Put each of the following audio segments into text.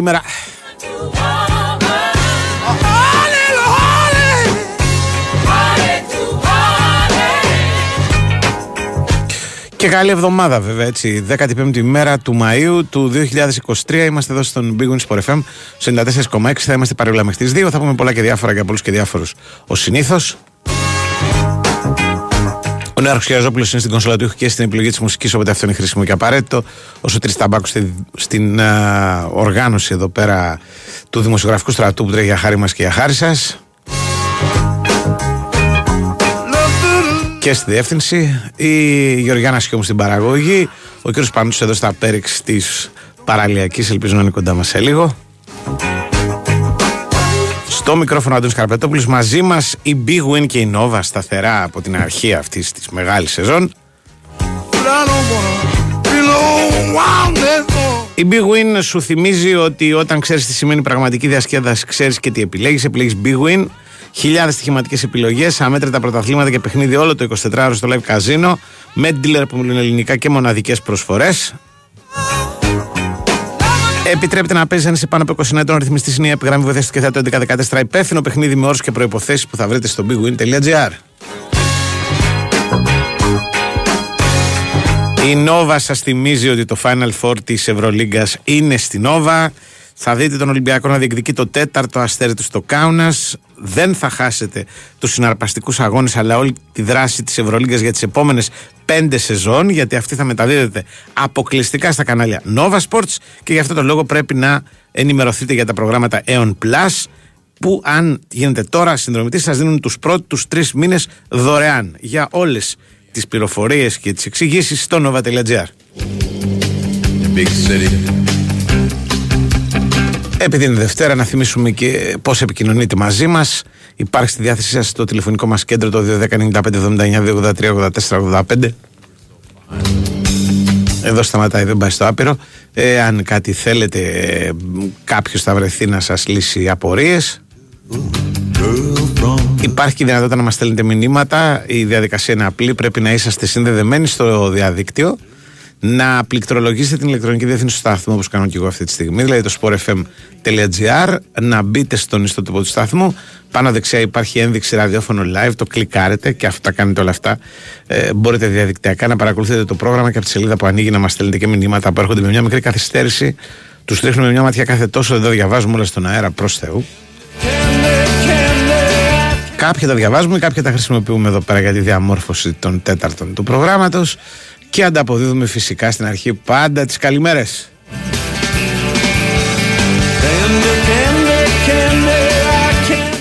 Καλημέρα, καλημέρα. Και καλή εβδομάδα βέβαια έτσι. 15η μέρα του Μαΐου του 2023 Είμαστε εδώ στον Big Wings Sport FM 94,6 θα είμαστε παρεούλα μέχρι τις 2 Θα πούμε πολλά και διάφορα για πολλούς και διάφορους. Ο συνήθως ο Νέαρχος Κυραζόπουλο είναι στην κονσόλα του ήχου και στην επιλογή της μουσικής, οπότε αυτό είναι χρήσιμο και απαραίτητο. Ο Σωτήρης Ταμπάκου στην, στην οργάνωση εδώ πέρα του δημοσιογραφικού στρατού που τρέχει για χάρη μας και για χάρη σας. Και στη διεύθυνση, η Γεωργιάνα Σιώμου στην παραγωγή, ο κ. Πανούτσο εδώ στα πέριξ της παραλιακής, ελπίζω να είναι κοντά μας σε λίγο. Στο μικρόφωνο Αντώνης Καρπετόπουλος μαζί μας η Big Win και η Nova σταθερά από την αρχή αυτής της μεγάλης σεζόν. Η Big Win σου θυμίζει ότι όταν ξέρεις τι σημαίνει πραγματική διασκέδαση ξέρεις και τι επιλέγεις. Επιλέγεις Big Win, χιλιάδες στοιχηματικές επιλογές, αμέτρητα πρωταθλήματα και παιχνίδι όλο το 24ωρο στο live casino με dealer που μιλούν ελληνικά και μοναδικές προσφορές. Επιτρέπεται να παίζει αν είσαι πάνω από 20 ετών. Ρυθμιστής είναι η επιγραμμή βοηθεία του και θέτω 1114. Υπεύθυνο παιχνίδι με όρους και προποθέσει που θα βρείτε στο bigwin.gr. Η Nova σας θυμίζει ότι το Final Four της Ευρωλίγκας είναι στη Nova. Θα δείτε τον Ολυμπιακό να διεκδικεί το τέταρτο αστέρι του στο Κάουνας. Δεν θα χάσετε τους συναρπαστικούς αγώνες αλλά όλη τη δράση της Ευρωλίγκας για τις επόμενες πέντε σεζόν. Γιατί αυτή θα μεταδίδεται αποκλειστικά στα κανάλια Nova Sports και γι' αυτό το λόγο πρέπει να ενημερωθείτε για τα προγράμματα Aeon Plus που αν γίνετε τώρα συνδρομητής σας δίνουν τους πρώτους τρεις μήνες δωρεάν για όλες τις πληροφορίες και τις εξηγήσεις στο nova.gr επειδή είναι Δευτέρα, να θυμίσουμε και πώς επικοινωνείτε μαζί μας. Υπάρχει στη διάθεσή σας το τηλεφωνικό μας κέντρο το 210-95-79-283-84-85. Εδώ σταματάει, δεν πάει στο άπειρο. Ε, αν κάτι θέλετε, κάποιος θα βρεθεί να σας λύσει απορίες. Υπάρχει και η δυνατότητα να μας στέλνετε μηνύματα. Η διαδικασία είναι απλή. Πρέπει να είσαστε συνδεδεμένοι στο διαδίκτυο να πληκτρολογήσετε την ηλεκτρονική διεύθυνση του σταθμού όπως κάνω και εγώ αυτή τη στιγμή, δηλαδή το sportfm.gr, να μπείτε στον ιστότοπο του σταθμού. Πάνω δεξιά υπάρχει ένδειξη ραδιόφωνο live, το κλικάρετε και αυτά κάνετε όλα αυτά. Ε, μπορείτε διαδικτυακά να παρακολουθείτε το πρόγραμμα και από τη σελίδα που ανοίγει να μας στέλνετε και μηνύματα που έρχονται με μια μικρή καθυστέρηση. Τους ρίχνουμε μια ματιά κάθε τόσο, εδώ διαβάζουμε όλα στον αέρα προς Θεού. Κάποια τα διαβάζουμε, κάποια τα χρησιμοποιούμε εδώ πέρα για τη διαμόρφωση των τέταρτων του προγράμματος και ανταποδίδουμε φυσικά στην αρχή πάντα τις καλημέρες.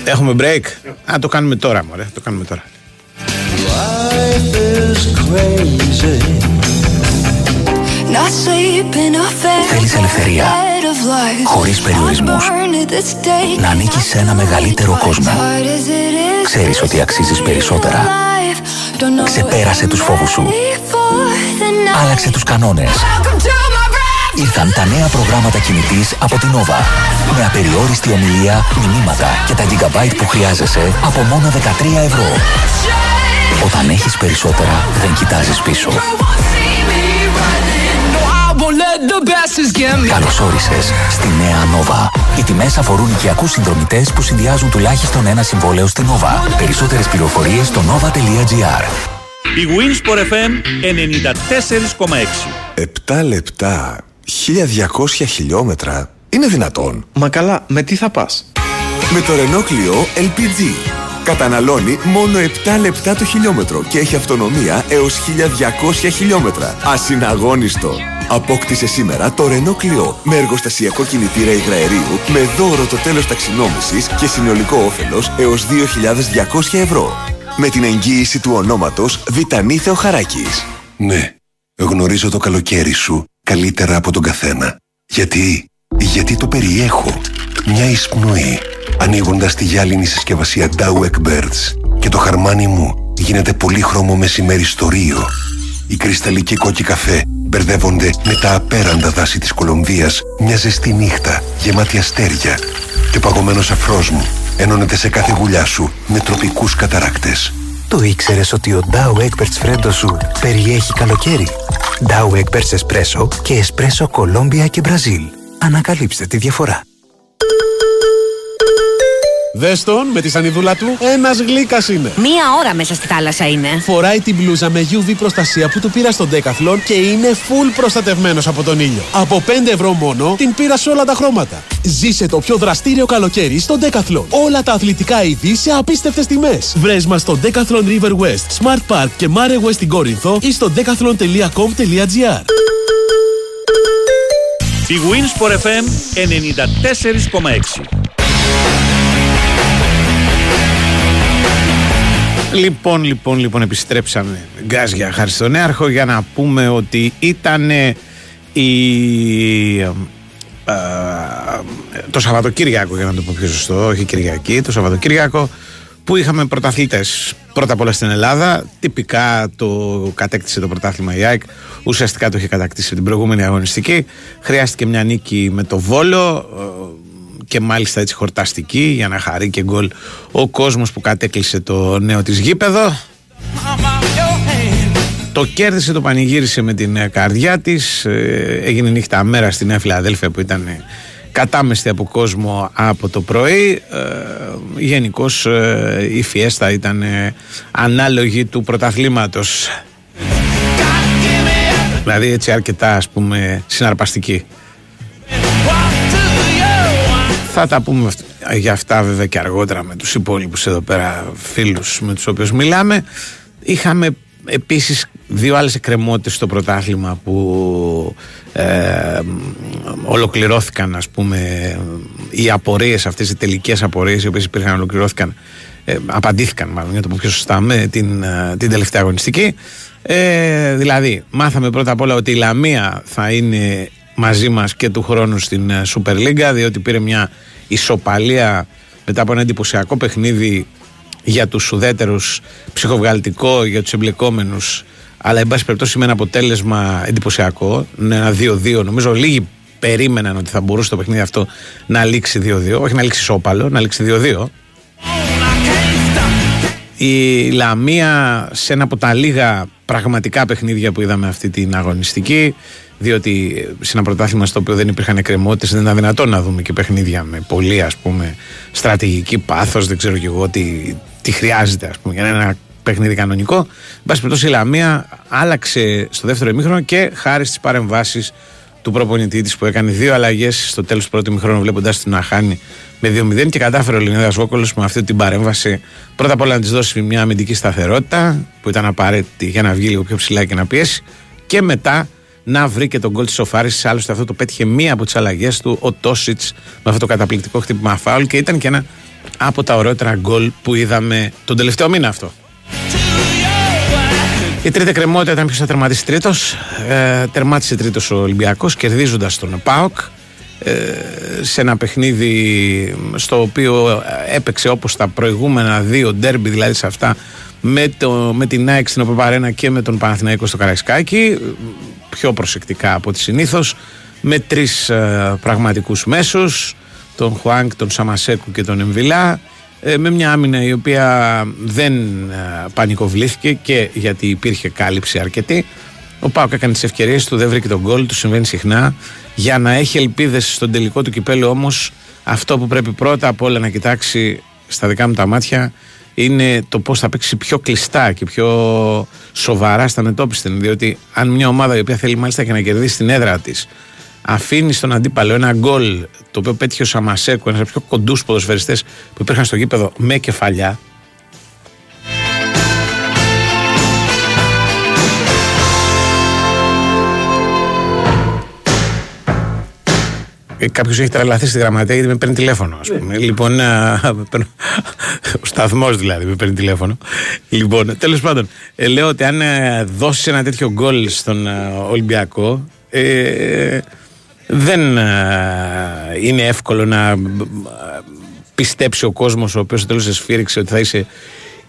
Έχουμε break. Α, το κάνουμε τώρα, μωρέ. Το κάνουμε τώρα. Θέλεις ελευθερία; Χωρίς περιορισμούς Να ανήκεις σε ένα μεγαλύτερο κόσμο Ξέρεις ότι αξίζεις περισσότερα Ξεπέρασε τους φόβους σου Άλλαξε τους κανόνες Ήρθαν τα νέα προγράμματα κινητής από την Nova. Με απεριόριστη ομιλία, μηνύματα και τα gigabyte που χρειάζεσαι από μόνο 13 ευρώ. Όταν έχεις περισσότερα, δεν κοιτάζεις πίσω. Καλώς όρισες στη νέα Nova. Οι τιμές αφορούν οικιακούς συνδρομητές που συνδυάζουν τουλάχιστον ένα συμβόλαιο στην Nova. Περισσότερες πληροφορίες στο nova.gr. Η Winsport FM 94,6 7 λεπτά, 1200 χιλιόμετρα. Είναι δυνατόν. Μα καλά, με τι θα πας; Με το Renault Clio LPG. Καταναλώνει μόνο 7 λεπτά το χιλιόμετρο και έχει αυτονομία έως 1200 χιλιόμετρα. Ασυναγώνιστο. Απόκτησε σήμερα το Renault Clio με εργοστασιακό κινητήρα υγραερίου με δώρο το τέλος ταξινόμησης και συνολικό όφελος έως 2.200 ευρώ. Με την εγγύηση του ονόματος Βιτανή Θεοχαράκης. Ναι, γνωρίζω το καλοκαίρι σου καλύτερα από τον καθένα. Γιατί, γιατί το περιέχω. Μια εισπνοή, ανοίγοντας τη γυάλινη συσκευασία Dowek Birds και το χαρμάνι μου γίνεται πολύχρωμο μεσημέρι στο Ρίο. Οι κρυσταλλικοί κόκκι καφέ μπερδεύονται με τα απέραντα δάση της Κολομβίας μια ζεστή νύχτα γεμάτη αστέρια και ο παγωμένος αφρός μου ενώνεται σε κάθε γουλιά σου με τροπικούς καταράκτες. Το ήξερες ότι ο Dow Egberts Freddo σου περιέχει καλοκαίρι; Dow Egberts Espresso και Espresso Colombia και Brazil. Ανακαλύψτε τη διαφορά. Δες τον με τη σανιδούλα του, ένας γλύκας είναι. Μία ώρα μέσα στη θάλασσα είναι. Φοράει την μπλούζα με UV προστασία που του πήρα στον Decathlon και είναι full προστατευμένος από τον ήλιο. Από 5 ευρώ μόνο την πήρα σε όλα τα χρώματα. Ζήσε το πιο δραστήριο καλοκαίρι στο Decathlon. Όλα τα αθλητικά είδη σε απίστευτες τιμές. Βρες μας στο Decathlon River West, Smart Park και Mare West στην Κόρινθο ή στο decathlon.com.gr. Η Winsport FM 94,6 Λοιπόν, λοιπόν, λοιπόν, επιστρέψαμε γκάζια χάρη στον Νέαρχο για να πούμε ότι ήταν η, ε, το Σαββατοκύριακο, για να το πω πιο σωστό, όχι Κυριακή, το Σαββατοκύριακο που είχαμε πρωταθλητές πρώτα απ' όλα στην Ελλάδα. Τυπικά το κατέκτησε το πρωτάθλημα η ΑΕΚ. Ουσιαστικά το είχε κατακτήσει την προηγούμενη αγωνιστική. Χρειάστηκε μια νίκη με το Βόλο ε, και μάλιστα έτσι χορταστική για να χαρεί και γκολ ο κόσμος που κατέκλυσε το νέο της γήπεδο. Το κέρδισε, το πανηγύρισε με την ε, καρδιά της. Ε, έγινε νύχτα μέρα στη Νέα Φιλαδέλφια που ήταν κατάμεστη από κόσμο από το πρωί. Ε, Γενικώς η φιέστα ήταν ανάλογη του πρωταθλήματος. Δηλαδή έτσι αρκετά ας πούμε συναρπαστική. Θα τα πούμε για αυτά βέβαια και αργότερα με τους υπόλοιπους εδώ πέρα φίλους με τους οποίους μιλάμε. Είχαμε επίσης δύο άλλες εκκρεμότητες στο πρωτάθλημα που ε, ολοκληρώθηκαν ας πούμε οι απορίες αυτές οι τελικές απορίες οι οποίες υπήρχαν ολοκληρώθηκαν ε, απαντήθηκαν μάλλον για το πω πιο σωστά με την, ε, την τελευταία αγωνιστική ε, δηλαδή μάθαμε πρώτα απ' όλα ότι η Λαμία θα είναι μαζί μας και του χρόνου στην ε, Super League διότι πήρε μια ισοπαλία μετά από ένα εντυπωσιακό παιχνίδι για τους ουδέτερους ψυχοβγαλτικό για τους εμπλεκόμενους. Αλλά εν πάση περιπτώσει με ένα αποτέλεσμα εντυπωσιακό ένα 2-2 νομίζω λίγοι περίμεναν ότι θα μπορούσε το παιχνίδι αυτό να λήξει 2-2 όχι να λήξει σόπαλο, να λήξει 2-2 η Λαμία σε ένα από τα λίγα πραγματικά παιχνίδια που είδαμε αυτή την αγωνιστική διότι σε ένα πρωτάθλημα στο οποίο δεν υπήρχαν εκκρεμότητες δεν ήταν δυνατόν να δούμε και παιχνίδια με πολύ ας πούμε στρατηγική πάθος δεν ξέρω και εγώ τι, τι χρειάζεται ας πούμε για να είναι ένα παιχνίδι κανονικό. Εν πάση περιπτώσει η Λαμία άλλαξε στο δεύτερο ημίχρονο και χάρη στις παρεμβάσεις του προπονητή της που έκανε δύο αλλαγές στο τέλος του πρώτου ημίχρονου, βλέποντας την να χάνει με 2-0 και κατάφερε ο Λινέδας Βόκολο με αυτή την παρέμβαση πρώτα απ' όλα να της δώσει μια αμυντική σταθερότητα που ήταν απαραίτητη για να βγει λίγο πιο ψηλά και να πιέσει και μετά να βρει και τον γκολ τη Σοφάρη. Άλλωστε, αυτό το πέτυχε μία από τις αλλαγές του, ο Τόσιτς, με αυτό το καταπληκτικό χτύπημα φάουλ και ήταν και ένα από τα ωραιότερα γκολ που είδαμε τον τελευταίο μήνα αυτό. Η τρίτη κρεμότητα ήταν ποιος θα τερματίσει τρίτος. Ε, τερμάτισε τρίτος ο Ολυμπιακός, κερδίζοντας τον Πάοκ ε, σε ένα παιχνίδι στο οποίο έπαιξε όπως τα προηγούμενα δύο ντέρμπι, δηλαδή σε αυτά με, το, με την ΑΕΚ στην Οπεπαρένα και με τον Παναθηναϊκό στο Καραϊσκάκι πιο προσεκτικά από ό,τι συνήθως με τρεις ε, πραγματικούς μέσους τον Χουάνκ, τον Σαμασέκου και τον Εμβιλά ε, με μια άμυνα η οποία δεν ε, πανικοβλήθηκε και γιατί υπήρχε κάλυψη αρκετή. Ο Πάοκ έκανε τις ευκαιρίες του, δεν βρήκε τον γκολ, του συμβαίνει συχνά. Για να έχει ελπίδες στον τελικό του κυπέλου όμως, αυτό που πρέπει πρώτα απ' όλα να κοιτάξει στα δικά μου τα μάτια είναι το πώς θα παίξει πιο κλειστά και πιο σοβαρά στα μετόπισθεν. Διότι αν μια ομάδα η οποία θέλει μάλιστα και να κερδίσει την έδρα της αφήνει στον αντίπαλο ένα γκολ το οποίο πέτυχε ο Σαμασέκο, ένας από πιο κοντούς ποδοσφαιριστές που υπήρχαν στο γήπεδο με κεφαλιά. Κάποιος έχει τρελαθεί στη γραμματεία γιατί με παίρνει τηλέφωνο, ας πούμε. Λοιπόν, ο σταθμός δηλαδή με παίρνει τηλέφωνο. Λοιπόν, τέλος πάντων, ε, λέω ότι αν ε, δώσεις ένα τέτοιο γκολ στον Ολυμπιακό, δεν ε, είναι εύκολο να ε, πιστέψει ο κόσμος ο οποίος τέλος σφύριξε ότι θα είσαι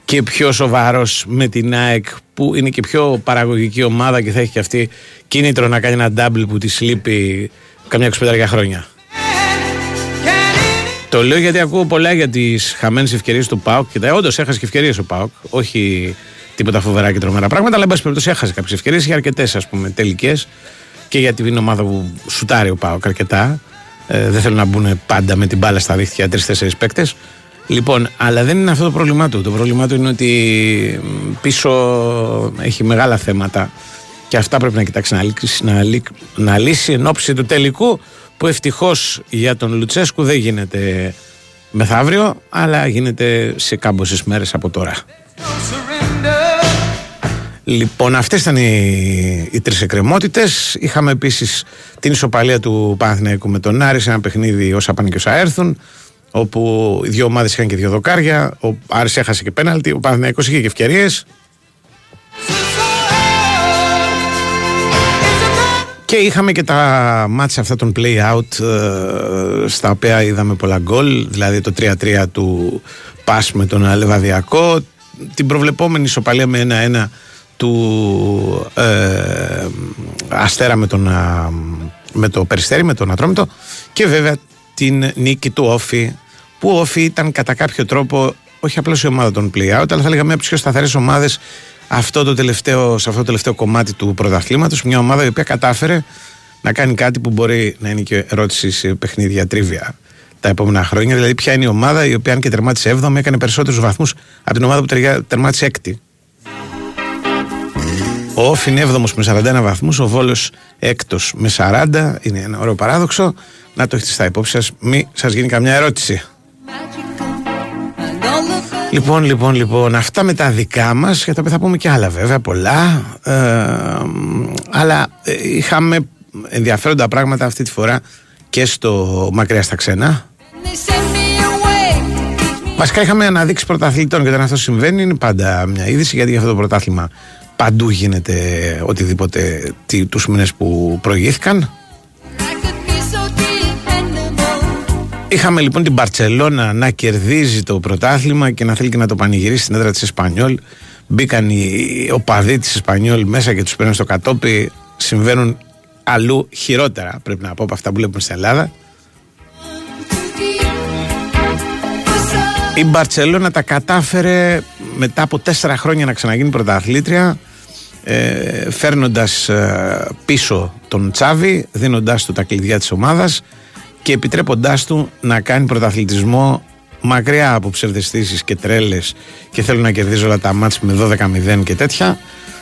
και πιο σοβαρός με την ΑΕΚ που είναι και πιο παραγωγική ομάδα και θα έχει και αυτή κίνητρο να κάνει ένα double που τη λείπει καμιά 25 χρόνια. Το λέω γιατί ακούω πολλά για τις χαμένες ευκαιρίες του Πάουκ. Και όντως έχασε και ευκαιρίες ο Πάουκ. Όχι τίποτα φοβερά και τρομερά πράγματα, αλλά εν πάση περιπτώσει έχασε κάποιες ευκαιρίες. Είχε αρκετές ας πούμε τελικές και για την ομάδα που σουτάρει ο Πάοκ αρκετά. Ε, δεν θέλουν να μπουν πάντα με την μπάλα στα δίχτυα τρει-τέσσερι παίκτες. Λοιπόν, αλλά δεν είναι αυτό το πρόβλημά του. Το πρόβλημά του είναι ότι πίσω έχει μεγάλα θέματα και αυτά πρέπει να κοιτάξει να λύσει, να, να λύσει εν ώψη του τελικού που ευτυχώς για τον Λουτσέσκου δεν γίνεται μεθαύριο, αλλά γίνεται σε κάμποσες μέρες από τώρα. Λοιπόν, αυτές ήταν οι, οι τρεις εκκρεμότητες. Είχαμε επίσης την ισοπαλία του Παναθηναϊκού με τον Άρης σε ένα παιχνίδι όσα πάνε και όσα έρθουν. Όπου οι δύο ομάδες είχαν και δύο δοκάρια. Ο Άρης έχασε και πέναλτι. Ο Παναθηναϊκός είχε και ευκαιρίες. Και είχαμε και τα μάτια αυτά των play out ε, στα οποία είδαμε πολλά γκολ, δηλαδή το 3-3 του Πας με τον Λεβαδιακό, την προβλεπόμενη ισοπαλία με 1-1 του ε, Αστέρα με, τον, με το Περιστέρι, με τον Ατρόμητο. Και βέβαια την νίκη του Όφη που ο Όφη ήταν κατά κάποιο τρόπο όχι απλώς η ομάδα των play-out αλλά θα λέγαμε από τις πιο σταθερές ομάδες αυτό το τελευταίο, σε αυτό το τελευταίο κομμάτι του πρωταθλήματος μια ομάδα η οποία κατάφερε να κάνει κάτι που μπορεί να είναι και ερώτηση σε παιχνίδια τρίβια τα επόμενα χρόνια. Δηλαδή, ποια είναι η ομάδα η οποία, αν και τερμάτισε 7η, έκανε περισσότερους βαθμούς από την ομάδα που τερμάτισε 6η. Ο Όφ είναι 7ο με 41 βαθμούς, ο Βόλος 6ο με 40. Είναι ένα ωραίο παράδοξο. Να το έχετε στα υπόψη σας, μη σας γίνει καμιά ερώτηση. Λοιπόν, λοιπόν, λοιπόν, αυτά με τα δικά μας, για τα οποία θα πούμε και άλλα βέβαια, πολλά. Ε, αλλά ε, είχαμε ενδιαφέροντα πράγματα αυτή τη φορά και στο Μακριά στα Ξένα. Βασικά είχαμε αναδείξει πρωταθλητών και όταν αυτό συμβαίνει είναι πάντα μια είδηση γιατί για αυτό το πρωτάθλημα παντού γίνεται οτιδήποτε τους μήνες που προηγήθηκαν. Είχαμε λοιπόν την Μπαρτσελώνα να κερδίζει το πρωτάθλημα και να θέλει και να το πανηγυρίσει στην έδρα της Εσπανιόλ. Μπήκαν οι οπαδοί της Εσπανιόλ μέσα και τους παίρνουν στο κατόπι. Συμβαίνουν αλλού χειρότερα πρέπει να πω από αυτά που βλέπουμε στην Ελλάδα. Η Μπαρτσελώνα τα κατάφερε μετά από τέσσερα χρόνια να ξαναγίνει πρωταθλήτρια ε, φέρνοντας ε, πίσω τον Τσάβη δίνοντάς του τα κλειδιά της ομάδας και επιτρέποντάς του να κάνει πρωταθλητισμό μακριά από ψευδεστήσεις και τρέλες και θέλουν να κερδίζει όλα τα μάτς με 12-0 και τέτοια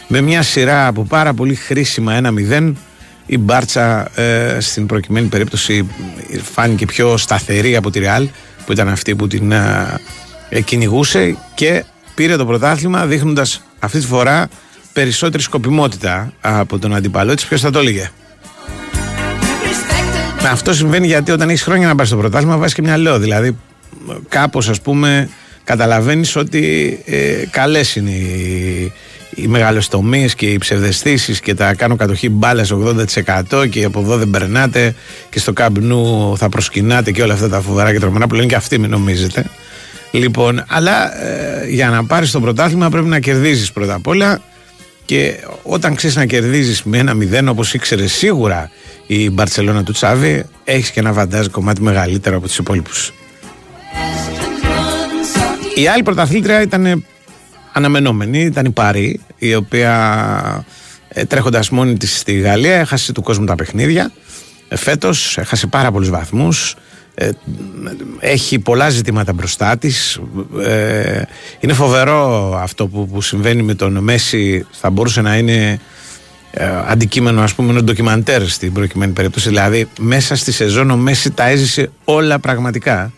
με μια σειρά από πάρα πολύ χρήσιμα 1-0 η Μπάρτσα ε, στην προκειμένη περίπτωση φάνηκε πιο σταθερή από τη Ρεάλ που ήταν αυτή που την ε, κυνηγούσε και πήρε το πρωτάθλημα δείχνοντας αυτή τη φορά περισσότερη σκοπιμότητα από τον αντιπαλό της. Ποιος θα το έλεγε; Αυτό συμβαίνει γιατί όταν έχεις χρόνια να πας στο πρωτάθλημα βάζεις και μυαλό. Δηλαδή, κάπως ας πούμε, καταλαβαίνεις ότι ε, καλές είναι οι, οι μεγαλοστομίες και οι ψευδεστήσεις και τα κάνω κατοχή μπάλας 80% και από εδώ δεν περνάτε και στο καμπνού θα προσκυνάτε και όλα αυτά τα φοβερά και τρομερά που λένε και αυτοί, μην νομίζετε. Λοιπόν, αλλά ε, για να πάρεις το πρωτάθλημα πρέπει να κερδίζεις πρώτα απ' όλα και όταν ξέρεις να κερδίζεις με ένα μηδέν όπως ήξερε σίγουρα η Μπαρσελόνα του Τσάβη, έχεις και ένα βαντάζ κομμάτι μεγαλύτερο από τους υπόλοιπους. Η άλλη πρωταθλήτρια ήταν αναμενόμενη, ήταν η Πάρη, η οποία ε, τρέχοντας μόνη της στη Γαλλία έχασε του κόσμου τα παιχνίδια. Ε, Φέτος έχασε πάρα πολλούς βαθμούς. Ε, έχει πολλά ζητήματα μπροστά της. Ε, είναι φοβερό αυτό που, που συμβαίνει με τον Μέση. Θα μπορούσε να είναι ε, αντικείμενο, ας πούμε, ντοκιμαντέρ στην προκειμένη περίπτωση. Δηλαδή, μέσα στη σεζόν ο Μέση τα έζησε όλα πραγματικά.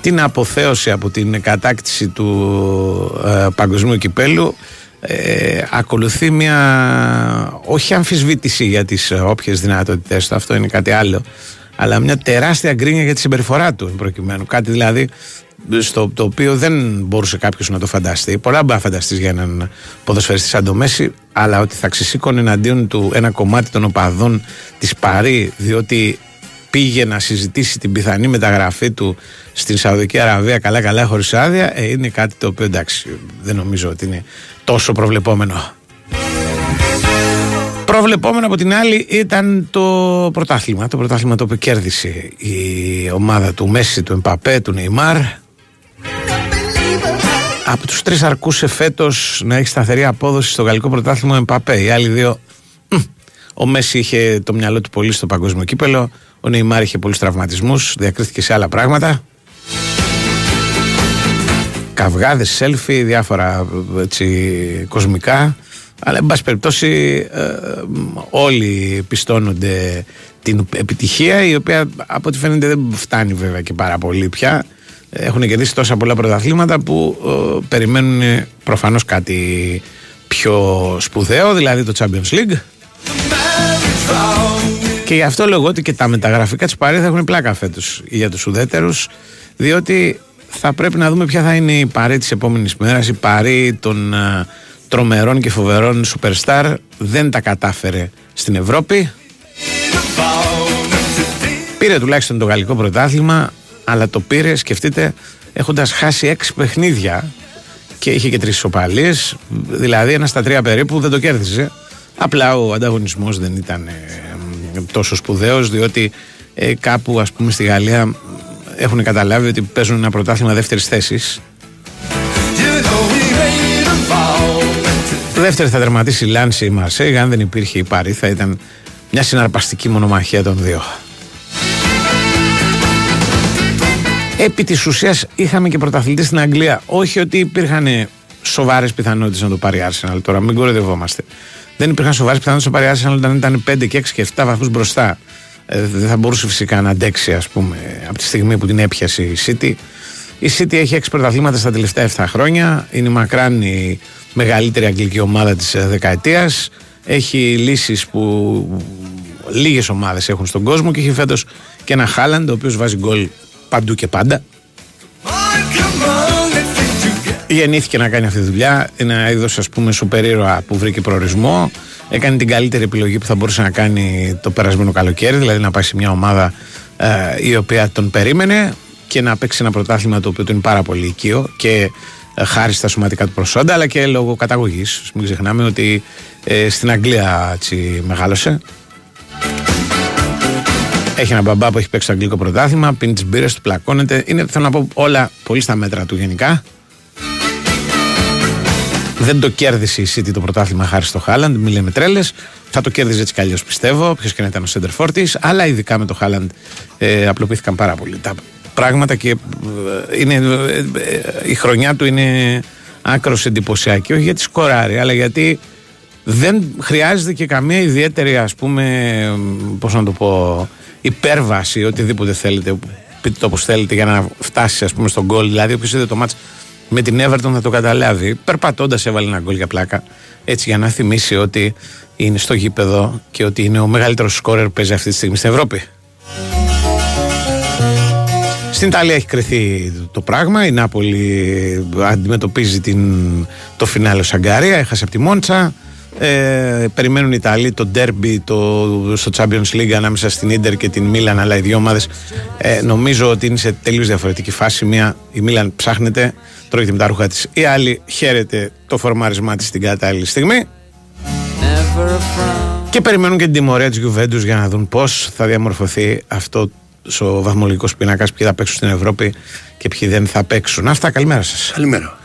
Την αποθέωση από την κατάκτηση του ε, παγκοσμίου κυπέλου ε, ακολουθεί μια όχι αμφισβήτηση για τις ε, όποιες δυνατότητες του, αυτό είναι κάτι άλλο αλλά μια τεράστια γκρίνια για τη συμπεριφορά του προκειμένου, κάτι δηλαδή στο το οποίο δεν μπορούσε κάποιος να το φανταστεί. Πολλά μπορεί να φανταστείς για έναν ποδοσφαιριστή σαν το Μέση, αλλά ότι θα ξεσήκωνε εναντίον του ένα κομμάτι των οπαδών της Παρή, διότι πήγε να συζητήσει την πιθανή μεταγραφή του στην Σαουδική Αραβία καλά-καλά χωρίς άδεια, ε, είναι κάτι το οποίο εντάξει, δεν νομίζω ότι είναι τόσο προβλεπόμενο. Προβλεπόμενο από την άλλη ήταν το πρωτάθλημα. Το πρωτάθλημα το οποίο κέρδισε η ομάδα του Μέση, του Εμπαπέ, του Νεϊμάρ. Από τους τρεις αρκούσε φέτος να έχει σταθερή απόδοση στο γαλλικό πρωτάθλημα ο Εμπαπέ. Οι άλλοι δύο Ο Μέση είχε το μυαλό του πολύ στο παγκόσμιο κύπελο. Ο Νεϊμάρ είχε πολλούς τραυματισμούς. Διακρίθηκε σε άλλα πράγματα. Καυγάδες, σέλφι, διάφορα έτσι, κοσμικά. Αλλά, εν πάση περιπτώσει, ε, όλοι πιστώνονται την επιτυχία, η οποία από ό,τι φαίνεται δεν φτάνει βέβαια και πάρα πολύ πια. Έχουν κερδίσει τόσα πολλά πρωταθλήματα που ε, περιμένουν προφανώς κάτι πιο σπουδαίο, δηλαδή το Champions League. Και γι' αυτό λέω ότι και τα μεταγραφικά της Παρή θα έχουν πλάκα φέτος για τους ουδέτερους, διότι θα πρέπει να δούμε ποια θα είναι η Παρή της επόμενης μέρας, η Παρή των uh, τρομερών και φοβερών superstar. Δεν τα κατάφερε στην Ευρώπη. Πήρε τουλάχιστον το γαλλικό πρωτάθλημα, αλλά το πήρε, σκεφτείτε, έχοντας χάσει έξι παιχνίδια και είχε και τρεις ισοπαλίες, δηλαδή ένα στα τρία περίπου δεν το κέρδισε. Απλά ο ανταγωνισμός δεν ήταν ε, τόσο σπουδαίος, διότι ε, κάπου ας πούμε στη Γαλλία έχουν καταλάβει ότι παίζουν ένα πρωτάθλημα δεύτερης θέσης. Δεύτερη θα τερματίσει η Λάνση η Μαρσέγ, αν δεν υπήρχε η Πάρη θα ήταν μια συναρπαστική μονομαχία των δύο. Επί της ουσίας είχαμε και πρωταθλητή στην Αγγλία. Όχι ότι υπήρχαν σοβαρές πιθανότητες να το πάρει Arsenal τώρα, μην κοροϊδευόμαστε. Δεν υπήρχαν σοβαρές πιθανότητες να το πάρει Arsenal όταν ήταν 5 και 6 και 7 βαθμούς μπροστά. Ε, δεν θα μπορούσε φυσικά να αντέξει, ας πούμε, από τη στιγμή που την έπιασε η City. Η City έχει 6 πρωταθλήματα στα τελευταία 7 χρόνια. Είναι μακράν η μεγαλύτερη αγγλική ομάδα της ε, δεκαετίας. Έχει λύσεις που λίγες ομάδες έχουν στον κόσμο και έχει φέτος και ένα Χάλαντ, ο οποίος βάζει γκολ παντού και πάντα. Γεννήθηκε να κάνει αυτή τη δουλειά. Είναι ένα είδος ας πούμε σούπερ ήρωα που βρήκε προορισμό. Έκανε την καλύτερη επιλογή που θα μπορούσε να κάνει το περασμένο καλοκαίρι, δηλαδή να πάει σε μια ομάδα ε, η οποία τον περίμενε και να παίξει ένα πρωτάθλημα το οποίο του είναι πάρα πολύ οικείο και ε, χάρη στα σωματικά του προσόντα, αλλά και λόγω καταγωγής. Μην ξεχνάμε ότι ε, στην Αγγλία έτσι, μεγάλωσε. Έχει ένα μπαμπά που έχει παίξει το αγγλικό πρωτάθλημα, πίνει τις μπύρες του, πλακώνεται. Είναι, θέλω να πω, όλα πολύ στα μέτρα του γενικά. Δεν το κέρδισε η City το πρωτάθλημα χάρη στο Χάλαντ, μην λέμε τρέλες. Θα το κέρδιζε έτσι κι αλλιώς πιστεύω, ποιος και να ήταν ο Σέντερ Φόρτη. Αλλά ειδικά με το Χάλαντ ε, απλοποιήθηκαν πάρα πολύ τα πράγματα και ε, είναι, ε, ε, η χρονιά του είναι άκρος εντυπωσιακή. Όχι γιατί σκοράρει, αλλά γιατί δεν χρειάζεται και καμία ιδιαίτερη, ας πούμε, πώς να το πω, υπέρβαση, οτιδήποτε θέλετε, πείτε το όπως θέλετε, για να φτάσει, ας πούμε, στον γκολ. Δηλαδή, όποιος είδε το μάτς με την Everton θα το καταλάβει. Περπατώντας έβαλε ένα γκολ για πλάκα. Έτσι για να θυμίσει ότι είναι στο γήπεδο και ότι είναι ο μεγαλύτερος σκόρερ που παίζει αυτή τη στιγμή στην Ευρώπη. Στην Ιταλία έχει κρυθεί το πράγμα. Η Νάπολη αντιμετωπίζει την, το φινάλε Σαγκάρια. Έχασε από τη Μόντσα. Ε, περιμένουν οι Ιταλοί το ντέρμπι το, στο Champions League ανάμεσα στην Ίντερ και την Μίλαν αλλά οι δύο ομάδες ε, νομίζω ότι είναι σε τελείως διαφορετική φάση. Μία η Μίλαν ψάχνεται τρώγεται με τα ρούχα της. Η άλλη χαίρεται το φορμάρισμά της στην κατάλληλη στιγμή. Και περιμένουν και την τιμωρία της Juventus για να δουν πώς θα διαμορφωθεί αυτό ο βαθμολογικός πίνακας ποιοι θα παίξουν στην Ευρώπη και ποιοι δεν θα παίξουν. Αυτά καλημέρα σας. Καλημέρα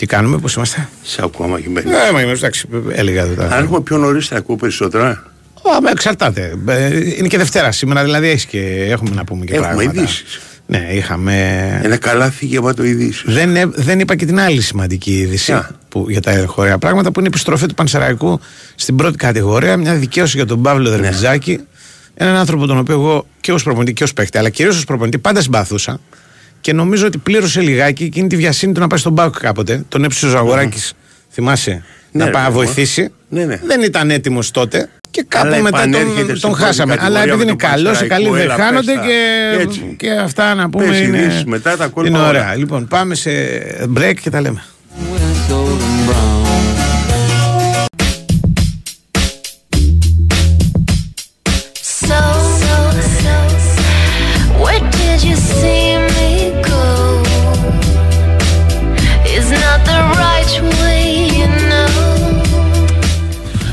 τι κάνουμε, πώς είμαστε; Σε ακούω μαγειμένη. Ναι, μαγειμένη, εντάξει, έλεγα εδώ. Αν έχουμε πιο νωρίς, θα ακούω περισσότερα. Ω, εξαρτάται. Ε, είναι και Δευτέρα σήμερα, δηλαδή έχεις και έχουμε να πούμε και έχουμε πράγματα. Έχουμε ειδήσεις. Ναι, είχαμε. Ένα καλάθι γεμάτο ειδήσει. Δεν, ε, δεν είπα και την άλλη σημαντική είδηση που, για τα εγχώρια πράγματα που είναι η επιστροφή του Πανσεραϊκού στην πρώτη κατηγορία. Μια δικαίωση για τον Παύλο Δερμιζάκη. Ναι. Έναν άνθρωπο τον οποίο εγώ και ως προπονητή και ως παίκτη, αλλά κυρίως ως προπονητή πάντα συμπαθούσα και νομίζω ότι πλήρωσε λιγάκι εκείνη τη βιασύνη του να πάει στον Μπάουκ κάποτε. Τον έψησε ο Ζαγοράκης, θυμάσαι, ναι, να πάει να βοηθήσει. Ναι, ναι. Δεν ήταν έτοιμος τότε. Και κάπου μετά τον, τον χάσαμε. Αλλά επειδή είναι καλός, οι καλοί δεν χάνονται και, και αυτά να πούμε είναι, μετά τα είναι ωραία. Λοιπόν, πάμε σε break και τα λέμε.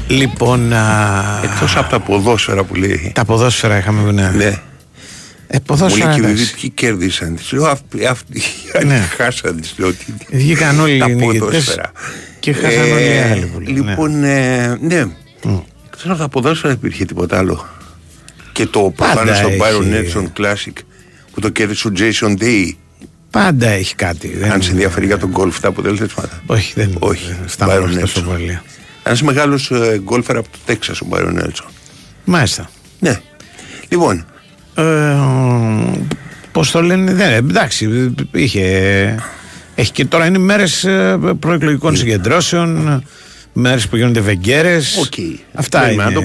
Λοιπόν. Α... Εκτός από τα ποδόσφαιρα που λέει. Τα ποδόσφαιρα είχαμε ναι. ναι. Ε, ποδόσφαιρα. Μου λέει και ποιοι κέρδισαν. Τη λέω αυτοί ναι. χάσαν. Τη λέω. Βγήκαν όλοι οι ποδόσφαιρα. Και χάσαν όλοι οι άλλοι. Λοιπόν, ναι. ναι. Mm. Ξέρω από τα ποδόσφαιρα υπήρχε τίποτα άλλο. Και το πάνω στο Byron Nelson Classic που το κέρδισε ο Jason Day. Πάντα έχει κάτι. Αν σε ενδιαφέρει για τον γκολφ τα αποτελέσματα. Όχι, δεν Όχι. Byron τόσο πολύ. Ένας μεγάλος ε, γκολφερ από το Τέξας ο Byron Nelson. Μάλιστα. Ναι. Λοιπόν. Ε, Πώς το λένε, δεν, εντάξει, είχε. Έχει και τώρα είναι μέρες προεκλογικών yeah. συγκεντρώσεων, μέρες που γίνονται βεγγέρες. Okay. Αυτά είναι. το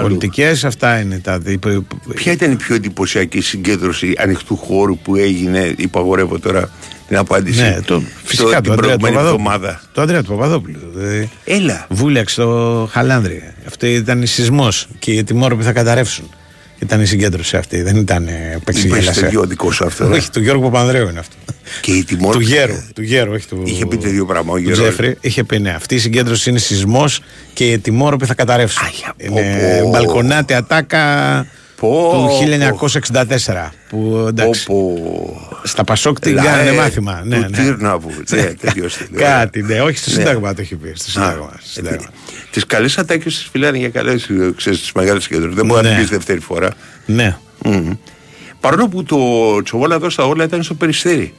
Πολιτικές, αυτά είναι τα. Ποια ήταν η πιο εντυπωσιακή συγκέντρωση ανοιχτού χώρου που έγινε, υπαγορεύω τώρα την απάντηση. Ναι, το, φυσικά το, Αντρέα του εβδομάδα. Το Αντρέα του Παπαδόπουλου. Δηλαδή, Έλα. Βούλεξε το Χαλάνδρη. Αυτό ήταν σεισμός και οι τιμόρροποι θα καταρρεύσουν. Ήταν η συγκέντρωση αυτή, δεν ήταν επεξηγέλαση. Είναι δικό σου αυτό. Όχι, του Γιώργου Παπανδρέου είναι αυτό. Και η τιμόρ... του Γέρου, του Γέρου, όχι του. Είχε πει δύο πράγμα. Ο Γέρου. Τζέφρι είχε πει ναι. Αυτή η συγκέντρωση είναι σεισμός και οι τιμόρροποι θα καταρρεύσουν. Άχια, είναι πω, μπαλκονάτη ατάκα πω, του 1964. Που εντάξει. Πω, στα Πασόκ την κάνανε μάθημα. Ναι, ναι. Τύρναβου. Ναι, Κάτι, ναι, όχι στο Σύνταγμα το έχει πει. Στο Σύνταγμα. Τις καλέ ατάκε τι φυλάνε για καλέ τις μεγάλες συγκέντρωση. Δεν μπορεί να ναι. πεις δεύτερη φορά. Ναι. Παρόλο που το τσοβόλα εδώ στα όλα ήταν στο περιστέρι.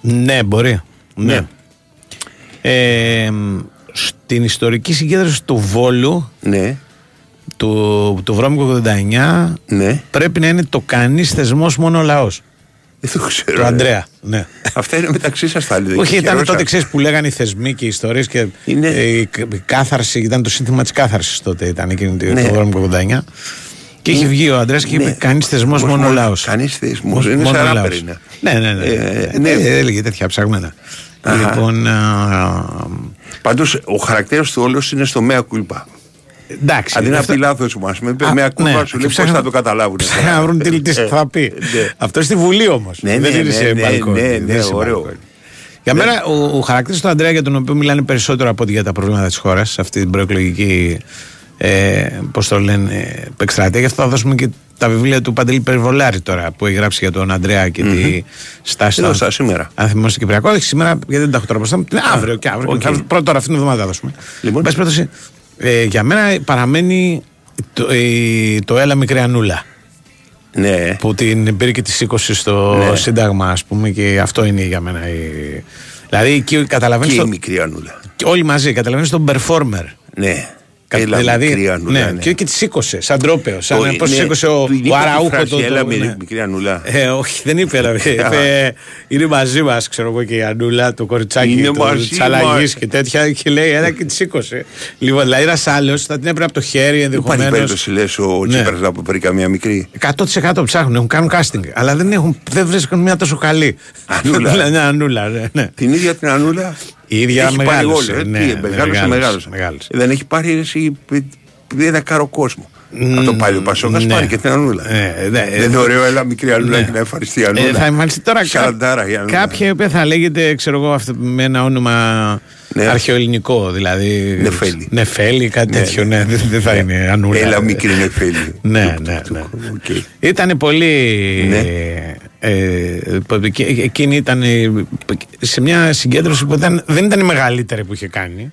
Ναι, μπορεί. Ναι. ναι. Ε, στην ιστορική συγκέντρωση του Βόλου ναι. Του, του Βρώμικου 89 ναι. πρέπει να είναι το κανείς θεσμός μόνο λαός. Δεν το ξέρω. Του Αντρέα. Ναι. Αυτά είναι μεταξύ σας τα Όχι, ήταν τότε ξέρεις που λέγανε οι θεσμοί και οι ιστορίες και είναι... η κάθαρση, ήταν το σύνθημα της κάθαρσης τότε, ήταν εκείνη ναι. το Βρώμικο 89. Και είχε βγει ο Αντρέα και είπε: ναι. Κανείς θεσμός, μόνο λαός. Κανείς θεσμός. Είναι σαν ράπερ είναι. Ναι, ναι, ναι. Ε, ναι. Ε, έλεγε τέτοια ψαγμένα. Λοιπόν. Πάντως ο χαρακτήρας του όλου είναι στο μέα κουλπά. Εντάξει. Αντί να πει λάθος μου, ας πούμε, είπε μια κούλπα σου λέει πώς θα το καταλάβουν. Θα βρουν τι θα πει. Αυτό στη Βουλή όμως. Δεν είναι σε μπαλκόνι. Ναι, ναι, ωραίο. Για μένα ο, ο χαρακτήρας του Αντρέα για τον οποίο μιλάνε περισσότερο από ό,τι για τα προβλήματα της χώρας σε αυτή την προεκλογική ε, πώς το λένε, επεξτρατεία. Γι' αυτό θα δώσουμε και τα βιβλία του Παντελή Περιβολάρη τώρα που έχει γράψει για τον Αντρέα και mm-hmm. τη στάση του. σήμερα. Αν θυμόσαστε Κυπριακό, όχι σήμερα γιατί δεν τα έχω τώρα μπροστά Αύριο και αύριο. Okay. Πρώτα τώρα αυτήν την εβδομάδα θα δώσουμε. Λοιπόν. Πες, ε, για μένα παραμένει το, ε, το Έλα Μικρή Ανούλα. Ναι. Που την πήρε και τη σήκωσε στο ναι. Σύνταγμα, ας πούμε, και αυτό είναι για μένα. Η... Δηλαδή εκεί καταλαβαίνεις. Και το... η Μικρή Ανούλα. όλοι μαζί, καταλαβαίνεις τον performer. Ναι. Έλα, δηλαδή, ναι, ναι. Και, και τη σήκωσε, σαν τρόπεο. Σαν πώς σήκωσε ο, ο Αραούχο. Το, έλα, ναι. μικρή Ανούλα. Ε, όχι, δεν είπε. Έλα, είπε είναι μαζί μας, ξέρω εγώ και η Ανούλα, το κοριτσάκι του Τσαλαγή και τέτοια. Και λέει, έλα και τη σήκωσε. Λοιπόν, δηλαδή ένας άλλος θα την έπαιρνε από το χέρι ενδεχομένως. Υπάρχει περίπτωση, λες, ο ναι. Τσίπρας να βρει καμία μικρή. 100% ψάχνουν, έχουν κάνουν casting. Αλλά δεν, έχουν, δεν βρίσκουν μια τόσο καλή. Ανούλα. Ναι. Την ίδια την Ανούλα; Η ίδια έχει μεγάλωσε. Πάρει ναι, μεγάλωσε, μεγάλωσε, μεγάλωσε. Δεν έχει πάρει εσύ, ένα κάρο κόσμο. Mm, Από το πάλι ο Πασόκας ναι. πάρει και την Ανούλα. Ναι, ναι, δεν είναι ωραίο, έλα μικρή Ανούλα ναι. και να ευχαριστεί η Ανούλα. Ε, θα εμφανιστεί τώρα Σαραντάρα, κάποια η οποία θα λέγεται, ξέρω εγώ, αυτό, με ένα όνομα ναι. αρχαιοελληνικό. Δηλαδή. Νεφέλη. Νεφέλη, κάτι ναι. τέτοιο. Ναι, δεν θα είναι Ανούλα. Έλα μικρή Νεφέλη. ναι, ναι. ναι. Ήταν πολύ. Ναι. Ε, εκείνη ήταν σε μια συγκέντρωση που ήταν, δεν ήταν η μεγαλύτερη που είχε κάνει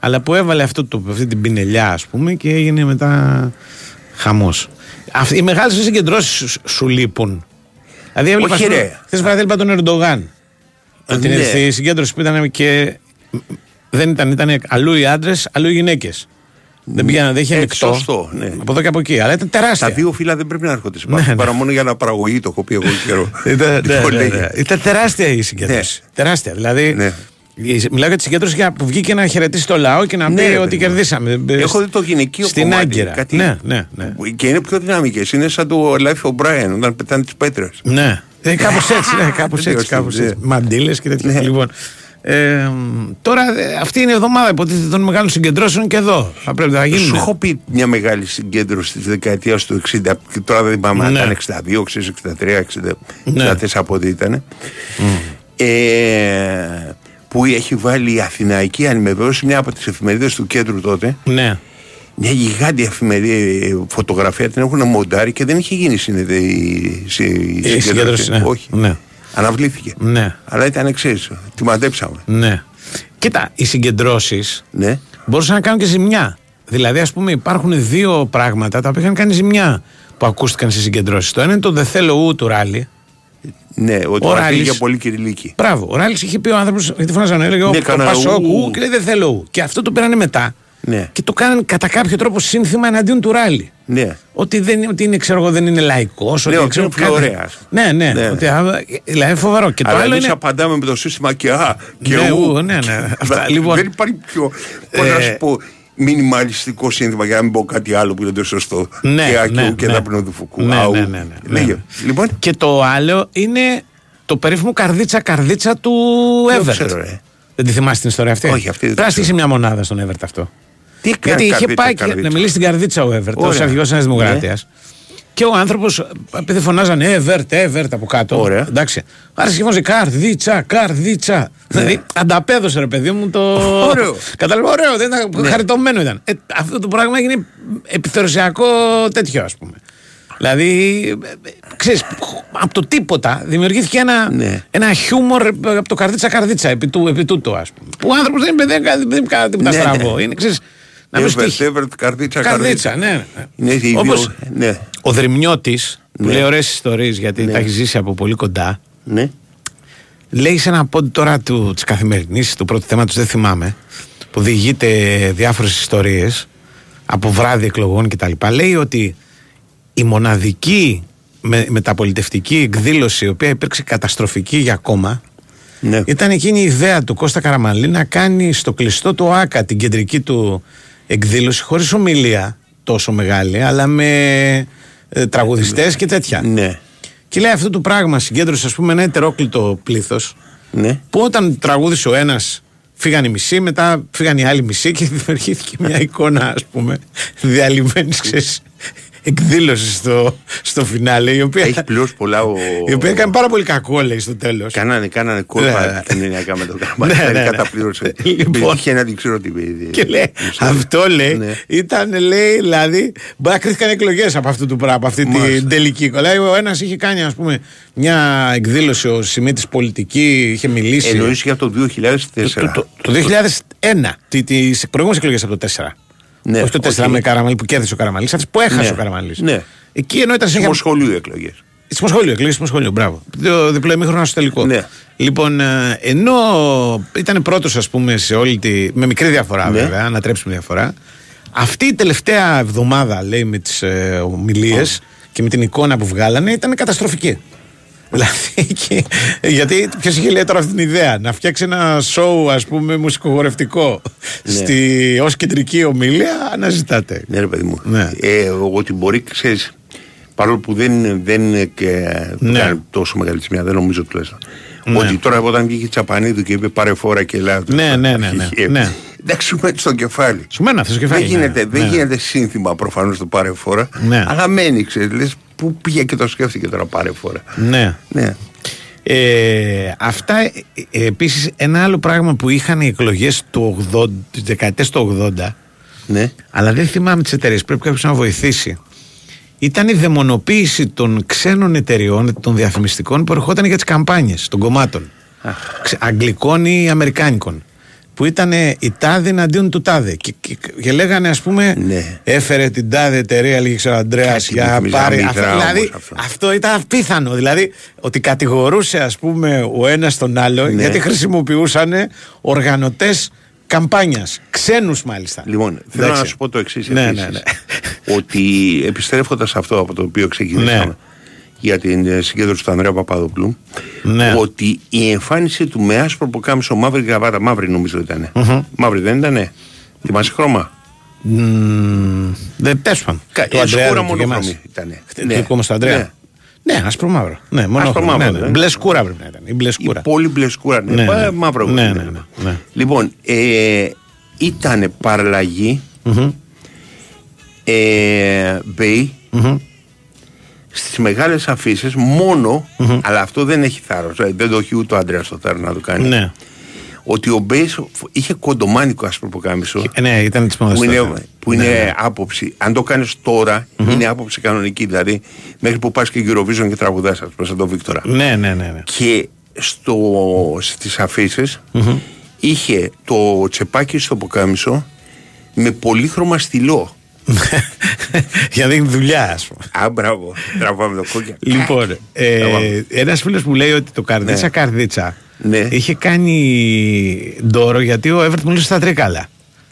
αλλά που έβαλε αυτό το, αυτή την πινελιά ας πούμε και έγινε μετά χαμός οι μεγάλες συγκεντρώσεις σου λείπουν δηλαδή έβλεπα Όχι ρε χθες βράδυ έβλεπα τον Ερντογάν ε, ότι ναι. η συγκέντρωση που ήταν και δεν ήταν, ήταν αλλού οι άντρες, αλλού οι γυναίκες δεν πήγαιναν, δεν είχε ανοιχτό. Σωστό, ναι. Από εδώ και από εκεί. Αλλά ήταν τεράστια. Τα δύο φύλλα δεν πρέπει να έρχονται σε ναι, ναι. Παρά μόνο για να παραγωγή το έχω πει εγώ καιρό. ήταν, ναι, ναι, ναι. ήταν τεράστια η συγκέντρωση. Τεράστια. Δηλαδή. Μιλάω για τη συγκέντρωση που βγήκε να χαιρετήσει το λαό και να πει ότι κερδίσαμε. Έχω δει το γυναικείο στην κομμάτι, Άγκυρα. Κάτι... Ναι, ναι, ναι. Και είναι πιο δυναμικές. Είναι σαν το Life of Brian όταν πετάνε τις πέτρες. Ναι. Ε, κάπως έτσι. Ναι, κάπως έτσι, κάπως έτσι. Μαντήλες και τέτοια. Λοιπόν, ε, τώρα αυτή είναι η εβδομάδα υποτίθεται των μεγάλων συγκεντρώσεων και εδώ. Θα πρέπει να γίνει. Σου έχω πει μια μεγάλη συγκέντρωση τη δεκαετία του 60 και τώρα δεν θυμάμαι αν ήταν 62, 63, 64 ναι. από ό,τι ήταν. Ε, που έχει βάλει η Αθηναϊκή Ανημεβαίωση, μια από τις εφημερίδες του κέντρου τότε. Ναι. Μια γιγάντια εφημερίδα φωτογραφία την έχουν μοντάρει και δεν είχε γίνει η συγκέντρωση. Ναι. Όχι. Ναι. Αναβλήθηκε. Ναι. Αλλά ήταν εξής. Τη μαντέψαμε. Ναι. Κοίτα, οι συγκεντρώσεις ναι. μπορούσαν να κάνουν και ζημιά. Δηλαδή, ας πούμε, υπάρχουν δύο πράγματα τα οποία είχαν κάνει ζημιά που ακούστηκαν στις συγκεντρώσεις. Το ένα είναι το Δεν θέλω ου του Ράλι. Ναι, ότι Ο ο Ράλης- για πολύ κυριλίκη. Μπράβο. Ο Ράλι είχε πει ο άνθρωπος, γιατί φωνάζανε, έλεγε Ναι, ο κάνα Πασόκ ου. ου και λέει Δεν θέλω ου. Και αυτό το πήρανε μετά Ναι, και το κάνανε κατά κάποιο τρόπο σύνθημα εναντίον του Ράλι. ναι. Ότι, δεν, ότι είναι, ξέρω εγώ, δεν είναι λαϊκός. Ναι, ότι είναι φλωρέας. Ναι, ναι. Ναι. Ότι, α, δηλαδή φοβερό. Και το Αλλά άλλο εμείς είναι. απαντάμε με το σύστημα και α, και Ναι, ου. ου, ναι, ναι. Αυτά, λοιπόν. Δεν υπάρχει πιο, πώς να Ε, σου πω, μινιμαλιστικό σύνθημα για να μην πω κάτι άλλο που είναι το σωστό. Ναι, και α, και ναι, ου και ναι. τα πνεύμα του φουκού. Ναι, Αου. ναι, ναι, ναι, ναι. Λέγε. Λοιπόν, Και το άλλο είναι το περίφημο καρδίτσα καρδίτσα του Δεν Εύερτ. ξέρω, ρε. Δεν τη θυμάσαι την ιστορία αυτή; Όχι, αυτή δεν Πρέπει να τη στήσει μια μονάδα στον Εύερτ αυτό. Τι Γιατί κάνει είχε καρδίτσα, πάει και καρδίτσα. να μιλήσει στην καρδίτσα ο Εύερτ, ω Ωραία. αρχηγό τη Νέα Δημοκρατία. Και ο άνθρωπο, επειδή φωνάζανε Εύερτ, Εύερτ από κάτω. Ωραία. Εντάξει. Άρχισε και φωνάζει καρδίτσα, καρδίτσα. Δηλαδή ανταπέδωσε ρε παιδί μου το. Ωραίο. Κατάλαβα, ωραίο, δεν ήταν, χαριτωμένο ήταν. Ε, αυτό το πράγμα έγινε επιθεωρησιακό τέτοιο, α πούμε. Δηλαδή, ε, ε, ξέρεις, από το τίποτα δημιουργήθηκε ένα, Ναι. ένα χιούμορ ε, από το καρδίτσα-καρδίτσα επί, του, επί τούτου, ας πούμε. Που ο άνθρωπος δεν, δεν, δεν, δεν κάνει τίποτα Ναι, στραβό. ναι. Είναι, ξέρεις, να μην Εύερτ, στοιχεί. Εύερτ, καρδίτσα, Καρδίτσα, ναι. Είναι οι Όπως δύο- Ναι, ο Δρυμιώτης, που Ναι. λέει ωραίες ιστορίες γιατί Ναι. τα έχει ζήσει από πολύ κοντά, ναι. λέει σε ένα πόντι τώρα του, της καθημερινής, του πρώτου θέματος δεν θυμάμαι, που διηγείται διάφορες ιστορίες από βράδυ εκλογών κτλ. Λέει ότι η μοναδική με, μεταπολιτευτική εκδήλωση η οποία υπήρξε καταστροφική για κόμμα ναι. ήταν εκείνη η ιδέα του Κώστα Καραμαλή να κάνει στο κλειστό του ΆΚΑ την κεντρική του εκδήλωση χωρίς ομιλία τόσο μεγάλη αλλά με ε, τραγουδιστές και τέτοια. Ναι, Και λέει αυτό το πράγμα συγκέντρωσε ας πούμε ένα ετερόκλητο πλήθος ναι. που όταν τραγούδισε ο ένας φύγανε οι μισοί, μετά φύγανε οι άλλοι μισοί και δημιουργήθηκε μια εικόνα ας πούμε διαλυμένης ξέρεις, εκδήλωση στο, στο φινάλε η οποία, Έχει πληρώσει πολλά ο... η οποία έκανε πάρα πολύ κακό λέει στο τέλος Κάνανε, κάνανε Ναι, κόλπα ναι. επικοινωνιακά με το γραμμάτι. Ναι, Ναι, ναι, ναι. καταπλήρωσε. Λοιπόν. Είχε να την ξέρω τι και λέει αυτό λέει Ναι. ήταν λέει δηλαδή μπορεί να κρίθηκαν εκλογές από αυτό το πράγμα από αυτή Μάλιστα. την τελική λέει ο ένας είχε κάνει ας πούμε μια εκδήλωση ο Σιμίτης πολιτική είχε μιλήσει Εννοείς για το 2004. το, το, το 2001 τι- τις προηγούμενες εκλογές από το 4 Ναι, όχι το 4 οκ. με Καραμαλή που κέρδισε ο Καραμαλής, αυτές που έχασε Ναι, ο Καραμαλής. ναι. Εκεί ενώ ήταν συνέχεια. Δημοσχολείου εκλογές. Συμμοσχόλιο, εκλογέ συμμοσχόλιο, μπράβο. Το διπλό ημίχρονο στο τελικό. Ναι. Λοιπόν, ε, ενώ ήταν πρώτος, ας πούμε, σε όλη τη. με μικρή διαφορά Ναι. βέβαια, ανατρέψιμη διαφορά. Αυτή η τελευταία εβδομάδα, λέει, με τις ε, ομιλίες και με την εικόνα που βγάλανε ήταν καταστροφική. Δηλαδή, και- γιατί ποιος είχε λέει τώρα αυτή την ιδέα, να φτιάξει ένα σόου, ας πούμε, μουσικογορευτικό Ναι. στη, ως κεντρική ομιλία, αναζητάτε. Ναι, ρε παιδί μου. Ναι. Ε, ότι μπορεί, ξέρεις, παρόλο που δεν, δεν είναι και Ναι. κάνει τόσο μεγάλη σημεία, δεν νομίζω τουλάχιστον. Ναι. Ότι τώρα όταν βγήκε η Τσαπανίδου και είπε πάρε φόρα και ελάω. Ναι, ναι, ναι, ναι, Ε, ναι. Εντάξει, σου μένει στο κεφάλι. Σου μένει αυτό στο κεφάλι. δεν γίνεται, ναι, δεν ναι. γίνεται σύνθημα προφανώς το πάρε φόρα. Ναι. Αλλά μένει, ξέρεις. Λε πού πήγε και το σκέφτηκε τώρα πάρε φόρα. Ναι. Ναι. Ε, αυτά ε, ε, επίσης ένα άλλο πράγμα που είχαν οι εκλογές του 80, τις δεκαετίες του 80 ναι. αλλά δεν θυμάμαι τις εταιρείες πρέπει κάποιος να βοηθήσει ήταν η δαιμονοποίηση των ξένων εταιριών των διαφημιστικών που ερχόταν για τις καμπάνιες των κομμάτων Ξε- αγγλικών ή αμερικάνικων που ήταν η τάδε εναντίον του τάδε και, και, και λέγανε ας πούμε Ναι. έφερε την τάδε εταιρεία λέγει ο Αντρέας Κάτι για μου να θυμίζει πάρει αμύδρα αυτό, όμως δηλαδή, αυτό. αυτό ήταν απίθανο. Δηλαδή ότι κατηγορούσε ας πούμε ο ένας τον άλλο Ναι. γιατί χρησιμοποιούσαν οργανωτές καμπάνιας. Ξένους μάλιστα. Λοιπόν, θέλω Εντάξει. να σου πω το εξής. Ναι, ναι, ναι. Ότι επιστρέφοντας αυτό από το οποίο ξεκινήσαμε Ναι. Για την ε, συγκέντρωση του Ανδρέα Παπαδοπλού, Ναι. ότι η εμφάνιση του με άσπρο που κάμισο μαύρη γραβάτα, μαύρη νομίζω ήταν. Μμμ. Μαύρη δεν ήταν. Θυμάσαι χρώμα; Μμμ, Δεν πέσπαν. Κα- Του ε, Αντρέα σκούρα δεν και μονοχρωμή εμάς. ήτανε. Χτε- Ναι. του κόμμα του Αντρέα. Ναι. Ναι, άσπρο μαύρο. Ναι, μόνο Άσπρο ναι, μαύρο, ναι. δεν Μπλε είναι. σκούρα πρέπει να ήταν. Η μπλε σκούρα. Η πολύ μπλε σκούρα. Ναι, Ναι, πα- ναι. μαύρο. Ναι, είναι. ναι, ναι, ναι. Λοιπόν, ε, ήταν παραλλαγή Μμμ, ε, Bay μμμ. Στις μεγάλες αφήσεις μόνο, αλλά αυτό δεν έχει θάρρος, ε, δεν το έχει ούτε ο Άντρεας το θάρρο να το κάνει. Ναι. Ότι ο Μπέις είχε κοντομάνικο άσπρο ποκάμισο. Ε, Ναι, ήταν της μόδα. Που είναι, που είναι άποψη. Αν το κάνεις τώρα, είναι άποψη κανονική. Δηλαδή, μέχρι που πας και Eurovision και τραγουδάς, ας πούμε, σαν τον Βίκτορα. Ναι, ναι, ναι. ναι. Και στο, στις αφήσεις είχε το τσεπάκι στο ποκάμισο με πολύχρωμα στυλό. Για να δίνει δουλειά, ας πούμε. Α, μπράβο. Τραβάμε το κόκκι. Λοιπόν, ε, ένας φίλος μου λέει ότι το καρδίτσα Ναι. καρδίτσα Ναι. είχε κάνει ντόρο γιατί ο Εύερτ μου λέει στα τρίκαλα.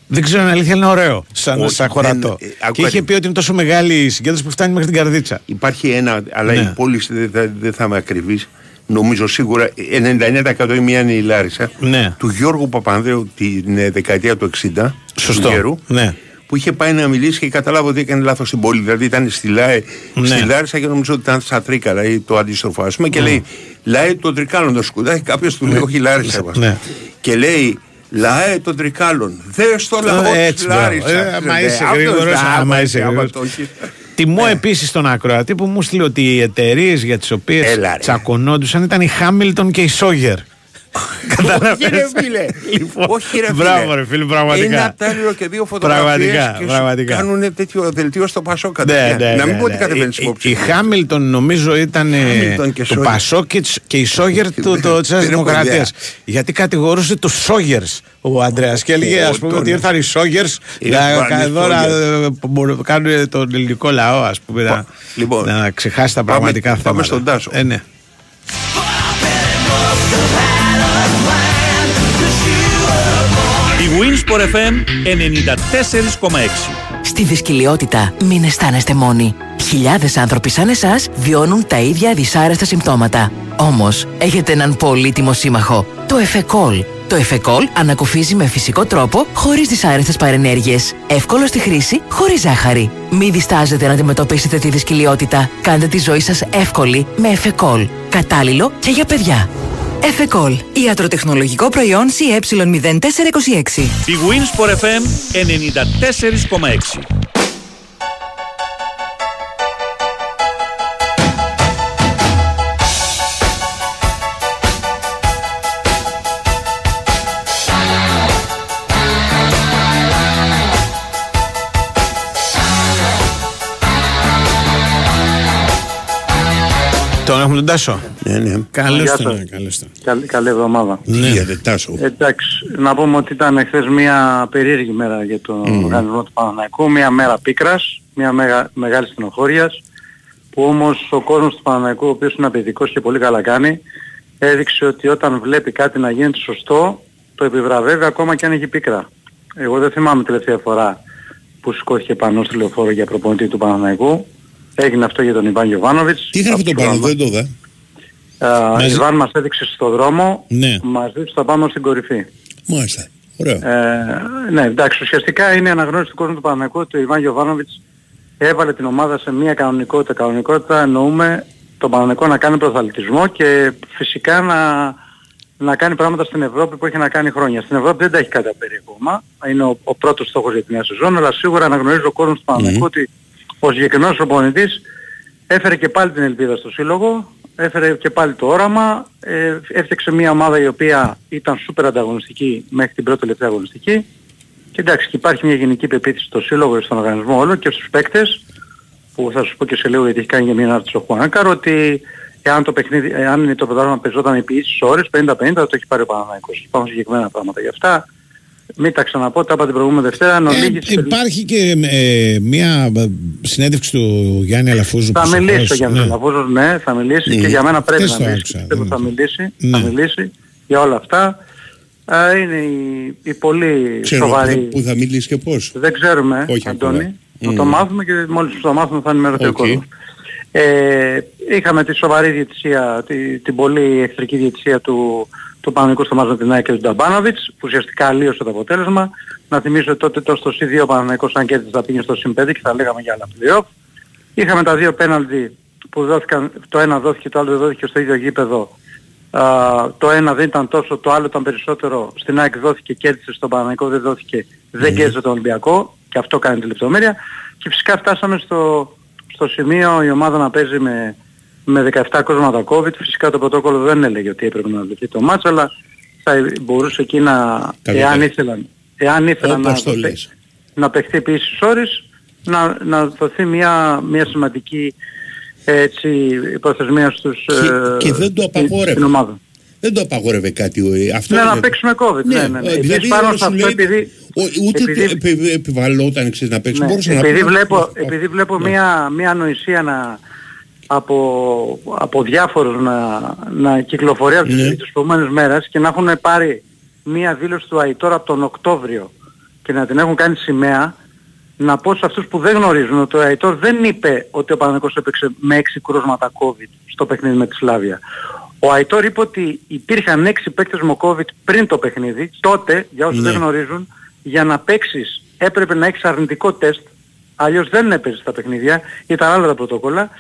Δεν ξέρω αν αλήθεια είναι ωραίο, σαν, Όχι, σαν χωρατό. δεν- ε, και άκουγα- είχε πει ότι είναι τόσο μεγάλη η συγκέντρωση που φτάνει μέχρι την καρδίτσα. Υπάρχει ένα, αλλά Ναι. η πόλη δεν θα, δεν θα είμαι ακριβή. Νομίζω σίγουρα 99% η μία είναι η Λάρισα. Ναι. Του Γιώργου Παπανδρέου την ε, δεκαετία του 60. Σωστό. Του Γέρου, Ναι. Που είχε πάει να μιλήσει και καταλάβω ότι έκανε λάθος στην πόλη. Δηλαδή ήταν στη, Λάε, Ναι. στη Λάρισα και νομίζω ότι ήταν στα Τρίκαλα ή το αντίστροφο. Α πούμε και λέει Λάε των Τρικάλων το σκουδάκι. Κάποιος του λέει Όχι Λάρισα. μας». Ναι. Και λέει Λάε των Τρικάλων. Δε στο λαό Ε, της έτσι, μπράβο. Λάρισα. Ε, άμα Ναι, είσαι αυτός, γρήγορος, άμα άμα είσαι, είσαι άμα γρήγορος. το έχεις. Τιμώ επίσης τον ακροατή που μου στείλε ότι οι εταιρείες για τις οποίες Έλα, ρε. τσακωνόντουσαν ήταν η Χάμιλτον και η Σόγερ. Όχι ρε φίλε. Λοιπόν, Όχι ρε φίλε. μπράβο, ρε φίλε, πραγματικά. Ένα τάλιρο και δύο φωτογραφίες Πραγματικά, και σου πραγματικά. κάνουν τέτοιο δελτίο στο Πασό Ναι, κατευθείαν. ναι, Να μην ναι, πω ότι ναι. κατεβαίνεις Η- υπόψη. Η Χάμιλτον νομίζω ήταν ε, Χάμιλτον και του Σόγερ. Πασόκιτς και η Σόγερ του το, της Δεν έχω Δημοκρατίας. ιδέα. Γιατί κατηγορούσε τους Σόγερ ο Αντρέα και έλεγε Ο, ας πούμε τον- ότι ήρθαν οι Σόγερ Είναι πάνε εδώ να Σόγερ. ε, μπορούν- κάνουν τον ελληνικό λαό, ας πούμε, να, Λοιπόν, να ξεχάσει τα πάμε- πραγματικά θέματα. πάμε στον Τάσο. Ε, ναι. Η Winsport FM 94,6. Στη δυσκολιότητα μην αισθάνεστε μόνοι. Χιλιάδες άνθρωποι σαν εσάς βιώνουν τα ίδια δυσάρεστα συμπτώματα. Όμως, έχετε έναν πολύτιμο σύμμαχο. Το Εφεκόλ. Το Εφεκόλ ανακουφίζει με φυσικό τρόπο, χωρίς δυσάρεστες παρενέργειες. Εύκολο στη χρήση, χωρίς ζάχαρη. Μην διστάζετε να αντιμετωπίσετε τη δυσκολιότητα. Κάντε τη ζωή σας εύκολη με Εφεκόλ. Κατάλληλο και για παιδιά. Εφεκόλ. Ιατροτεχνολογικό προϊόν CE0426. Η Winsport FM 94,6. Τον έχουμε τον Τάσο. Ναι, ναι. Καλώς Γεια τον, σας. καλώς τον. Καλή, καλή εβδομάδα. Ναι. Για δετάσω. Εντάξει, να πούμε ότι ήταν χθες μια περίεργη μέρα για τον οργανισμό του Παναναϊκού, μια μέρα πίκρας, μια μεγα, μεγάλη στενοχώριας, που όμως ο κόσμος του Παναναϊκού, ο οποίος είναι απαιτητικός και πολύ καλά κάνει, έδειξε ότι όταν βλέπει κάτι να γίνεται σωστό, το επιβραβεύει ακόμα και αν έχει πίκρα. Εγώ δεν θυμάμαι τελευταία φορά που σηκώθηκε πάνω στο λεωφόρο για προπονητή του Παναναϊκού. Έγινε αυτό για τον Ιβάν Γιωβάνοβιτς. Τι γράφει το Αυτό πάνω, το δεν το είδα. Α, Μαζί- Ιβάν μας έδειξε στο δρόμο, Ναι. μαζί του θα πάμε στην κορυφή. Μάλιστα. Ωραίο. Ε, ναι, εντάξει, ουσιαστικά είναι η αναγνώριση του κόσμου του Παναγικού ότι ο Ιβάν Γιωβάνοβιτς έβαλε την ομάδα σε μια κανονικότητα. Κανονικότητα εννοούμε τον Παναγικό να κάνει προθαλητισμό και φυσικά να, να κάνει πράγματα στην Ευρώπη που έχει να κάνει χρόνια. Στην Ευρώπη δεν τα έχει κάτι ακόμα. Είναι ο, ο πρώτος στόχος για την νέα σεζόν, αλλά σίγουρα αναγνωρίζει ο κόσμος του Παναγικού ότι ο συγκεκριμένος προπονητής έφερε και πάλι την ελπίδα στο σύλλογο, έφερε και πάλι το όραμα, ε, έφτιαξε μια ομάδα η οποία ήταν σούπερ ανταγωνιστική μέχρι την πρώτη τελευταία αγωνιστική και εντάξει και υπάρχει μια γενική πεποίθηση στο σύλλογο και στον οργανισμό όλο και στους παίκτες που θα σας πω και σε λίγο γιατί έχει κάνει και μια ανάρτηση ο Χουάνκαρ ότι εάν το παιχνίδι, εάν το πρωτάθλημα παίζονταν επί ίσης ώρες 50-50 το έχει πάρει ο Παναναϊκός. Υπάρχουν συγκεκριμένα πράγματα γι' αυτά. Μην τα ξαναπώ, τα είπα την προηγούμενη Δευτέρα. Εν Ε, ολίγης- υπάρχει και ε, μια ε, συνέντευξη του Γιάννη Αλαφούζου. Θα που σε μιλήσει ο χώρισε, Γιάννης ναι. Αλαφούζος, ναι, θα μιλήσει Ναι. και για μένα πρέπει Χθες να το μιλήσει. άκουσα, Πιστεύω ναι. θα μιλήσει, Ναι. θα μιλήσει για όλα αυτά. Α, είναι η, η πολύ Ξέρω σοβαρή... που θα- που θα μιλήσει και πώς. Δεν ξέρουμε, Όχι Αντώνη. ακόμα. Θα Μμ. το μάθουμε και μόλις το μάθουμε θα ενημερωθεί ο Οκ. κόσμος. Ε, είχαμε τη σοβαρή διαιτησία, τη, την πολύ εχθρική διαιτησία του, του Παναγικού στο μάτς με την ΑΕΚ και του Νταμπάνοβιτς, που ουσιαστικά αλλίωσε το αποτέλεσμα. Να θυμίσω ότι τότε το στο C2 ο Παναγικός αν κέρδισε θα πήγε στο συν 5 και θα λέγαμε για άλλα playoff. Είχαμε τα δύο πέναλτι που δόθηκαν, το ένα δόθηκε, το άλλο δεν δόθηκε στο ίδιο γήπεδο. Α, το ένα δεν ήταν τόσο, το άλλο ήταν περισσότερο. Στην ΑΕΚ δόθηκε, κέρδισε στον Παναγικό, δεν δόθηκε, δεν κέρδισε τον Ολυμπιακό και αυτό κάνει τη λεπτομέρεια. Και φυσικά φτάσαμε στο, στο σημείο η ομάδα να παίζει με, με 17 κρούσματα COVID. Φυσικά το πρωτόκολλο δεν έλεγε ότι έπρεπε να λυθεί το μάτς, αλλά θα μπορούσε εκεί να, Καλύτερα. εάν ήθελαν, εάν ήθελαν να, Όπως το δοθεί- λες. να παιχτεί επί ίσης ώρες, να, να δοθεί μια, μια σημαντική έτσι, προθεσμία στους, Και, ε, και δεν το στην- απαγόρευε. στην ομάδα. Δεν το απαγόρευε κάτι. ε, Αυτό Ναι, είναι- να παίξουμε COVID. Ναι, ναι, ναι. ε, Επίσης Δηλαδή πάνω όλος σε σου αυτό, λέει επειδή- ούτε επειδή- επι- επιβαλλόταν ξέρεις, να παίξει. Ναι, Μπορούσε να επειδή πει- βλέπω, επειδή βλέπω Ναι. μια, μια ανοησία να, από, από διάφορους να, να κυκλοφορεί από τις, Ναι. τις προηγούμενες μέρες και να έχουν πάρει μια δήλωση του ΑΙΤΟΡ από τον Οκτώβριο και να την έχουν κάνει σημαία να πω σε αυτούς που δεν γνωρίζουν ότι ο ΑΙΤΟΡ δεν είπε ότι ο Παναγικός έπαιξε με έξι κρούσματα COVID στο παιχνίδι με τη Σλάβια. Ο Αϊτόρ είπε ότι υπήρχαν έξι παίκτες με COVID πριν το παιχνίδι. Τότε, για όσους Ναι. δεν γνωρίζουν, για να παίξεις έπρεπε να έχεις αρνητικό τεστ. Αλλιώς δεν έπαιζες στα παιχνίδια. Ήταν άλλα τα πρωτόκολλα.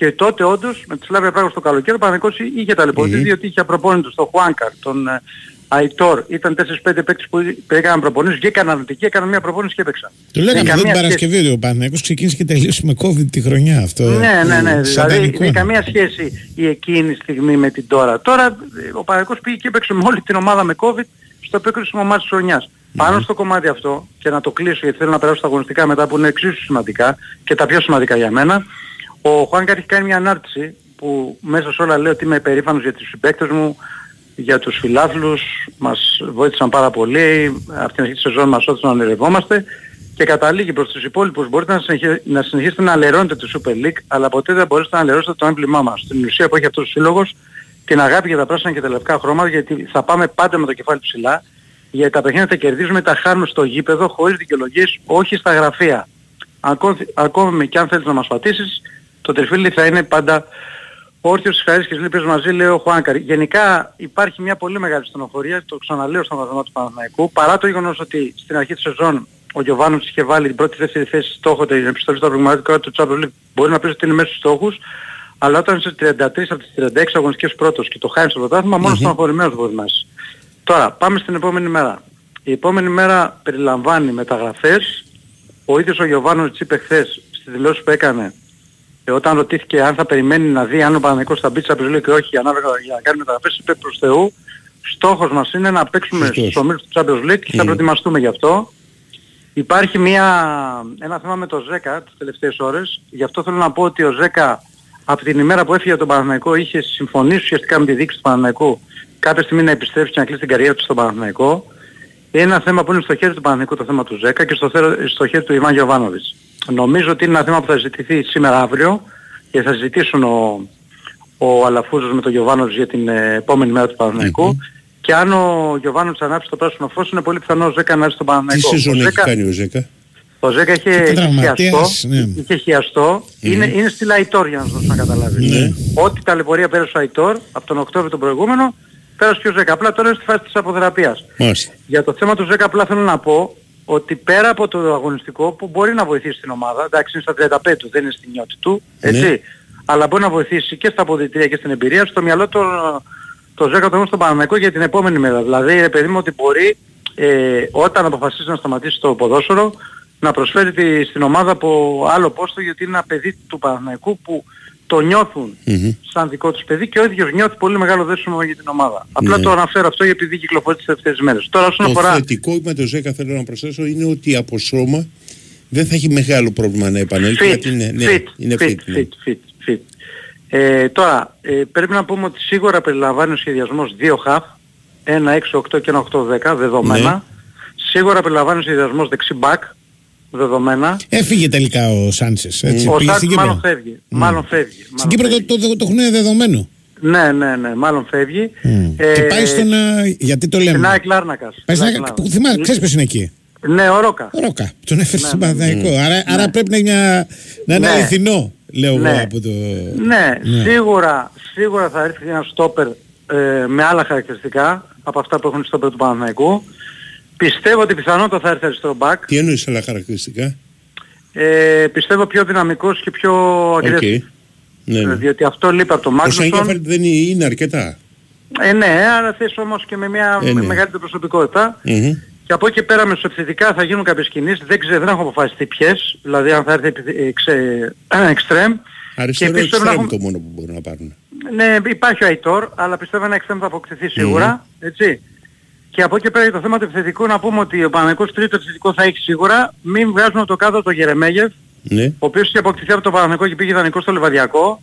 Και τότε όντως με τη Σλάβια πράγμα στο καλοκαίρι ο Παναγικός είχε ταλαιπωρηθεί Μμμ. διότι είχε προπόνητο στο Χουάνκαρ, τον ε, Αϊτόρ. Ήταν 4-5 παίκτες που έκαναν προπονήσεις και έκαναν αρνητική, έκαναν μια προπόνηση και έπαιξαν. Το λέγαμε Δεν εδώ την καμία σχέση. Παρασκευή ότι ο Παναθηναϊκός ξεκίνησε και τελείωσε με COVID τη χρονιά. Αυτό Ναι, ναι, ναι. Δηλαδή σατανικό δεν είναι. καμία σχέση η εκείνη στιγμή με την τώρα. Τώρα ε, ο Παναγικός πήγε και έπαιξε με όλη την ομάδα με COVID στο επέκρισιμο μάτι της χρονιάς. Πάνω στο κομμάτι αυτό και να το κλείσω γιατί θέλω να περάσω στα αγωνιστικά μετά που είναι εξίσου σημαντικά και τα πιο σημαντικά για μένα. Ο Χουάνκαρ έχει κάνει μια ανάρτηση που μέσα σε όλα λέει ότι είμαι υπερήφανος για τους συμπαίκτες μου, για τους φιλάθλους, μας βοήθησαν πάρα πολύ, αυτή την αρχή της σεζόν μας όθησαν να ονειρευόμαστε και καταλήγει προς τους υπόλοιπους μπορείτε να, συνεχί- να συνεχίσετε να λερώνετε τη Super League αλλά ποτέ δεν μπορείτε να λερώσετε το έμβλημά μας. Στην ουσία που έχει αυτός ο σύλλογος την αγάπη για τα πράσινα και τα λευκά χρώματα γιατί θα πάμε πάντα με το κεφάλι ψηλά γιατί τα παιχνίδια τα κερδίζουμε, τα χάνουμε στο γήπεδο χωρίς δικαιολογίες, όχι στα γραφεία. Ακόμη, ακόμη και αν θέλεις να μας πατήσεις, το τριφύλι θα είναι πάντα όρθιος της χαρίς και της λύπης μαζί, λέει ο Χουάνκαρ. Γενικά υπάρχει μια πολύ μεγάλη στενοχωρία, το ξαναλέω στον βαθμό του Παναθηναϊκού, παρά το γεγονός ότι στην αρχή της σεζόν ο Γιωβάνος είχε βάλει την πρώτη δεύτερη θέση στόχο την επιστολή στα πραγματικά του Champions League, μπορεί να πεις ότι είναι μέσα στους στόχους, αλλά όταν είσαι 33 από τις 36 αγωνιστικές πρώτος και το χάνεις στο πρωτάθλημα, μόνος στενοχωρημένος μπορείς να είσαι. Τώρα, πάμε στην επόμενη μέρα. Η επόμενη μέρα περιλαμβάνει μεταγραφές. Ο ίδιος ο Γιωβάνος είπε χθες στη δηλώση που έκανε ε, όταν ρωτήθηκε αν θα περιμένει να δει αν ο Παναγικός θα μπει της Απριλίου και όχι ανάλογα για να κάνει μεταγραφές, είπε προς Θεού στόχος μας είναι να παίξουμε Σωστός. στους ομίλους του Champions League και θα Μμμ. προετοιμαστούμε γι' αυτό. Υπάρχει μια, ένα θέμα με το Ζέκα τις τελευταίες ώρες. Γι' αυτό θέλω να πω ότι ο Ζέκα από την ημέρα που έφυγε από τον Παναθηναϊκό είχε συμφωνήσει ουσιαστικά με τη δίκη του Παναθηναϊκού κάποια στιγμή να επιστρέψει και να κλείσει την καριέρα του στον Παναθηναϊκό. Είναι ένα θέμα που είναι στο χέρι του Παναθηναϊκού το θέμα του Ζέκα και στο, θέρο- στο χέρι του Ιβάν Γιωβάνοβιτς. Νομίζω ότι είναι ένα θέμα που θα συζητηθεί σήμερα αύριο και θα συζητήσουν ο, ο Αλαφούζος με τον Γιωβάνοβιτς για την ε, επόμενη μέρα του Παναθηναϊκού. Και αν ο Γιωβάνοβιτς ανάψει το πράσινο φως είναι πολύ πιθανός ο Ζέκα να έρθει στον Τι Παναθηναϊκό. σεζόν Ο έχει Ζέκα- κάνει ο Ζέκα; ο Ζέκα είχε, Ήταν είχε τραυματίας, χιαστό, ναι. είχε χιαστό. Είναι, είναι στη Λαϊτόρ για να σας δώσω να καταλάβεις. Ναι. Ό,τι ταλαιπωρία πέρασε ο Αϊτόρ από τον Οκτώβριο τον προηγούμενο, πέρασε και ο Ζέκα. Απλά τώρα είναι στη φάση της αποθεραπείας. Μάλιστα. Για το θέμα του Ζέκα απλά θέλω να πω ότι πέρα από το αγωνιστικό που μπορεί να βοηθήσει την ομάδα, εντάξει είναι στα 35 του, δεν είναι στην νιώτη του, έτσι, Ναι. αλλά μπορεί να βοηθήσει και στα αποδητήρια και στην εμπειρία, στο μυαλό το, το Ζέκα το έχουμε στον Παναμαϊκό για την επόμενη μέρα. Δηλαδή, ρε παιδί μου, ότι μπορεί ε, όταν αποφασίσει να σταματήσει το ποδόσφαιρο να προσφέρει τη, στην ομάδα από άλλο πόστο γιατί είναι ένα παιδί του Παναθηναϊκού που το νιώθουν Μμμ. σαν δικό τους παιδί και ο ίδιος νιώθει πολύ μεγάλο δέσιμο για την ομάδα. Απλά Ναι. το αναφέρω αυτό επειδή κυκλοφορεί τις τελευταίες μέρες. Τώρα όσον Το αφορά... θετικό με το Ζέκα θέλω να προσθέσω είναι ότι από σώμα δεν θα έχει μεγάλο πρόβλημα να επανέλθει. Fit, γιατί είναι, ναι, fit, είναι fit, fit, ναι. fit, fit, fit. Ε, τώρα, ε, πρέπει να πούμε ότι σίγουρα περιλαμβάνει ο σχεδιασμός δύο χαφ, ένα 6-8 και ένα 8-10 δεδομένα. Ναι. Σίγουρα περιλαμβάνει ο σχεδιασμός δεξί back, δεδομένα. Έφυγε τελικά ο Σάντσες. Έτσι, ο πήγε Σάκ στην Κύπρο. μάλλον φεύγει. Μάλλον φεύγει. Στην μάλλον Κύπρο φεύγει. το, το, το, το έχουν δεδομένο. Ναι, ναι, ναι, μάλλον φεύγει. Ε, και πάει στον... α, γιατί το λέμε; Στην ΑΕΚ Λάρνακας. Πάει στην ΑΕΚ ΑΕΚ- Λάρνακας. που θυμάσαι, ξέρεις ποιος είναι εκεί; Ναι, ο Ρόκα. Ο Ρόκα. Τον έφερε Ναι, στον ναι, Παναθηναϊκό. Άρα, άρα πρέπει να είναι, μια, να είναι Ναι. αληθινό, λέω Ναι. εγώ από το... Ναι, Ναι. Σίγουρα, σίγουρα θα έρθει ένα στόπερ ε, με άλλα χαρακτηριστικά από αυτά που έχουν στόπερ του Παναθηναϊκού. Πιστεύω ότι πιθανότατα θα έρθει αριστερό μπακ. Τι εννοείς άλλα χαρακτηριστικά; Ε, πιστεύω πιο δυναμικός και πιο Οκ. aggressive. Ναι, Ε, ναι. Διότι αυτό λείπει από το Ο Μάγνουσον. Σάνκεφελτ δεν είναι, είναι αρκετά. Ε, ναι, αλλά θες όμως και με μια Ε, ναι. με μεγαλύτερη προσωπικότητα. Μμμ. Και από εκεί και πέρα μεσοεπιθετικά θα γίνουν κάποιες κινήσεις. Δεν ξέρω, δεν έχει αποφασιστεί ποιες. Δηλαδή αν θα έρθει επι- ε, ξε- εξτρέμ. Αριστερό επίσης πρέπει να εξτρέμ έχουμε- το μόνο που μπορούν να πάρουν. Ναι, υπάρχει ο Αϊτόρ, αλλά πιστεύω ένα εξτρέμ θα αποκτηθεί σίγουρα. Έτσι. Και από εκεί και πέρα για το θέμα του επιθετικού να πούμε ότι ο Παναγικός τρίτο επιθετικό θα έχει σίγουρα. Μην βγάζουμε το κάτω το Γερεμέγεφ, Ναι. ο οποίος είχε αποκτηθεί από το Παναγικό και πήγε ιδανικό στο Λιβαδιακό.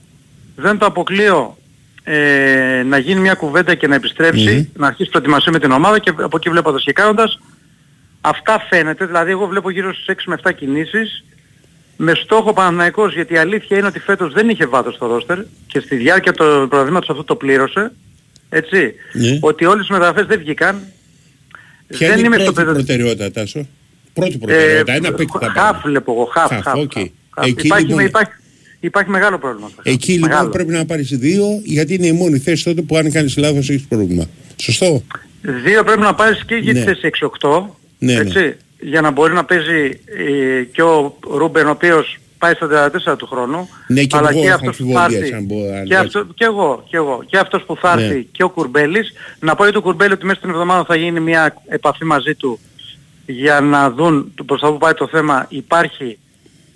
Δεν το αποκλείω ε, να γίνει μια κουβέντα και να επιστρεψει Μμμ. να αρχίσει προετοιμασία με την ομάδα και από εκεί βλέποντας και κάνοντας. Αυτά φαίνεται, δηλαδή εγώ βλέπω γύρω στις 6 με 7 κινήσεις με στόχο Παναθηναϊκός, γιατί η αλήθεια είναι ότι φέτος δεν είχε βάθος στο ρόστερ και στη διάρκεια του προγραμματος αυτό το πλήρωσε, έτσι, Ναι. ότι όλες οι μεταγραφές δεν βγήκαν. Ποια δεν είναι η είμαι πρώτη στο πεδίο... προτεραιότητα, Τάσο. Πρώτη προτεραιότητα. Ένα παίκτη θα χαφ πάρει. βλέπω εγώ, χαφ, Χαφ, χαφ, οκ. χαφ, χαφ. Εκεί Υπάρχει, λοιπόν- υπάρχει, υπάρχει μεγάλο πρόβλημα. στο χαφ. Εκεί λοιπόν Μεγάλο. πρέπει να πάρεις δύο, γιατί είναι η μόνη θέση τότε που αν κάνεις λάθος έχεις πρόβλημα. Σωστό; Δύο πρέπει να πάρεις και για τη Ναι. θέση 6-8, Ναι, ναι. έτσι, για να μπορεί να παίζει ε, και ο Ρούμπεν ο οποίος πάει στα 34 του χρόνου, Ναι, και αλλά εγώ και έχω αυτός που θα αμφιβολίες έρθει, αν μπο- αν και, αυτό, και εγώ, και εγώ, και αυτός που θα Ναι. έρθει και ο Κουρμπέλης, να πω για τον Κουρμπέλη ότι μέσα στην εβδομάδα θα γίνει μια επαφή μαζί του για να δουν το- προς τα που πάει το θέμα, υπάρχει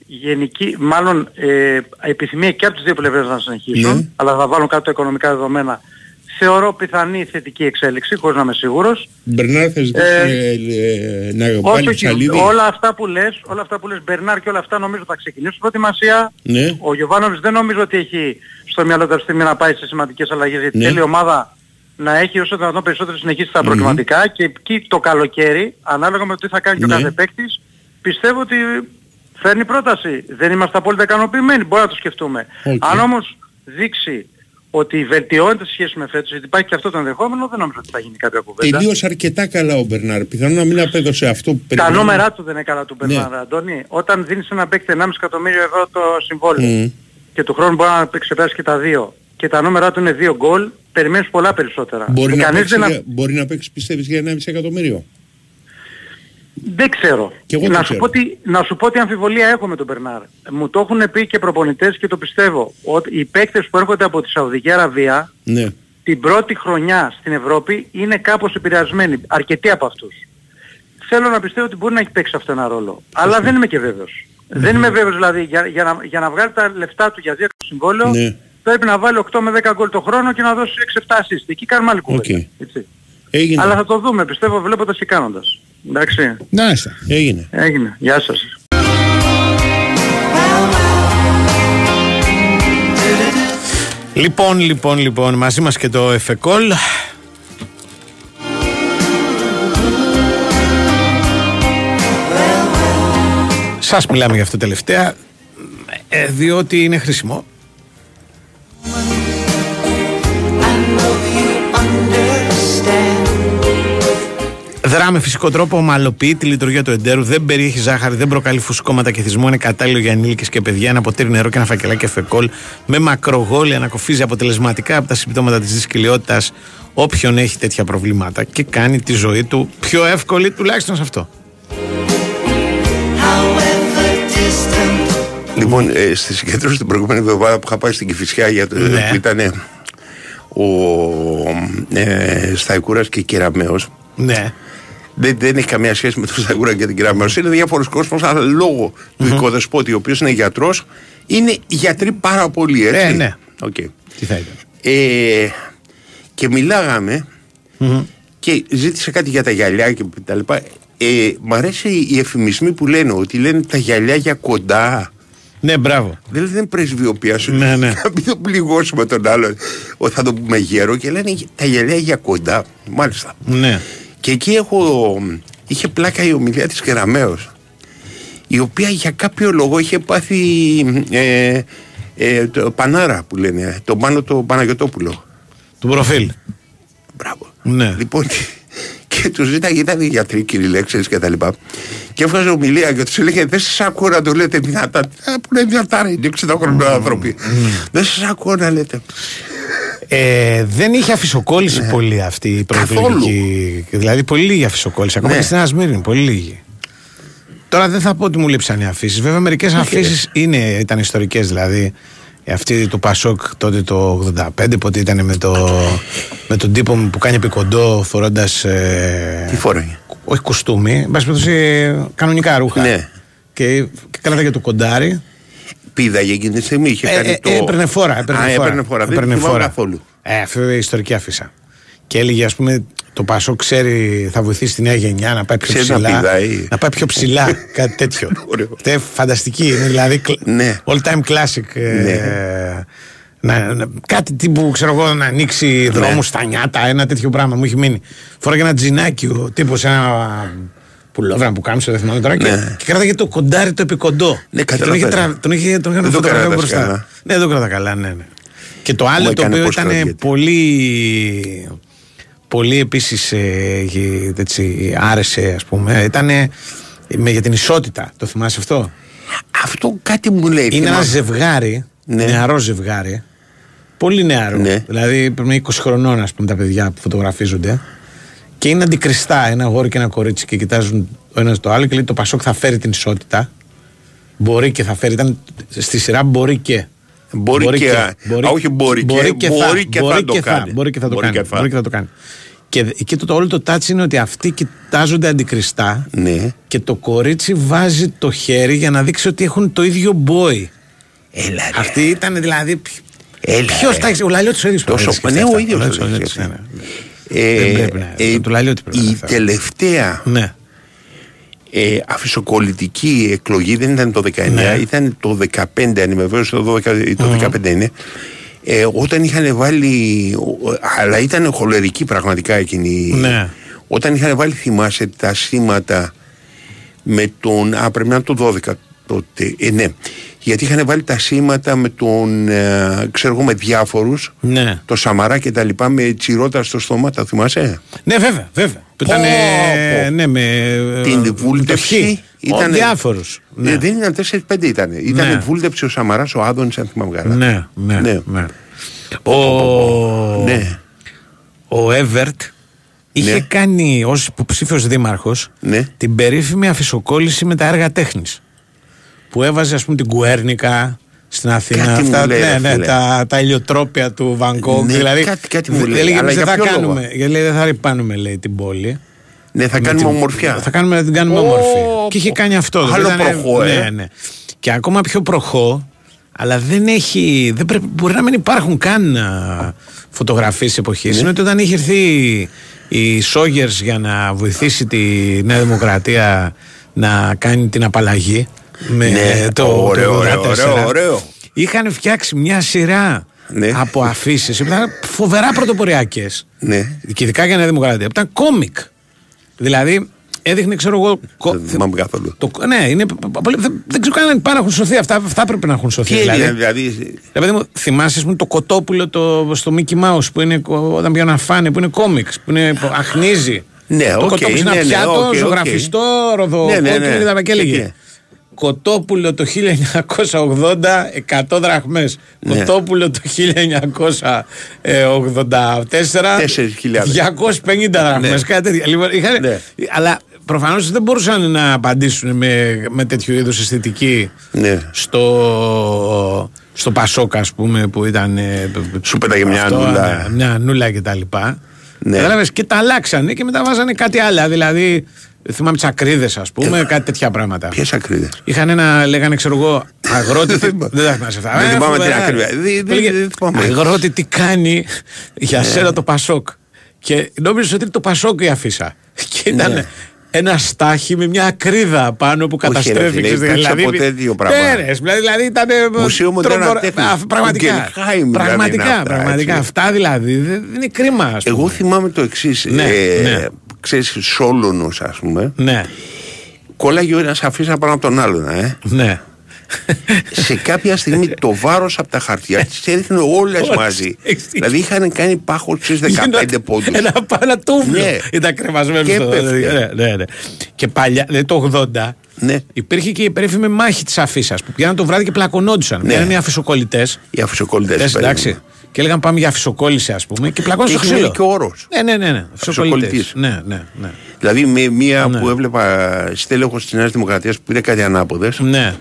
γενική, μάλλον ε, επιθυμία και από τις δύο πλευρές να συνεχίσουν, Ναι. αλλά θα βάλουν κάτω τα οικονομικά δεδομένα. Θεωρώ πιθανή θετική εξέλιξη, χωρίς να είμαι σίγουρος. Μπερνάρ θα ζητήσεις Ε, ε, ε, να Όχι, βάλεις όχι, ψαλίδι. όλα αυτά που λες, όλα αυτά που λες, Μπερνάρ και όλα αυτά νομίζω θα ξεκινήσουν προετοιμασία. Ναι. Ο Γιωβάνοβης δεν νομίζω ότι έχει στο μυαλό του αυτή τη στιγμή να πάει σε σημαντικές αλλαγές γιατί Ναι. θέλει η ομάδα να έχει όσο το δυνατόν περισσότερο συνεχίσει στα Μμμ. προκριματικά και εκεί το καλοκαίρι, ανάλογα με το τι θα κάνει και Ναι. ο κάθε παίκτης, πιστεύω ότι φέρνει πρόταση. Δεν είμαστε απόλυτα ικανοποιημένοι, μπορεί να το σκεφτούμε. Οκ. Αν όμως δείξει ότι βελτιώνεται σε σχέση με φέτος, γιατί υπάρχει και αυτό το ενδεχόμενο, δεν νομίζω ότι θα γίνει κάποια κουβέντα. Τελείωσε αρκετά καλά ο Μπερνάρ. Πιθανόν να μην απέδωσε αυτό που Τα περιμέναμε. νούμερά του δεν είναι καλά του Ναι. Μπερνάρ, Αντώνη. Όταν δίνεις ένα παίκτη 1,5 εκατομμύριο ευρώ το συμβόλαιο Μμ. και του χρόνου μπορεί να ξεπεράσει και τα δύο και τα νούμερά του είναι δύο γκολ, περιμένεις πολλά περισσότερα. Μπορεί Και να, κανείς παίξει, δεν, για- μπορεί να παίξει πιστεύεις για 1,5 εκατομμύριο; Δεν ξέρω. Κι εγώ δεν να, σου ξέρω. πω τι, να σου πω τι αμφιβολία έχω με τον Μπερνάρ. Μου το έχουν πει και προπονητές και το πιστεύω. Ότι οι παίκτες που έρχονται από τη Σαουδική Αραβία Ναι. την πρώτη χρονιά στην Ευρώπη είναι κάπως επηρεασμένοι. Αρκετοί από αυτούς. Θέλω να πιστεύω ότι μπορεί να έχει παίξει αυτό ένα ρόλο. Αλλά δεν είμαι και βέβαιος. Δεν είμαι βέβαιος δηλαδή για, για, να, για να βγάλει τα λεφτά του για δύο συμβόλαιο Ναι. πρέπει να βάλει 8 με 10 γκολ το χρόνο και να δώσει 6-7 assist. Εκεί κάνουμε άλλη κουβέντα. Οκ. Έτσι. Έγινε. Αλλά θα το δούμε πιστεύω βλέποντας και κάνοντας. Εντάξει. Να είστε. Έγινε. Έγινε. Γεια σας. Λοιπόν, λοιπόν, λοιπόν, μαζί μας και το εφεκόλ. Σας μιλάμε για αυτό τελευταία, ε, διότι είναι χρήσιμο. Δρά με φυσικό τρόπο, ομαλοποιεί τη λειτουργία του εντέρου, δεν περιέχει ζάχαρη, δεν προκαλεί φουσκώματα και θυσμό, είναι κατάλληλο για ενήλικες και παιδιά. Ένα ποτήρι νερό και ένα φακελάκι εφεκόλ με μακρογόλια ανακοφίζει αποτελεσματικά από τα συμπτώματα της δυσκολιότητα όποιον έχει τέτοια προβλήματα και κάνει τη ζωή του πιο εύκολη, τουλάχιστον σε αυτό. Λοιπόν, ε, στη συγκέντρωση την προηγούμενη εβδομάδα που είχα πάει στην Κηφισιά για το, Ναι. που ήταν ο ε, Σταϊκούρας και Κεραμέως Ναι. Δεν, δεν έχει καμία σχέση με τον Σταϊκούρα και την Κεραμέως είναι διάφορος κόσμος αλλά λόγω του οικοδεσπότη ο οποίος είναι γιατρός είναι γιατροί πάρα πολύ έτσι Ε, ναι. Οκ. Τι θα ήταν. Ε, και μιλάγαμε και ζήτησε κάτι για τα γυαλιά και τα λοιπά. Ε, μ' αρέσει οι εφημισμοί που λένε ότι λένε τα γυαλιά για κοντά. Ναι, μπράβο. Δεν δεν πρεσβειοποιάς σου. Ναι, ναι. Να μην το πληγώσουμε τον άλλο. Ότι θα το πούμε γέρο και λένε τα γυαλιά για κοντά. Μάλιστα. Ναι. Και εκεί έχω, είχε πλάκα η ομιλία της Κεραμέως η οποία για κάποιο λόγο είχε πάθει ε, ε, το Πανάρα που λένε, τον Πάνο το Παναγιωτόπουλο. Του προφίλ. Μπράβο. Ναι. Λοιπόν, και τους ζήταγε, ήταν γιατροί κύριοι λέξεις και τα λοιπά. Και έβγαζε ομιλία και τους έλεγε: Δεν σας ακούω να το λέτε δυνατά. Α, που είναι δυνατά, ρε, είναι 60 χρονών άνθρωποι. Δεν σας ακούω να λέτε. Ε, δεν είχε αφισοκόλληση πολύ αυτή η προεκλογική. Δηλαδή, πολύ λίγη αφισοκόλληση. Ακόμα Ναι. και στην Ασμύρινη, πολύ λίγη. Τώρα δεν θα πω ότι μου λείψαν οι αφήσεις. Βέβαια, μερικές αφήσεις ήταν ιστορικές. Δηλαδή, αυτή του Πασόκ τότε το 85, πότε ήταν με, το, με τον τύπο που κάνει επικοντό φορώντας. Ε, Τι φόρεγε. όχι κουστούμι, εν πάση περιπτώσει κανονικά ρούχα. Ναι. Και, και κράταγε το κοντάρι. Πήδαγε εκείνη τη στιγμή, είχε Ε, κάνει ε, το. έπαιρνε φόρα. Έπαιρνε Α, φόρα. έπαιρνε φόρα. Δεν Έπαιρνε θυμάμαι φόρα. καθόλου. Ε, αυτό είναι ιστορική αφίσα. Και έλεγε, ας πούμε, το Πασό ξέρει, θα βοηθήσει τη νέα γενιά να πάει πιο Ξέρει να ψηλά. πηδάει. να πάει πιο ψηλά, κάτι τέτοιο. Ωραίο. Αυτό είναι φανταστική. Είναι δηλαδή κλ- Ναι. all time classic. ε, Ναι. να, να- κάτι τύπου, ξέρω εγώ, να ανοίξει δρόμους στα νιάτα, ένα τέτοιο πράγμα μου έχει μείνει. Φοράγε ένα τζινάκι ο τύπος, ένα πουλόβερα που κάμψε, δεν θυμάμαι τώρα. Και, και κράταγε το κοντάρι το επικοντό. Ναι, Και τον είχε, καταλαβαίνω. τρα- τον είχε, τον είχε Δεν το φωτογραφία κράτας μπροστά. καλά. Ναι, δεν το κράτα καλά, ναι, ναι. Και το Μου άλλο το έκανε οποίο πώς ήταν κρατιέται. πολύ. Πολύ επίσης έτσι, άρεσε, ας πούμε. Ήταν για την ισότητα. Το θυμάσαι αυτό; Αυτό κάτι μου λέει. Είναι θυμάμαι. ένα ζευγάρι, Ναι. νεαρό ζευγάρι. Πολύ νεαρό. Ναι. Δηλαδή πρέπει να είναι 20 χρονών, ας πούμε, τα παιδιά που φωτογραφίζονται. Και είναι αντικριστά ένα αγόρι και ένα κορίτσι και κοιτάζουν ο ένα το άλλο και λέει το Πασόκ θα φέρει την ισότητα. Μπορεί και θα φέρει. Ήταν στη σειρά μπορεί και. Μπορεί και- α, όχι μπορεί και, μπορεί και θα το κάνει. Μπορεί και θα το Μπορεί κάνει. και θα. Μπορεί και θα το κάνει. Και εκεί το, το όλο το τάτσι είναι ότι αυτοί κοιτάζονται αντικριστά Ναι. και το κορίτσι βάζει το χέρι για να δείξει ότι έχουν το ίδιο boy. Έλα, ρε. Αυτή ήταν δηλαδή. Έλα, Ποιος ρε. τα έχει, ο Λαλιώτης ο ίδιος. Τόσο- ναι, ο ίδιος το έχει σκεφτεί. Ε, Δεν πρέπει να- ε, του Λαλιώτη πρέπει να η είναι αυτό. τελευταία Ναι. ε, αφισοκολλητική εκλογή δεν ήταν το 19, Ναι. ήταν το 15, αν είμαι βέβαιος, το, 12, το 15 είναι. Ε, όταν είχαν βάλει. ο- Αλλά ήταν χολερική πραγματικά εκείνη. Ναι. Όταν είχαν βάλει, θυμάσαι, τα σήματα με τον. Α, πρέπει να είναι το 12 τότε. Ε, ναι. Γιατί είχαν βάλει τα σήματα με τον. Ε, ξέρω εγώ, με διάφορους. Ναι. Το Σαμαρά και τα λοιπά με τσιρότα στο στόμα, τα θυμάσαι; Ναι, βέβαια, βέβαια. Που Πω, ήταν. πω. Ναι, με. Την βούλτεψη Ήταν. Διάφορους. Ε, δεν ήταν 4-5 ήταν. Ήταν Ναι. βούλτεψη ο Σαμαράς, ο Άδωνης, αν θυμάμαι καλά. Ναι, ναι, Ναι. ναι. Ο, Ναι. ο Εύερτ είχε Ναι. κάνει ως υποψήφιο δήμαρχος Ναι. την περίφημη αφισοκόλληση με τα έργα τέχνης. Που έβαζε, ας πούμε, την Κουέρνικα στην Αθήνα. Κάτι μου λέει, ναι, ρε ναι, φίλε. τα, τα ηλιοτρόπια του Βανκόγκ. Ναι, δηλαδή, κάτι- κάτι μου λέει, έλεγε, αλλά «Εμείς για δεν θα ποιο λόγο;» κάνουμε, γιατί λέει, δεν θα ρηπάνουμε λέει, την πόλη. Ναι, θα Με κάνουμε την- ομορφιά. Θα κάνουμε να την κάνουμε Ω, όμορφη. Και είχε κάνει αυτό. άλλο δηλαδή ήταν- προχώ, ε. Ναι, ναι. Και ακόμα πιο προχώ, αλλά δεν έχει. Δεν πρέπει, μπορεί να μην υπάρχουν καν φωτογραφίες εποχής. Ναι. Είναι ότι όταν είχε έρθει η Σόγερς για να βοηθήσει τη Νέα Δημοκρατία να κάνει την απαλλαγή. Με Ναι, το, ωραίο, το ωραίο, 84, ωραίο, ωραίο. Είχαν φτιάξει μια σειρά Ναι. από αφήσεις. Ήταν φοβερά πρωτοποριακές. Ναι. Και ειδικά για Νέα Δημοκρατία. Ήταν κόμικ. Δηλαδή έδειχνε, ξέρω εγώ. κο- Δεν θυμάμαι καθόλου. το, ναι, είναι, πολύ- δεν, δεν ξέρω καν αν πάνε να έχουν σωθεί. Αυτά, αυτά πρέπει να έχουν σωθεί. Τι δηλαδή. έγινε, δηλαδή. Ρε παιδί μου, θυμάσαι ας πούμε, το κοτόπουλο το, στο Mickey Mouse που είναι κο- όταν πηγαίνουν να φάνε, που είναι κόμιξ, που είναι, που αχνίζει. Ναι, το οκ, κοτόπουλο είναι ναι, ένα ναι, πιάτο, οκ, οκ. ζωγραφιστό, Ναι, ναι, ναι. ροδοκόκκινο και Και έλεγε. τι; Κοτόπουλο το 1980, 100 δραχμές. Ναι. Κοτόπουλο το 1984, 4.000. 250 δραχμές. Ναι. Κάτι τέτοιο. Λοιπόν, είχαν- Ναι. Αλλά προφανώς δεν μπορούσαν να απαντήσουν με, με τέτοιου είδους αισθητική Ναι. στο, στο Πασόκα, ας πούμε, που ήταν. ε, Σου πέταγε μια αυτό, νούλα. ναι, Μια νούλα και τα λοιπά. Ναι. Κατάλαβες, και τα αλλάξανε και μετά βάζανε κάτι άλλο. Δηλαδή, θυμάμαι τσακρίδε, ας πούμε, κάτι τέτοια πράγματα. Ποιες ακρίδες; Είχαν ένα, λέγανε, ξέρω εγώ, αγρότη. δεν τα θυμάσαι αυτά. Δεν Ε, θυμάμαι φοβερά. την ακρίβεια. Δεν- δεν- Που έλεγε, δεν θυμάμαι. Αγρότη, τι κάνει για σένα το Πασόκ. Και νόμιζες ότι είναι το Πασόκ η αφίσα. Και ήταν Ναι. ένα στάχι με μια ακρίδα πάνω που ρε καταστρέφεις. φίλε, ξέρεις, υπήρξε ποτέ τέτοιο πράγμα. Ναι, ρε, δηλαδή ήταν. Μουσείο Μοντέρνα Τέχνης. Πραγματικά. Του Γκενχάιμ, δηλαδή, είναι Πραγματικά, αυτά, πραγματικά. έτσι. Αυτά δηλαδή δεν δεν είναι κρίμα. ας πούμε. Εγώ θυμάμαι το εξής. Ναι, ε, ναι. Ξέρεις, Σόλωνος ας πούμε. Ναι, Κόλλαγε ο ένας αφήσα πάνω από τον άλλον, ε. ναι. σε κάποια στιγμή το βάρος από τα χαρτιά τις έδειχνε όλες Όλες. μαζί. Έχεις δίκιο. δηλαδή είχαν κάνει πάχος στι 15 πόντους. Ένα πάνω τούβλο. Ναι. Ήταν κρεμασμένος Και στο έπεφτε. ναι, ναι, ναι. Και παλιά, δηλαδή το 80, Ναι. υπήρχε και η περίφημη μάχη της αφίσα που πηγαίναν το βράδυ και πλακωνόντουσαν. Ναι. Ήταν οι αφισοκολλητές. Οι αφισοκολλητές. εντάξει. Και έλεγαν πάμε για αφισοκόλληση, ας πούμε, και πλακώναν Και στο έχει ξύλο. και όρος. Ναι, ναι, ναι. ναι. Αφισοκολλητές. Αφισοκολλητής. Ναι, ναι, ναι. Δηλαδή, με μία Ναι. που έβλεπα στέλεχο της Νέας Δημοκρατίας που πήρε κάτι ανάποδες, ναι.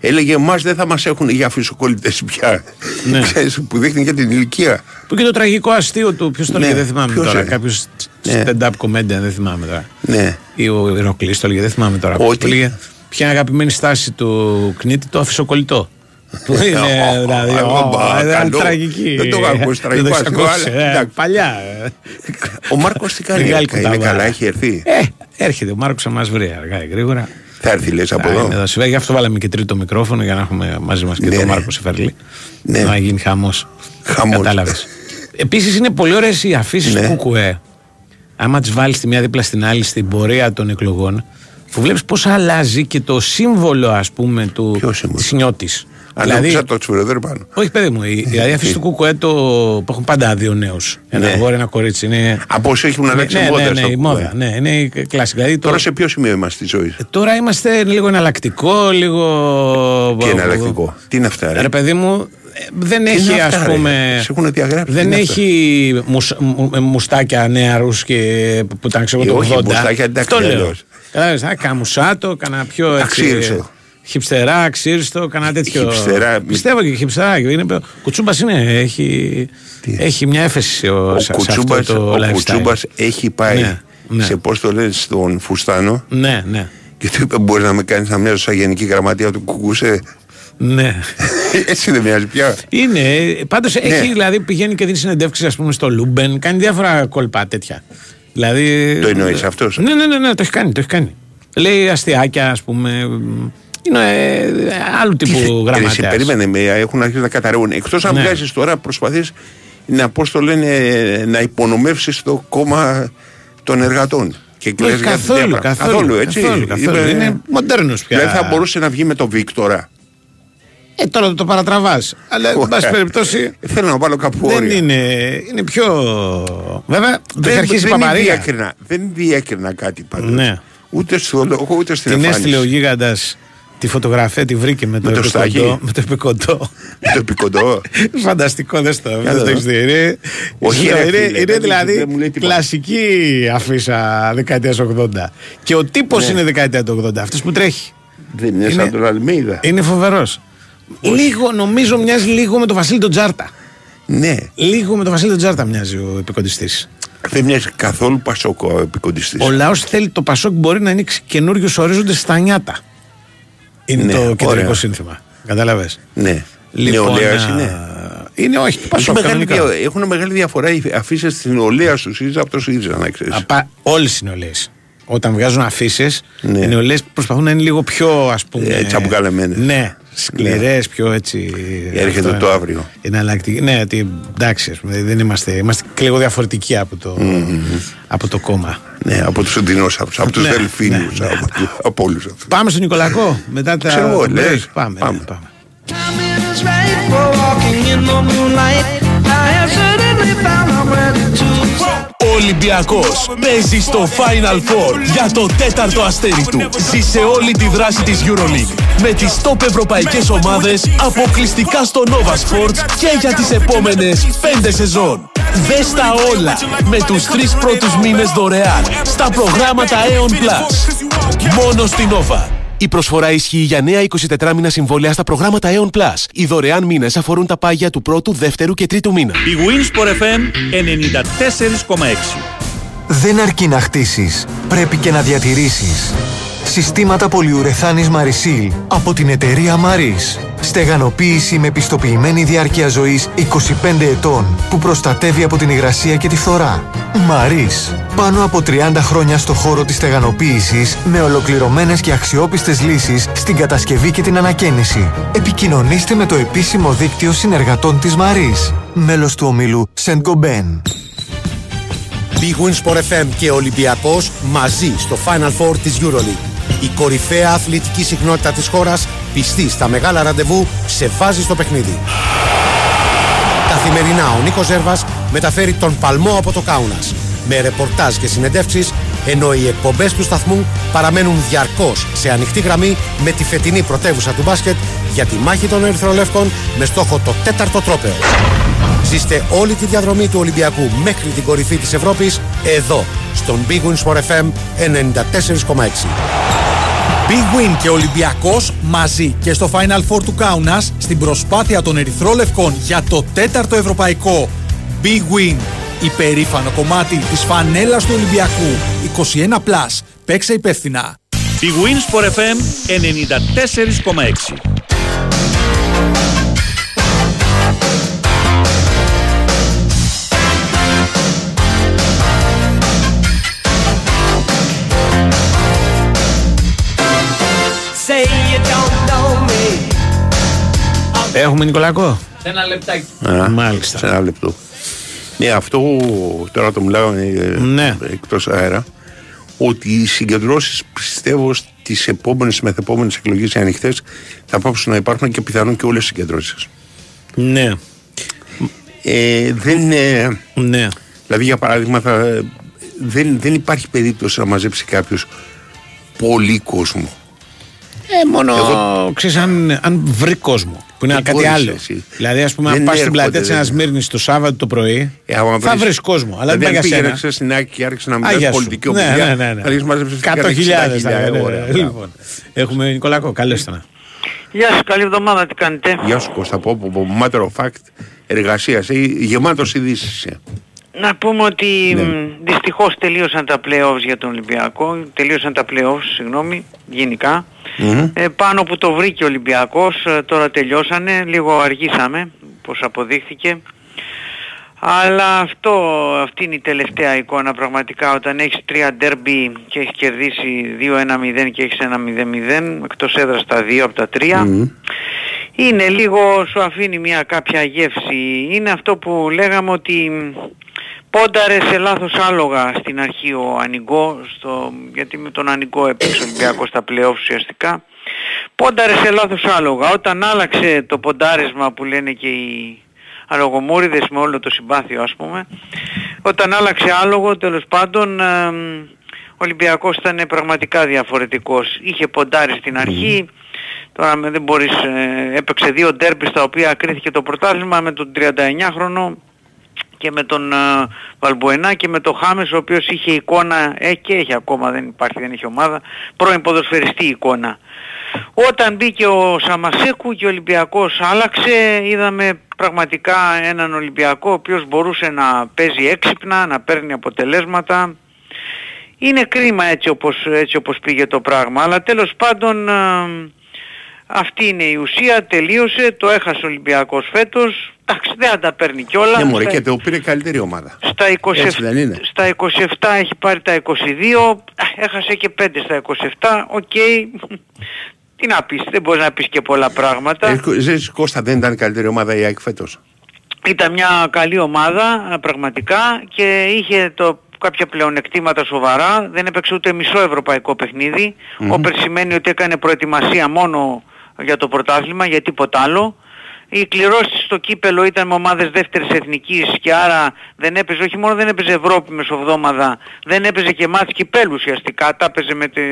έλεγε Εμάς δεν θα μας έχουν για αφισοκολλητέ πια. Ναι. Ξέρεις, που δείχνει και την ηλικία. Που και το τραγικό αστείο του, ποιος το Ναι, έλεγε, δεν θυμάμαι ποιος τώρα. έλεγε; Κάποιος Ναι. stand-up comedian, δεν θυμάμαι τώρα. Ναι. Ή ο Ηρωκλή το έλεγε, δεν θυμάμαι τώρα. Ότι; Που έλεγε, Ποια είναι η αγαπημένη στάση του Κνίτη, το αφισοκολλητό. Που είναι δηλαδή. Α, ω, μπα, ήταν καλό. τραγική. Δεν το είχα ακούσει, Δεν το τραγικό έχεις αστείο, ακούσει, αλλά ε, εντάξει. Παλιά. ε. Ο Μάρκος τι κάνει, Μεγάλη είναι κουτάβα. καλά, έχει έρθει; Ε, έρχεται ο Μάρκος να μας βρει αργά ή γρήγορα. Θα έρθει, λες από Α, εδώ. είναι εδώ συμβαίνει. Γι' αυτό βάλαμε και τρίτο μικρόφωνο για να έχουμε μαζί μας και Ναι, τον ναι. Μάρκο Σεφερλή. Ναι. Να γίνει χαμός. Χαμός. Κατάλαβες. Επίσης είναι πολύ ωραίες οι αφήσεις Ναι. του Κουκουέ. Άμα τις βάλεις τη μία δίπλα στην άλλη στην πορεία των εκλογών, που βλέπεις πώς αλλάζει και το σύμβολο, ας πούμε, του της νιώτης. Δηλαδή, το τσουρεδέρ πάνω. Όχι, παιδί μου. Η, η αφήση του Κουκουέ το, που έχουν πάντα δύο νέους. Ένα Ναι. αγόρι, ένα κορίτσι. Είναι... Από όσο έχουν αλλάξει ναι, μόδα ναι, ναι, στο η Κουκουέ. μόδα. Ναι, είναι η κλασική. Δηλαδή, Τώρα το, σε ποιο σημείο είμαστε στη ζωή; τώρα είμαστε λίγο εναλλακτικό, λίγο. Τι εναλλακτικό; Τι είναι αυτά, ρε; Ρε παιδί μου, ε, δεν Τι έχει είναι αυτά, ας ρε; πούμε. Σε έχουν διαγράψει. Δεν τι είναι έχει μουσ, μου- μουστάκια νεαρούς και που ήταν ξέρω Ε, το 80. όχι, μουστάκια, εντάξει, Αυτό λέω. αλλιώς. Κατάλαβες, α, καμουσάτο, κανένα πιο έτσι. Αξίριστο. Χυψτερά, αξίριστο, κανένα τέτοιο. Χυψτερά, Πιστεύω και χυψτερά. Είναι, κουτσούμπας είναι. Έχει, έχει μια έφεση ο, Ο σε, σε αυτό Κουτσούμπας, το ο lifestyle. Κουτσούμπας έχει πάει Ναι, ναι. σε πώς το λένε στον Φουστάνο Ναι, ναι. και του είπε: Μπορείς να με κάνεις να μοιάζω σαν γενική γραμματεία του Κουκούσε. Ναι. Έτσι δεν μοιάζει πια. Είναι. Πάντως Ναι. έχει δηλαδή πηγαίνει και δίνει συνεντεύξεις ας πούμε στο Λούμπεν. Κάνει διάφορα κόλπα τέτοια. Δηλαδή. Το εννοείς αυτός; Ναι, ναι, ναι, ναι, το έχει κάνει. Το έχει κάνει. Λέει αστιάκια, ας πούμε. Είναι ε, άλλου Τι τύπου θε- ρε, εσύ, γραμματέα. Περίμενε με, έχουν αρχίσει να καταραίουν. Εκτός αν Ναι. βγάζεις τώρα, προσπαθείς να, πώς το λένε, να υπονομεύσεις το κόμμα των εργατών. Και Όχι, κλαις για καθόλου, τέτοια πράγματα. καθόλου, έτσι. καθόλου, καθόλου. Είπε- Είναι μοντέρνος πια. Δηλαδή θα μπορούσε να βγει με τον Βίκτορα. Ε, τώρα το παρατραβάς. Αλλά, εν πάση περιπτώσει. Θέλω να βάλω κάπου Δεν όρια. είναι. Είναι πιο. Βέβαια, το έχει αρχίσει η δεν, παπαρία. διέκρινα, δεν διέκρινα κάτι πάντως. Ναι. Ούτε στο λόγο, ούτε στην Την εμφάνιση. έστειλε ο γίγαντας τη φωτογραφία, τη βρήκε με το, Με το επικοντό. στάχι. Με το επικοντό. Με το επικοντό. Φανταστικό, δεν στο Για δεν να το δω. έχεις δει. Είναι, Όχι, είναι, ρε, είναι, φίλε, είναι δεν- δηλαδή δεν μου λέει τίποτα. κλασική αφίσα δεκαετίας 80. Και ο τύπος Ναι. είναι δεκαετία του 80. Αυτός που τρέχει. Δεν είναι, σαν τον Αλμίδα. Είναι φοβερός. Λίγο, νομίζω, μοιάζει λίγο με τον Βασίλη τον Τζάρτα. Ναι. Λίγο με τον Βασίλη τον Τζάρτα μοιάζει ο επικοντιστής. Δεν μοιάζει καθόλου πασόκο ο επικοντιστής. Ο λαός θέλει το Πασόκ μπορεί να ανοίξει καινούριους ορίζοντες στα νιάτα. Είναι Ναι, το κεντρικό ωραία. σύνθημα. Κατάλαβε. Ναι. Λοιπόν, Νεολαίας α, είναι. Είναι όχι, του Έχει Πασόκ. μεγάλη κανονικά. δια- Έχουν μεγάλη διαφορά οι αφήσεις στην νεολαία του ΣΥΡΙΖΑ από το ΣΥΡΙΖΑ, να ξέρεις. Όλες οι νεολαίες. Όταν βγάζουν αφήσεις, Ναι. οι νεολαίες προσπαθούν να είναι λίγο πιο ας πούμε. Ε, τσαμπουκαλεμένες. Ναι, σκληρές, πιο έτσι. Έρχεται αυτό το είναι- αύριο. Είναι αλλακτική. Ναι, ότι, εντάξει, ας πούμε, δεν είμαστε, είμαστε και λίγο διαφορετικοί από το, από το κόμμα. Ναι, από τους δεινόσαυρου, από του Ναι, δελφίνου, ναι, ναι. από, από όλους αυτούς. Πάμε στον Νικολακό μετά τα. Ξέρω εγώ, break. λες. Πάμε, Πάμε. ναι, πάμε. Ο Ολυμπιακός παίζει στο Final Four για το τέταρτο αστέρι του. Ζήσε όλη τη δράση της EuroLeague με τις top ευρωπαϊκές ομάδες αποκλειστικά στο Nova Sports και για τις επόμενες πέντε σεζόν. Δες τα όλα με τους τρεις πρώτους μήνες δωρεάν στα προγράμματα Aeon Plus. Μόνο στη Nova. Η προσφορά ισχύει για νέα 24 μήνα συμβόλαια στα προγράμματα Aeon Plus. Οι δωρεάν μήνες αφορούν τα πάγια του πρώτου, δεύτερου και τρίτου μήνα. Η Winsport FM 94,6. Δεν αρκεί να χτίσεις, πρέπει και να διατηρήσεις. Συστήματα πολυουρεθάνης Marisil από την εταιρεία Maris. Στεγανοποίηση με πιστοποιημένη διάρκεια ζωής 25 ετών που προστατεύει από την υγρασία και τη φθορά. Maris. Πάνω από 30 χρόνια στο χώρο της στεγανοποίησης με ολοκληρωμένες και αξιόπιστες λύσεις στην κατασκευή και την ανακαίνιση. Επικοινωνήστε με το επίσημο δίκτυο συνεργατών της Maris. Μέλος του ομίλου Saint Gobain. Big Win Sport FM και Ολυμπιακός μαζί στο Final Four της EuroLeague. Η κορυφαία αθλητική συχνότητα της χώρας πιστή στα μεγάλα ραντεβού σε βάζει στο παιχνίδι. Καθημερινά ο Νίκος Ζέρβας μεταφέρει τον παλμό από το Κάουνας με ρεπορτάζ και συνεντεύξεις ενώ οι εκπομπές του σταθμού παραμένουν διαρκώς σε ανοιχτή γραμμή με τη φετινή πρωτεύουσα του μπάσκετ για τη μάχη των Ερυθρολεύκων με στόχο το τέταρτο τρόπαιο. Ζήστε όλη τη διαδρομή του Ολυμπιακού μέχρι την κορυφή της Ευρώπης εδώ, στον Big Win Sport FM 94,6. Big Win και Ολυμπιακός μαζί και στο Final Four του Κάουνας στην προσπάθεια των Ερυθρόλευκων για το τέταρτο ευρωπαϊκό Big Win. Υπερήφανο κομμάτι της φανέλας του Ολυμπιακού 21+. Παίξε υπεύθυνα. Big Winsport FM 94,6. Say you don't know me. Έχουμε Νικολακό. Ένα λεπτάκι. Α, Μάλιστα. Σε ένα λεπτό. Ναι, αυτό τώρα το μιλάω ε, Ναι. εκτός αέρα. ότι οι συγκεντρώσεις πιστεύω στις επόμενες μεθεπόμενες εκλογές οι ανοιχτές θα πάψουν να υπάρχουν και πιθανόν και όλες οι συγκεντρώσεις. Ναι. Ε, δεν είναι. Ναι. Δηλαδή, για παράδειγμα, θα, δεν, δεν υπάρχει περίπτωση να μαζέψει κάποιος πολύ κόσμο. Ε, μόνο Εγώ- ξέρεις αν, αν βρει κόσμο. Που είναι Τι κάτι μπορείς άλλο. εσύ. Δηλαδή, ας πούμε, αν Δεν πα στην έρχονται, πλατεία της δεν- Ανασμύρνη το Σάββατο το πρωί, Ε, άμα θα βρεις- βρεις κόσμο. Αλλά δηλαδή, δεν αν πάει για πήγαινες σένα. χθες στην ΑΕΚ και άρχισες να Α, μιλάει γεια σου. πολιτική Ναι, ομιλία, ναι, ναι, ναι. θα έχεις μαζέψεις 100.000 θα 60.000, έκανε, ωραία, ναι. Λοιπόν, έχουμε Νικολάκο, καλέστε να. Γεια σας, καλή εβδομάδα, τι κάνετε; Γεια σου Κώστα, πω, πω, πω, matter of fact, εργασίας, ε, γεμάτος ειδήσεις. ε. Να πούμε ότι Ναι. μ, δυστυχώς τελείωσαν τα play-offs για τον Ολυμπιακό, τελείωσαν τα play-offs, συγγνώμη, γενικά. Ε, πάνω που το βρήκε ο Ολυμπιακός, ε, τώρα τελειώσανε, λίγο αργήσαμε, πως αποδείχθηκε. Αλλά αυτό, αυτή είναι η τελευταία εικόνα πραγματικά όταν έχεις τρία ντέρμπι και έχεις κερδίσει 2-1-0 και έχεις ένα 0-0 εκτός έδρας τα δύο από τα τρία είναι λίγο, σου αφήνει μια κάποια γεύση. Είναι αυτό που λέγαμε ότι πόνταρε σε λάθος άλογα στην αρχή ο Ανιγκό, στο, γιατί με τον Ανιγκό έπαιξε ο Ολυμπιακός στα πλέον ουσιαστικά. Πόνταρε σε λάθος άλογα. Όταν άλλαξε το ποντάρισμα που λένε και οι αλογομούριδες με όλο το συμπάθειο ας πούμε, όταν άλλαξε άλογο τέλος πάντων εμ, ο Ολυμπιακός ήταν πραγματικά διαφορετικός. Είχε ποντάρει στην αρχή, τώρα με- δεν μπορείς, ε, έπαιξε δύο ντέρμπις στα οποία κρίθηκε το πρωτάθλημα με τον 39χρονο και με τον ε, Βαλμποενά και με τον Χάμες ο οποίος είχε εικόνα, ε, και έχει ακόμα, δεν υπάρχει, δεν έχει ομάδα, πρώην ποδοσφαιριστή εικόνα. Όταν μπήκε ο Σαμασέκου και ο Ολυμπιακός άλλαξε, είδαμε πραγματικά έναν Ολυμπιακό ο οποίος μπορούσε να παίζει έξυπνα, να παίρνει αποτελέσματα. Είναι κρίμα έτσι όπως, έτσι όπως πήγε το πράγμα, αλλά τέλος πάντων ε, αυτή είναι η ουσία, τελείωσε, το έχασε ο Ολυμπιακός φέτος, εντάξει δεν θα τα παίρνει κιόλας. Ναι, μωρέ, Στα- και το πήρε καλύτερη ομάδα. στα 27, Έτσι δεν είναι. στα 27 έχει πάρει τα 22, έχασε και 5 στα 27, οκ. Τι να πεις, δεν μπορείς να πεις και πολλά πράγματα. Ε, Ζες, Κώστα δεν ήταν καλύτερη ομάδα η ΑΕΚ φέτος; Ήταν μια καλή ομάδα α, πραγματικά και είχε το, κάποια πλεονεκτήματα σοβαρά. Δεν έπαιξε ούτε μισό ευρωπαϊκό παιχνίδι. Μμμ. Όπερ σημαίνει ότι έκανε προετοιμασία μόνο για το πρωτάθλημα, για τίποτα άλλο. Οι κληρώσεις στο κύπελο ήταν με ομάδες δεύτερης εθνικής και άρα δεν έπαιζε, όχι μόνο δεν έπαιζε Ευρώπη μεσοβδόμαδα, δεν έπαιζε και μάτς κυπέλου ουσιαστικά, τα έπαιζε με τη,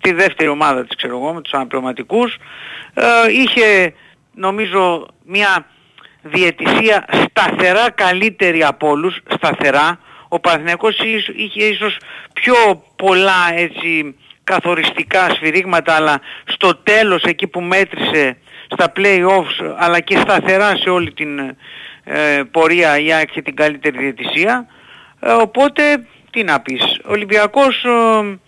τη δεύτερη ομάδα της ξέρω εγώ, με τους αναπληρωματικούς. Ε, είχε νομίζω μια διαιτησία σταθερά καλύτερη από όλους, σταθερά. Ο Παναθηναϊκός ίσ- είχε ίσως πιο πολλά έτσι καθοριστικά σφυρίγματα αλλά στο τέλος εκεί που μέτρησε στα play-offs αλλά και σταθερά σε όλη την ε, πορεία η ΑΕΚ είχε την καλύτερη διαιτησία. Ε, οπότε τι να πεις. Ο Ολυμπιακός ε,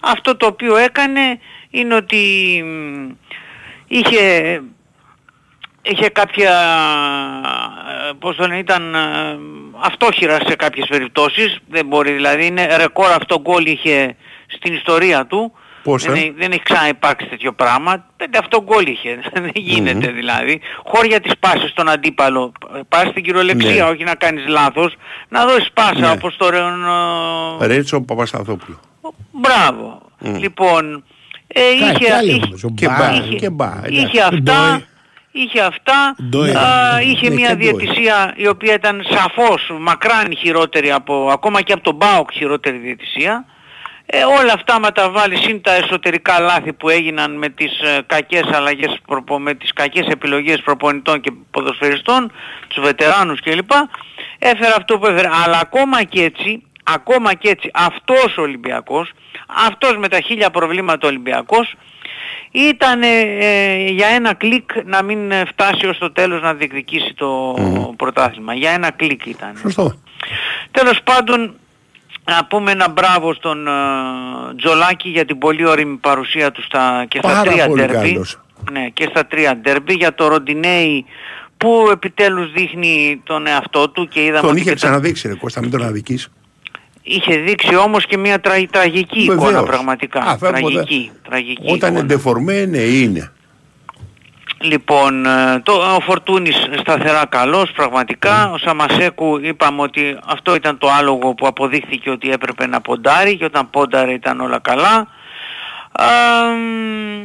αυτό το οποίο έκανε είναι ότι μ, είχε είχε κάποια, ε, πώς το λένε, ήταν ε, αυτόχειρα σε κάποιες περιπτώσεις. Δεν μπορεί δηλαδή, είναι ρεκόρ αυτό γκολ είχε στην ιστορία του. Πόσα; Δεν, έχει- δεν έχει ξαναυπάρξει τέτοιο πράγμα. Πέντε αυτό γκολ είχε. δεν γίνεται δηλαδή. Χώρια της πάσης στον αντίπαλο. Πας στην κυριολεξία, Ναι. όχι να κάνεις λάθος. Να δώσεις πάσα Ναι. όπως το ρεον... Ρέτσο Παπασταθόπουλο. Μπράβο. Λοιπόν, ε, Κα- είχε, και άλλοι είχε, όμως, ο Και Μπα, είχε- και Μπα, εντάξει. είχε αυτά, Ντόι. είχε αυτά, Ντόι, α, ναι, είχε ναι, μια και Ντόι. διαιτησία η οποία ήταν σαφώς μακράν χειρότερη από, ακόμα και από τον Μπάουκ χειρότερη διαιτησία. Ε, όλα αυτά με τα βάλεις συν τα εσωτερικά λάθη που έγιναν με τις ε, κακές αλλαγές, προπο- με τις κακές επιλογές προπονητών και ποδοσφαιριστών, τους βετεράνους κλπ. Έφερε αυτό που έφερε. Αλλά ακόμα και έτσι, ακόμα και έτσι, αυτός ο Ολυμπιακός, αυτός με τα χίλια προβλήματα Ολυμπιακός, ήταν ε, για ένα κλικ να μην ε, φτάσει ως το τέλος να διεκδικήσει το πρωτάθλημα. Για ένα κλικ ήταν. Σωστό. Τέλος πάντων, να πούμε ένα μπράβο στον ε, Τζολάκη για την πολύ όρημη παρουσία του στα, και στα Πάρα τρία πολύ ντέρμπι. καλός. Ναι, και στα τρία ντέρμπι. Για το Ροντινέη που επιτέλους δείχνει τον εαυτό του και είδαμε Τον ότι είχε και τα- ξαναδείξει ρε Κώστα, μην τον αδικείς. είχε δείξει όμως και μια τρα- τραγική Βεβαίως. εικόνα πραγματικά. Α, βέβαια, τραγική, τραγική Όταν εικόνα. είναι ντεφορμέ, ναι, είναι. Λοιπόν, ε, το, ο Φορτούνης σταθερά καλός πραγματικά. Ο Σαμασέκου είπαμε ότι αυτό ήταν το άλογο που αποδείχθηκε ότι έπρεπε να ποντάρει και όταν πόνταρε ήταν όλα καλά. Α,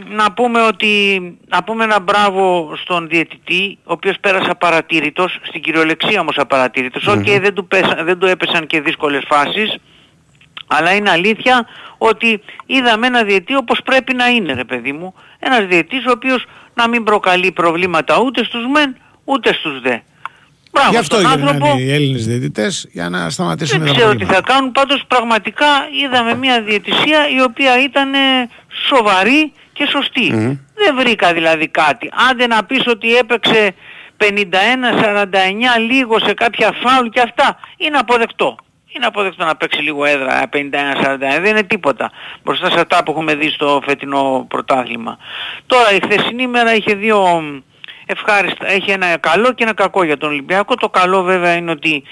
να πούμε ότι, να πούμε ένα μπράβο στον διαιτητή, ο οποίος πέρασε απαρατήρητος, στην κυριολεξία όμως απαρατήρητος. Οκ, δεν, του πέσα, δεν του έπεσαν και δύσκολες φάσεις, αλλά είναι αλήθεια ότι είδαμε ένα διαιτή όπως πρέπει να είναι ρε παιδί μου. Ένας διαιτής ο οποίος να μην προκαλεί προβλήματα ούτε στους μεν ούτε στους δε. Μπράβο Γι' αυτό στον γυρνάνε άνθρωπο. οι Έλληνες διαιτητές για να σταματήσουν Δεν τα ξέρω τι προβλήματα. θα κάνουν, πάντως πραγματικά είδαμε μια διαιτησία η οποία ήταν ε, σοβαρή και σωστή. Δεν βρήκα δηλαδή κάτι. Άντε να πεις ότι έπαιξε 51-49 λίγο σε κάποια φάουλ και αυτά, είναι αποδεκτό. Είναι αποδεκτό να παίξει λίγο έδρα 51-49, δεν είναι τίποτα. Μπροστά σε αυτά που έχουμε δει στο φετινό πρωτάθλημα. Τώρα η χθεσινή μέρα είχε δύο μ, ευχάριστα, έχει ένα καλό και ένα κακό για τον Ολυμπιακό. Το καλό βέβαια είναι ότι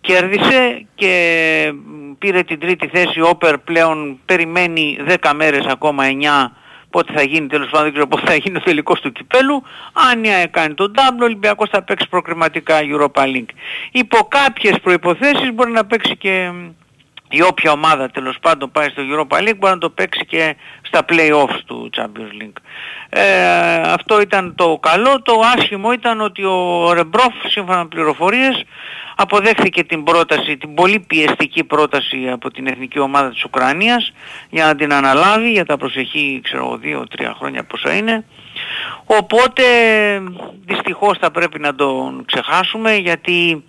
κέρδισε και μ, πήρε την τρίτη θέση. Ο Όπερ πλέον περιμένει 10 μέρες ακόμα 9 πότε θα γίνει τέλος πάντων, δεν ξέρω πότε θα γίνει ο τελικός του κυπέλου. Αν ε, κάνει τον double, ο Ολυμπιακός θα παίξει προκριματικά Europa League. Υπό κάποιες προϋποθέσεις μπορεί να παίξει και μ, η όποια ομάδα τέλος πάντων πάει στο Europa League μπορεί να το παίξει και στα play-offs του Champions League. Ε, αυτό ήταν το καλό. Το άσχημο ήταν ότι ο Ρεμπρόφ σύμφωνα με πληροφορίες αποδέχθηκε την πρόταση, την πολύ πιεστική πρόταση από την εθνική ομάδα της Ουκρανίας για να την αναλάβει για τα προσεχή ξέρω δύο-τρία χρόνια πόσα είναι. Οπότε δυστυχώς θα πρέπει να τον ξεχάσουμε γιατί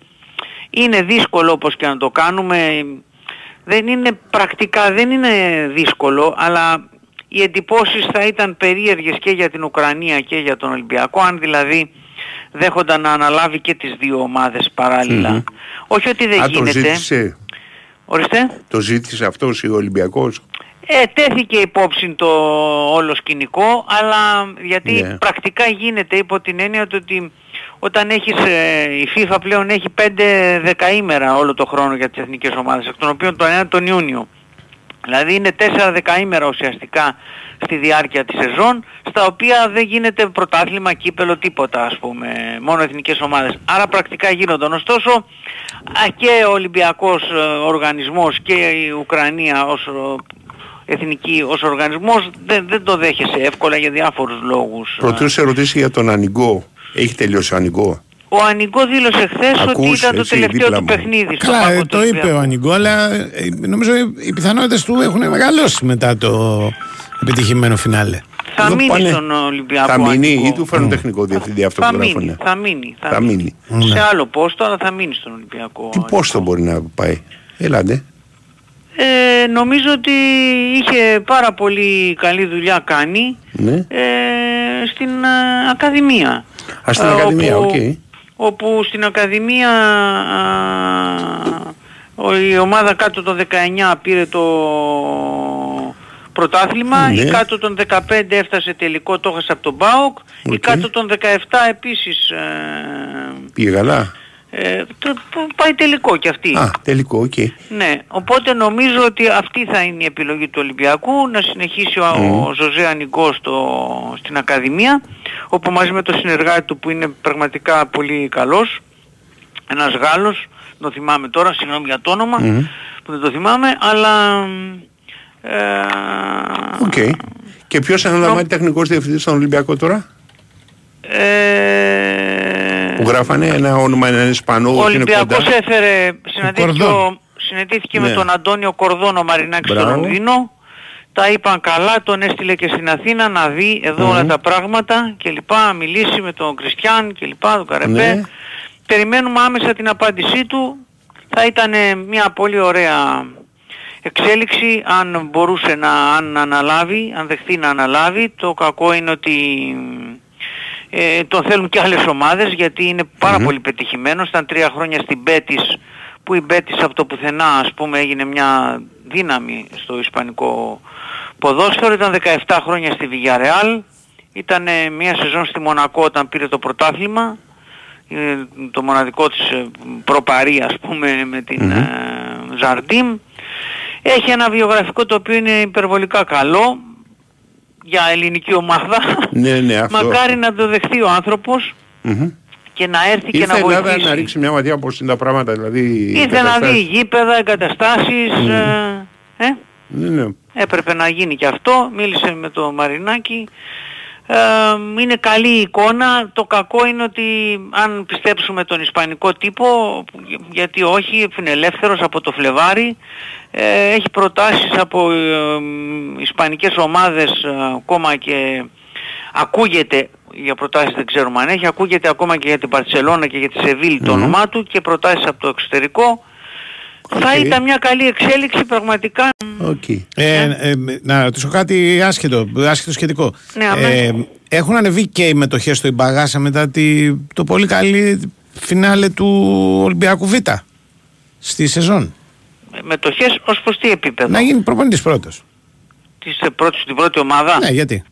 είναι δύσκολο όπως και να το κάνουμε δεν είναι πρακτικά δεν είναι δύσκολο αλλά οι εντυπώσεις θα ήταν περίεργες και για την Ουκρανία και για τον Ολυμπιακό αν δηλαδή δέχονταν να αναλάβει και τις δύο ομάδες παράλληλα. Όχι ότι δεν Α, το γίνεται. ζήτησε. Ορίστε. Το ζήτησε αυτός ο Ολυμπιακός. Ε, τέθηκε υπόψη το όλο σκηνικό, αλλά γιατί Ναι. πρακτικά γίνεται υπό την έννοια του ότι όταν έχεις, ε, η FIFA πλέον έχει 5 δεκαήμερα όλο το χρόνο για τις εθνικές ομάδες, εκ των οποίων το ένα τον Ιούνιο. Δηλαδή είναι 4 δεκαήμερα ουσιαστικά στη διάρκεια της σεζόν, στα οποία δεν γίνεται πρωτάθλημα, κύπελο, τίποτα ας πούμε, μόνο εθνικές ομάδες. Άρα πρακτικά γίνονταν. Ωστόσο α, και ο Ολυμπιακός ε, οργανισμός και η Ουκρανία ως ε, εθνική ως οργανισμός δεν, δεν το δέχεσαι εύκολα για διάφορους λόγους. Πρωτού σε ρωτήσει για τον Ανιγκό. Έχει τελειώσει ο Ανιγκό; Ο Ανιγκό δήλωσε χθες ότι Ακούς, ήταν το έτσι, τελευταίο δίπλα του μου. παιχνίδι. στο Καλά, πάγκο ε, του το είπε Ολυμπιακού. ο Ανιγκό, αλλά ε, νομίζω οι πιθανότητες του έχουν μεγαλώσει μετά το επιτυχημένο φινάλε. Θα Εδώ μείνει πάνε- στον Ολυμπιακό Θα μείνει Ανιγκό. ή του φέρνουν τεχνικό διευθυντή αυτό Θα που μείνει, γράφουνε. θα μείνει. Θα, Θα μείνει. μείνει. Σε άλλο πόστο, αλλά θα μείνει στον Ολυμπιακό. Τι πόστο μπορεί να πάει; Έλατε. Ε, νομίζω ότι είχε πάρα πολύ καλή δουλειά κάνει Ναι. ε, στην ε, Ακαδημία. Α, στην Ε, Ακαδημία, οκ. όπου- όπου στην Ακαδημία α, ο- η ομάδα κάτω των 19 πήρε το πρωτάθλημα, Ναι. η κάτω των 15 έφτασε τελικό, το έχασε από τον ΠΑΟΚ, η Οκ. κάτω των 17 επίσης ε, Πήγε καλά. Ε, το- το- πάει τελικό κι αυτή. Α, τελικό, οκ. Ναι, οπότε νομίζω ότι αυτή θα είναι η επιλογή του Ολυμπιακού, να συνεχίσει ο, ο Ζωζέ Ανιγκό στο, στην Ακαδημία, όπου μαζί με τον συνεργάτη του που είναι πραγματικά πολύ καλός, ένας Γάλλος, το θυμάμαι τώρα, συγγνώμη για το όνομα, που δεν το θυμάμαι, αλλά... Ε, Οκ. Και ποιος αναλαμβάνει τεχνικός διευθυντής στον Ολυμπιακό τώρα; Ε, Που γράφανε ένα όνομα, έναν Ισπανό, Ο ότι είναι κοντά. Ολυμπιακός έφερε, συναντήθηκε, Κορδόν. ο- συναντήθηκε με Ναι. τον Αντώνιο Κορδόν ο Μαρινάκης στο Μπράβο. Λονδίνο. Τα είπαν καλά, τον έστειλε και στην Αθήνα να δει εδώ Μμμ. όλα τα πράγματα και λοιπά, να μιλήσει με τον Κριστιαν και λοιπά, τον Καρεμπέ. Ναι. Περιμένουμε άμεσα την απάντησή του. Θα ήταν μια πολύ ωραία εξέλιξη αν μπορούσε να αν αναλάβει, αν δεχθεί να αναλάβει. Το κακό είναι ότι ε, τον θέλουν και άλλες ομάδες γιατί είναι πάρα πολύ πετυχημένος. Ήταν τρία χρόνια στην Μπέτης που η Μπέτης από το πουθενά ας πούμε έγινε μια δύναμη στο ισπανικό ποδόσφαιρο. Ήταν 17 χρόνια στη Villarreal. Ήταν ε, μια σεζόν στη Μονακό όταν πήρε το πρωτάθλημα. Ε, το μοναδικό της ε, προπαρή ας πούμε με την ε, Ζαρντίμ. Έχει ένα βιογραφικό το οποίο είναι υπερβολικά καλό. Για ελληνική ομάδα. Ναι, ναι, αυτό. Μακάρι να το δεχθεί ο άνθρωπος Μμμ. και να έρθει και Ήρθε να η Ελλάδα βοηθήσει. να ρίξει μια ματιά πώς είναι τα πράγματα, δηλαδή... οι Ήρθε να δει καταστάσεις. γήπεδα, εγκαταστάσεις, Μμμ. ε, ε, Ναι, ναι. έπρεπε να γίνει και αυτό. Μίλησε με το Μαρινάκι. Ε, είναι καλή η εικόνα. Το κακό είναι ότι αν πιστέψουμε τον ισπανικό τύπο, γιατί όχι, είναι ελεύθερος από το Φλεβάρι, ε, έχει προτάσεις από ε, ισπανικές ομάδες ε, ακόμα και ακούγεται για προτάσεις δεν ξέρουμε αν έχει, ακούγεται ακόμα και για την Παρσελώνα και για τη Σεβίλη το Μμμ. όνομά του και προτάσεις από το εξωτερικό. Θα ήταν μια καλή εξέλιξη πραγματικά. Ε, ε, να ρωτήσω κάτι άσχετο, άσχετο σχετικό. Ναι, αμέ. έχουν ανεβεί και οι μετοχές στο Ιμπαγάσα μετά τη, το πολύ καλή φινάλε του Ολυμπιακού Β στη σεζόν. Μετοχές ως προς τι επίπεδο; Να γίνει προπονητής πρώτος. Της ε, πρώτης, την πρώτη ομάδα; Ναι, γιατί;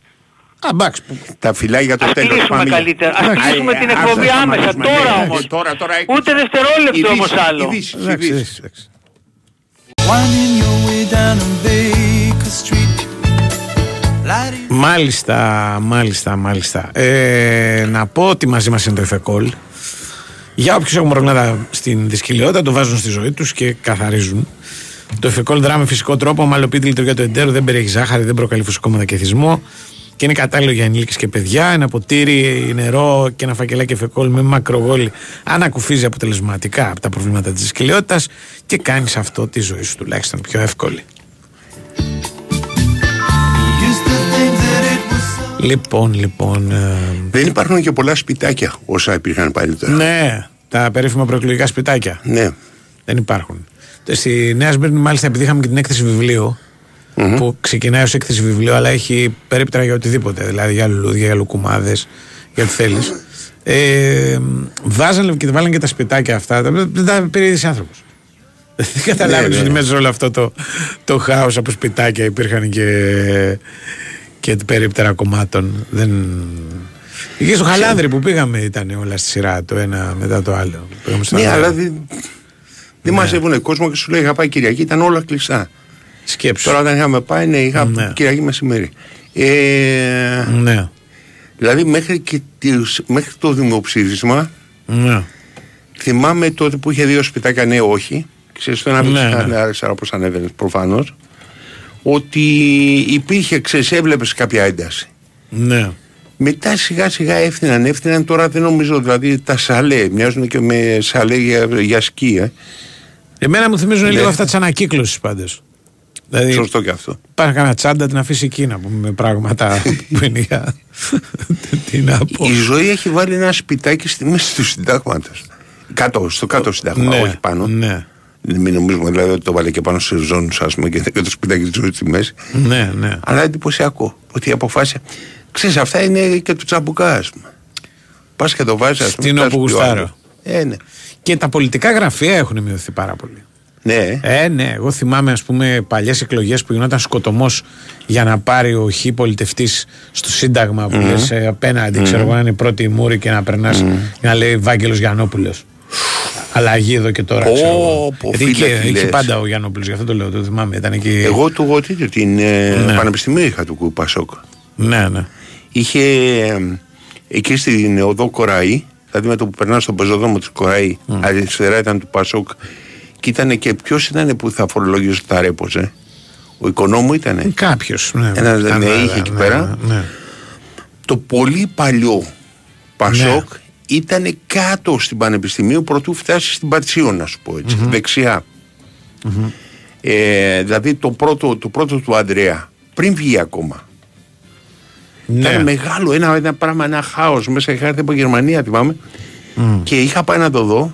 Α, εντάξει. Τα φυλάει για το Ας τέλος. κλείσουμε πάμε. καλύτερα. Ας Εντάξει. κλείσουμε Ε, την ε, εκπομπή άσε, άμεσα. σταματήσουμε. Τώρα Ναι, όμως. ε, Τώρα, τώρα. Ούτε δευτερόλεπτο Ειδήσεις, όμως άλλο. ειδήσεις, Εντάξει, ειδήσεις. εντάξει. Winding your way down on Baker Street. Lighting Μάλιστα, μάλιστα, μάλιστα. Ε, να πω ότι μαζί μας είναι το Εφεκόλ. Για όποιους έχουν προβλήματα στην δυσκολιότητα, το βάζουν στη ζωή τους και καθαρίζουν. Το Εφεκόλ δρά με φυσικό τρόπο, ομαλοποιεί τη λειτουργία του εντέρου, δεν περιέχει ζάχαρη, δεν προκαλεί φυσικόματα και θυσμό και είναι κατάλληλο για ενήλικες και παιδιά. Ένα ποτήρι, νερό και ένα φακελάκι Εφεκόλ με μακρογόλι ανακουφίζει αποτελεσματικά από τα προβλήματα της δυσκολιότητας και κάνεις αυτό τη ζωή σου τουλάχιστον πιο εύκολη. Λοιπόν, λοιπόν. ε, Δεν υπάρχουν και πολλά σπιτάκια όσα υπήρχαν παλιότερα. Ναι, τα περίφημα προεκλογικά σπιτάκια. Ναι. Δεν υπάρχουν. Στη Νέα Σμύρνη, μάλιστα, επειδή είχαμε και την έκθεση βιβλίου, που ξεκινάει ως έκθεση βιβλίου, αλλά έχει περίπτερα για οτιδήποτε. Δηλαδή για λουλούδια, για λουκουμάδες, για ό,τι θέλεις. Ε, βάζανε και βάλανε και τα σπιτάκια αυτά. τα- Δεν τα πήρε είδηση άνθρωπος. Δεν καταλάβαινες ναι. ότι μέσα σε όλο αυτό το, το χάος από σπιτάκια υπήρχαν και, και περίπτερα κομμάτων. Δεν... Και στο Χαλάνδρη που πήγαμε ήταν όλα στη σειρά το ένα μετά το άλλο. Πήγαμε στο Ναι, Χαλάνδρη. αλλά δεν, δεν μαζεύουν κόσμο και σου λέει είχα πάει Κυριακή, ήταν όλα κλειστά. Σκέψου. Τώρα όταν είχαμε πάει, ναι, είχα Ναι. Κυριακή μεσημέρι. Ε, Ναι. Δηλαδή μέχρι, και τις- μέχρι το δημοψήφισμα Ναι. θυμάμαι τότε που είχε δύο σπιτάκια ναι όχι. Ξέρεις το ένα Ναι, ναι, ναι. αριστερά όπως ανέβαινες προφανώς. Ότι υπήρχε, ξέρεις, έβλεπες κάποια ένταση. Ναι. Μετά σιγά σιγά έφτιαναν, έφτιαναν τώρα δεν νομίζω δηλαδή τα σαλέ, μοιάζουν και με σαλέ για, για σκι, ε. Εμένα μου θυμίζουν Ναι. λίγο αυτά της ανακύκλωσης πάντως. Δηλαδή, Σωστό και αυτό. Πάρε κανένα τσάντα την αφήσει εκεί να πούμε με πράγματα που είναι για. Τι να πω. Η ζωή έχει βάλει ένα σπιτάκι στη μέση του συντάγματο. Κάτω, στο κάτω συντάγμα, Ναι, όχι πάνω. Ναι. Μην νομίζουμε δηλαδή ότι το βάλε και πάνω σε ζώνου, ας πούμε, και και το σπιτάκι της ζωής στη μέση. Ναι, ναι. Αλλά εντυπωσιακό ότι αποφάσισε. Ξέρεις, αυτά είναι και του τσαμπουκά, ας πούμε. Πας και το βάζεις, ας πούμε. Στην φτάσεις όπου πιο γουστάρω. άλλο. Ε, ναι. Και τα πολιτικά γραφεία έχουν μειωθεί πάρα πολύ. Ναι. Ε, ναι. Εγώ θυμάμαι, ας πούμε, παλιές εκλογές που γινόταν σκοτωμός για να πάρει ο χ πολιτευτής στο Σύνταγμα που Μμμ. λες, ε, απέναντι, ξέρω εγώ, να είναι η πρώτη η μούρη και να περνάς και να λέει Βάγγελος Γιαννόπουλος. Αλλαγή εδώ και τώρα. Πω, ξέρω εγώ. πω, Γιατί φίλε, είχε, τι είχε λες. πάντα ο Γιαννόπουλος, γι' αυτό το λέω, το θυμάμαι. Ήταν εκεί. Εγώ του εγώ τέτοιο, την ε, Ναι. Πανεπιστημίου είχα του Πασόκ. Ναι, ναι. Είχε ε, εκεί στην οδό Κοραή, δηλαδή με το που περνά στον πεζοδρόμο της Κοραή, αριστερά ήταν του Πασόκ. Και ήταν και ποιος ήταν που θα φορολογήσει τα ρέποζε. Ο οικονόμου ήταν. Κάποιος. Ναι, Ένας ήταν, ναι, ναι, είχε ναι, εκεί ναι, πέρα. ναι. Το πολύ παλιό Πασόκ Ναι. ήταν κάτω στην Πανεπιστημίου πρωτού φτάσει στην Πατσίω, να σου πω ετσι δεξιά. Ε, δηλαδή το πρώτο, το πρώτο του Ανδρέα, πριν βγει ακόμα. Ναι. Ήταν μεγάλο, ένα, ένα πράγμα, ένα χάος. Μέσα είχα έρθει από Γερμανία, θυμάμαι. Και είχα πάει να το δω.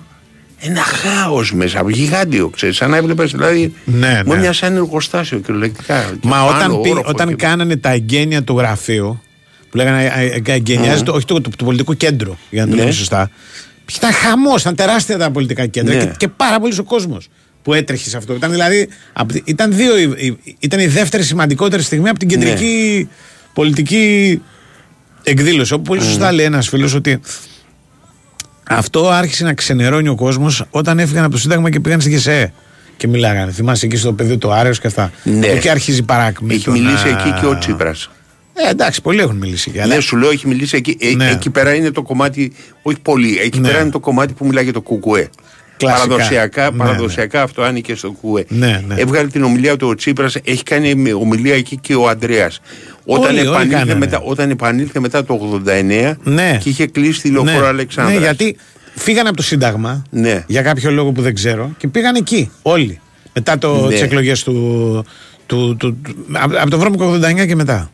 Ένα χάος μέσα, γιγάντιο, ξέρεις. Σαν να έβλεπες δηλαδή. Ναι, Μου ναι. μια σαν εργοστάσιο κυριολεκτικά. Και Μα πάνω, όταν, πει- όροφο όταν και- κάνανε τα εγγένεια του γραφείου, που λέγανε ε, ε, εγγενιάζει το, όχι του, του, του πολιτικού κέντρου, για να το Ναι. λέμε σωστά. Ήταν χαμός, ήταν τεράστια τα πολιτικά κέντρα Ναι. και, και πάρα πολύ ο κόσμος που έτρεχε σε αυτό. Ήταν δηλαδή, απ' τη- ήταν, δύο, η- η- ήταν η δεύτερη σημαντικότερη στιγμή από την Ναι. κεντρική πολιτική εκδήλωση. Όπου πολύ σωστά λέει ένας φίλος ότι αυτό άρχισε να ξενερώνει ο κόσμος όταν έφυγαν από το Σύνταγμα και πήγαν στη ΓΕΣΕ. Και μιλάγανε. Θυμάσαι εκεί στο πεδίο του Άρεο και αυτά. Ναι. Εκεί αρχίζει η παράκμη. Έχει το μιλήσει να- εκεί και ο Τσίπρας. Ε, εντάξει, πολλοί έχουν μιλήσει για Ναι, σου λέω έχει μιλήσει εκεί. Ε, Ναι. Εκεί πέρα είναι το κομμάτι, όχι πολύ, εκεί Ναι. πέρα είναι το κομμάτι που μιλάει για το κουκουέ. Κλασικά. Παραδοσιακά, Ναι, παραδοσιακά αυτό άνοιγε στο κουκουέ. Ναι, ναι. Έβγαλε την ομιλία του ο Τσίπρας, έχει κάνει με- ομιλία εκεί και ο Ανδρέας. Όταν, Όλοι, όλοι επανήλθε κάνανε. μετά, όταν επανήλθε μετά το 89 Ναι. και είχε κλείσει τη λεωφόρο ναι, Αλεξάνδρας. ναι, γιατί φύγανε από το Σύνταγμα Ναι. για κάποιο λόγο που δεν ξέρω και πήγαν εκεί όλοι. Μετά το, Ναι. τις εκλογές του, του, του, του- από, από το Βρώμικο 89 και μετά.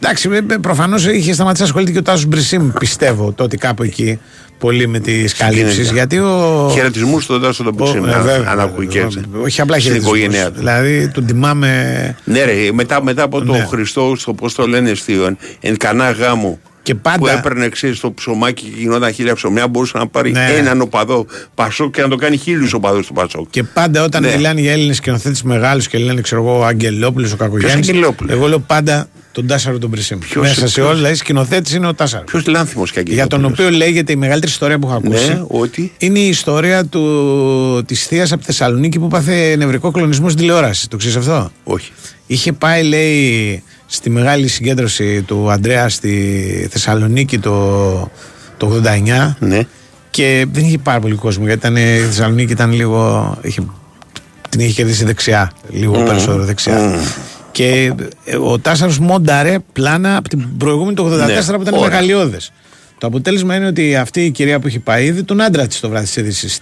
Εντάξει, προφανώς είχε σταματήσει να ασχολείται και ο Τάσος Μπρισίμ, πιστεύω, τότε κάπου εκεί. Πολύ με τις καλύψεις. Γιατί ο. Χαιρετισμούς στον Τάσο τον ο- Πουξίνα, ε, βέβαια, αν ακούει και έτσι. Όχι απλά Στην χαιρετισμούς. οικογένειά του. Δηλαδή, τον τιμάμε. Ναι, ρε, μετά, μετά από Ναι. τον Χριστό, στο πώς το λένε, στη, εν κανά γάμο. Και πάντα- Που έπαιρνε ξέρεις, το ψωμάκι και γινόταν χίλια ψωμιά, μπορούσε να πάρει Ναι. έναν οπαδό Πασόκ και να το κάνει χίλιους οπαδούς του Πασόκ. Και πάντα όταν Ναι. μιλάνε για Έλληνες σκηνοθέτες μεγάλους και λένε, ξέρω εγώ, ο Αγγελόπουλος, ο Κακογιάννης. Αγγελόπουλος; Εγώ λέω πάντα τον Τάσαρο τον Πρισίμ. Ποιος- Μέσα σε ποιος- όλα, δηλαδή σκηνοθέτης είναι ο Τάσαρο. Ποιος λάνθιμος και Για τον οποίο λέγεται η μεγαλύτερη ιστορία που έχω ακούσει. Ναι, ότι; Είναι η ιστορία του, της θείας από τη Θεσσαλονίκη που πάθε νευρικό κλονισμό στην τηλεόραση. Το ξέρεις αυτό; Όχι. Είχε πάει, λέει, στη μεγάλη συγκέντρωση του Αντρέα στη Θεσσαλονίκη το, το 89 Ναι. και δεν είχε πάρα πολύ κόσμο γιατί ήταν, η Θεσσαλονίκη ήταν λίγο. Είχε, την είχε κερδίσει δεξιά, λίγο Μμμ. περισσότερο δεξιά. Μμμ. Και ε, ο Τάσαρος μόνταρε πλάνα από την προηγούμενη το 84 Ναι, που ήταν ωραία. μεγαλειώδες. Το αποτέλεσμα είναι ότι αυτή η κυρία που είχε πάει είδε τον άντρα της το βράδυ της είδησης.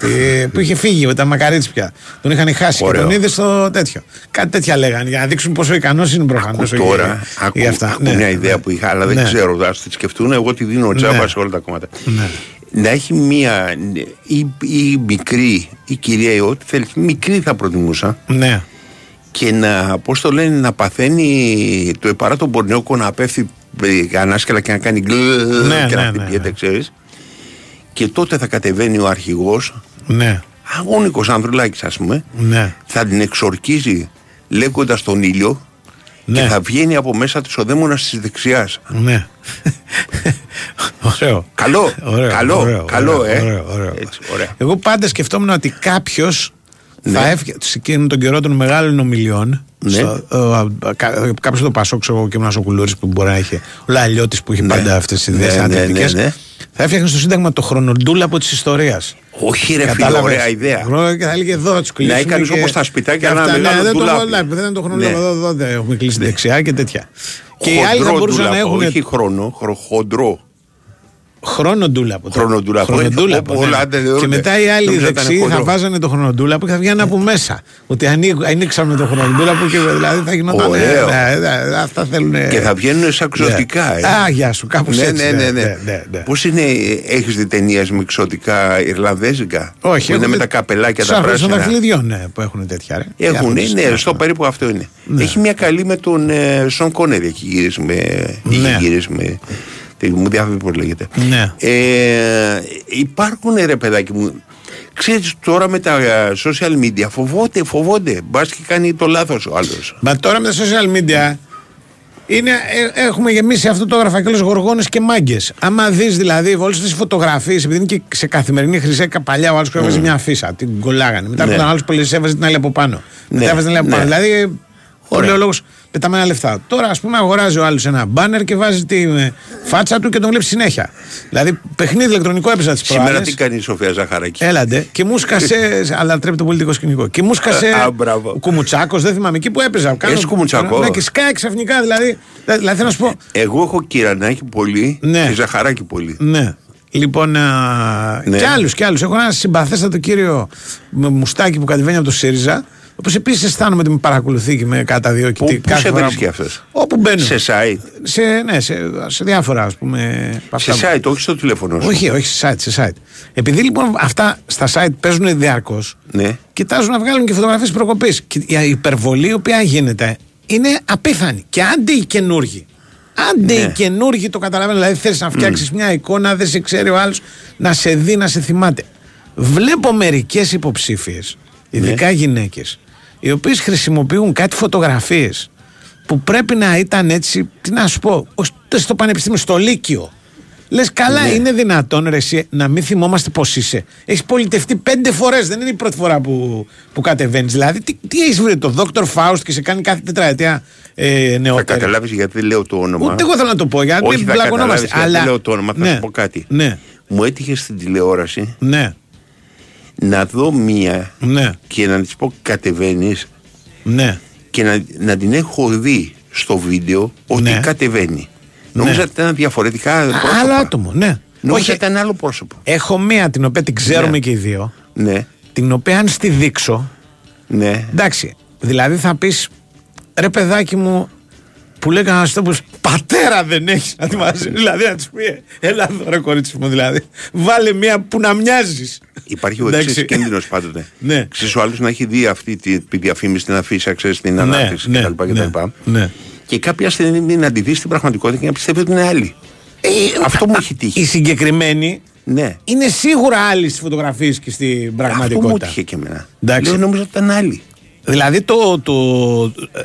που είχε φύγει, ήταν μακαρίτη πια. Τον είχαν χάσει Ωραίο. και τον είδε στο τέτοιο. Κάτι τέτοια λέγανε για να δείξουν πόσο ικανός είναι προφανώς. Ακού τώρα, ακού, ακού μια ιδέα που είχα, αλλά δεν Ναι. ξέρω, θα τη σκεφτούν. Εγώ τη δίνω τζάμπα Ναι. σε όλα τα κόμματα. Ναι. Να έχει μία ή, ή μικρή, η κυρία ή ό,τι θέλει, μικρή θα προτιμούσα. Ναι. Και να, πώς το λένε, να παθαίνει το επαράτο Μπορνιόκο να πέφτει ε, ανάσκελα και να κάνει γκλ Ναι, και ναι, να ναι, χτυπιέται, ξέρεις. Και τότε θα κατεβαίνει ο αρχηγός, Ναι. αγώνικος Ανδρουλάκης ας πούμε, Ναι. θα την εξορκίζει λέγοντας τον ήλιο Ναι. και θα βγαίνει από μέσα της ο δαίμονας της δεξιάς. Ναι. ωραίο. Καλό, Ωραίο, καλό, ωραίο, καλό, ωραίο, ε. ωραίο, ωραίο. Έτσι, ωραία. Εγώ πάντα σκεφτόμουν ότι κάποιος Ναι. θα έφυγε σε εκείνον τον καιρό των μεγάλων ομιλιών. Ναι. Κάποιος το Πασόκ, ξέρω εγώ και ένας ο Κουλούρη που μπορεί να είχε. Ο Λαλιώτης που είχε πάντα αυτές τις ιδέες Ναι, ναι, ανατρεπτικές. ναι, ναι. Θα έφτιαχνε στο Σύνταγμα το χρονοτούλα από τη ιστορία. Όχι ρε φίλε, ωραία ιδέα. Και θα έλεγε εδώ να τους κλείσουμε. Να έκανες και- όπως τα σπιτάκια, και ένα αυτά, μεγάλο ναι, δεν το- ντουλάπι. ναι, Δεν ήταν το χρονοτούλα. Ναι. Εδώ, εδώ δεν έχουμε κλείσει δεξιά και τέτοια. Και οι άλλοι θα Χοντρό μπορούσαν να ντουλάπο, έχουν Όχι χρόνο, χρο, χοντρό. Χρονοτούλαπο. Χρονοτούλαπο. Χρονοτούλαπο. Όπου όλα ναι. δεν Και δερούνται. μετά οι άλλοι Νόμιζα ήταν δεξιοί θα χοντρό. βάζανε το χρονοτούλαπο και θα βγαίνουν από μέσα. Ότι ανοίγ- ανοίξαμε το χρονοτούλαπο και δηλαδή θα γινόταν. Ωραίο. ναι, ναι, αυτά θέλουν. Και θα βγαίνουν σαν ξωτικά, ε. Α, γεια σου, κάπως Ναι, έτσι. ναι, ναι, ναι. ναι, ναι. Πώς είναι, έχεις δει ταινίες με εξωτικά Ιρλανδέζικα; Όχι, Που είναι έχω με δει- τα καπελάκια Στους τα άρχοντες των πράσινα. δαχτυλιδιών ναι, που έχουν τέτοια. Ρε. Έχουν, Για ναι, αυτούς, στο περίπου αυτό είναι. Ναι. Έχει μια καλή με τον ε, Σον Κόνερ έχει γυρίσει με. Ναι. Είχε γυρίσει με. τι- Μου διάφερε πώ λέγεται. Ναι. Ε, υπάρχουν ρε παιδάκι μου. Ξέρεις τώρα με τα ε, social media φοβόνται, φοβόνται. Μπας και κάνει το λάθος ο άλλος. Μα τώρα με τα social media είναι, ε, έχουμε γεμίσει αυτό το γραφακέλο γοργόνες και μάγκες. Άμα δεις δηλαδή όλες τις φωτογραφίες, επειδή είναι και σε καθημερινή χρυσέκα παλιά, ο άλλος που έβαζε μια αφίσα, την κολλάγανε. Μετά Ναι. έρχονταν άλλος που έβαζε την άλλη από πάνω. Μετά Ναι, έβαζε την άλλη από ναι. πάνω. Δηλαδή, ο Ωραία. λόγος πεταμένα λεφτά. Τώρα, ας πούμε, αγοράζει ο άλλος ένα μπάνερ και βάζει τη ε, φάτσα του και τον βλέπει συνέχεια. Δηλαδή, παιχνίδι ηλεκτρονικό έπαιζα τις Σήμερα προάλλες. τι κάνει η Σοφία Ζαχαράκη; Έλαντε και μου σκασε. αλλά τρέπει το πολιτικό σκηνικό. Και μου σκασε. Α, μπράβο. ο Κουμουτσάκος, δεν θυμάμαι εκεί που έπαιζα. Έχεις Κουμουτσάκο; Ναι, και σκάει ξαφνικά δηλαδή. Δηλαδή θέλω να σου πω. Εγώ έχω κυρανάκι πολύ Ναι. και ζαχαράκι πολύ. Ναι. Λοιπόν, α, Ναι. και άλλους και άλλους. Έχω ένα συμπαθέστατο κύριο με μουστάκι που κατεβαίνει από το ΣΥΡΙΖΑ. Όπως επίσης αισθάνομαι ότι με παρακολουθεί και με καταδιώκει. Πού, τι- πού κάθε σε φορά βρίσκει που- αυτός; Όπου μπαίνω. Σε site; Σε, ναι, σε, σε διάφορα ας πούμε. από Σε αυτά που- site, όχι στο τηλέφωνο σου; Όχι, όχι σε site, σε site. Επειδή λοιπόν αυτά στα site παίζουν διαρκώς, Ναι. κοιτάζουν να βγάλουν και φωτογραφίες προκοπής. Και η υπερβολή η οποία γίνεται είναι απίθανη και άντι οι καινούργοι. Άντι Ναι. οι καινούργοι το καταλαβαίνω. Δηλαδή θες να φτιάξεις μια εικόνα, δεν σε ξέρει ο άλλος να σε δει, να σε θυμάται. Βλέπω μερικές υποψήφιες, ειδικά γυναίκες, οι οποίες χρησιμοποιούν κάτι φωτογραφίες που πρέπει να ήταν έτσι, τι να σου πω, ως- στο πανεπιστήμιο, στο Λύκειο. Λες καλά, Ναι. είναι δυνατόν ρε, εσύ, να μην θυμόμαστε πώς είσαι. Έχεις πολιτευτεί πέντε φορές, δεν είναι η πρώτη φορά που, που κατεβαίνεις. Δηλαδή, τι, τι έχεις βρει το Dr. Faust και σε κάνει κάθε τετραετία ε, Θα νεότερα. καταλάβεις γιατί δεν λέω το όνομα. Ούτε εγώ θέλω να το πω, γιατί Όχι, μην θα πλακωνόμαστε. καταλάβεις γιατί Αλλά... δεν λέω το όνομα. Θα ναι, σου πω κάτι. Ναι, Μου έτυχε στην τηλεόραση ναι, να δω μία ναι, και να της πω κατεβαίνεις ναι. και να, να την έχω δει στο βίντεο ότι Ναι. κατεβαίνει. Νόμιζα ότι ήταν διαφορετικά πρόσωπα. Άλλο άτομο, ναι. Νόμιζα Όχι, ότι ήταν άλλο πρόσωπο. έχω μία την οποία την ξέρουμε Ναι. και οι δύο. Ναι, Την οποία αν στη δείξω. ναι. Εντάξει, δηλαδή θα πεις ρε παιδάκι μου που λέει κανένα τόπος πατέρα δεν έχεις να τη μαζί. δηλαδή να τη πει, «Ε, έλα εδώ ρε κορίτσι μου, δηλαδή. Βάλε μία που να μοιάζεις. Υπάρχει ο Εντάξει. εξής κίνδυνος πάντοτε. Ναι. Ξέρεις, ο άλλος να έχει δει αυτή τη, τη διαφήμιση, την αφήσα, ξέρεις την Ναι, ανάπτυξη ναι, κτλ. ναι, κτλ. ναι. Και κάποια στιγμή να τη δεις στην πραγματικότητα και να πιστεύει ότι είναι άλλη. Αυτό μου έχει τύχει. Η συγκεκριμένη Ναι. είναι σίγουρα άλλη στις φωτογραφίες και στην Αυτό μου πραγματικότητα. τύχε και εμένα. Εντάξει. Λέω, νόμιζα ότι ήταν άλλη. Δηλαδή το, το,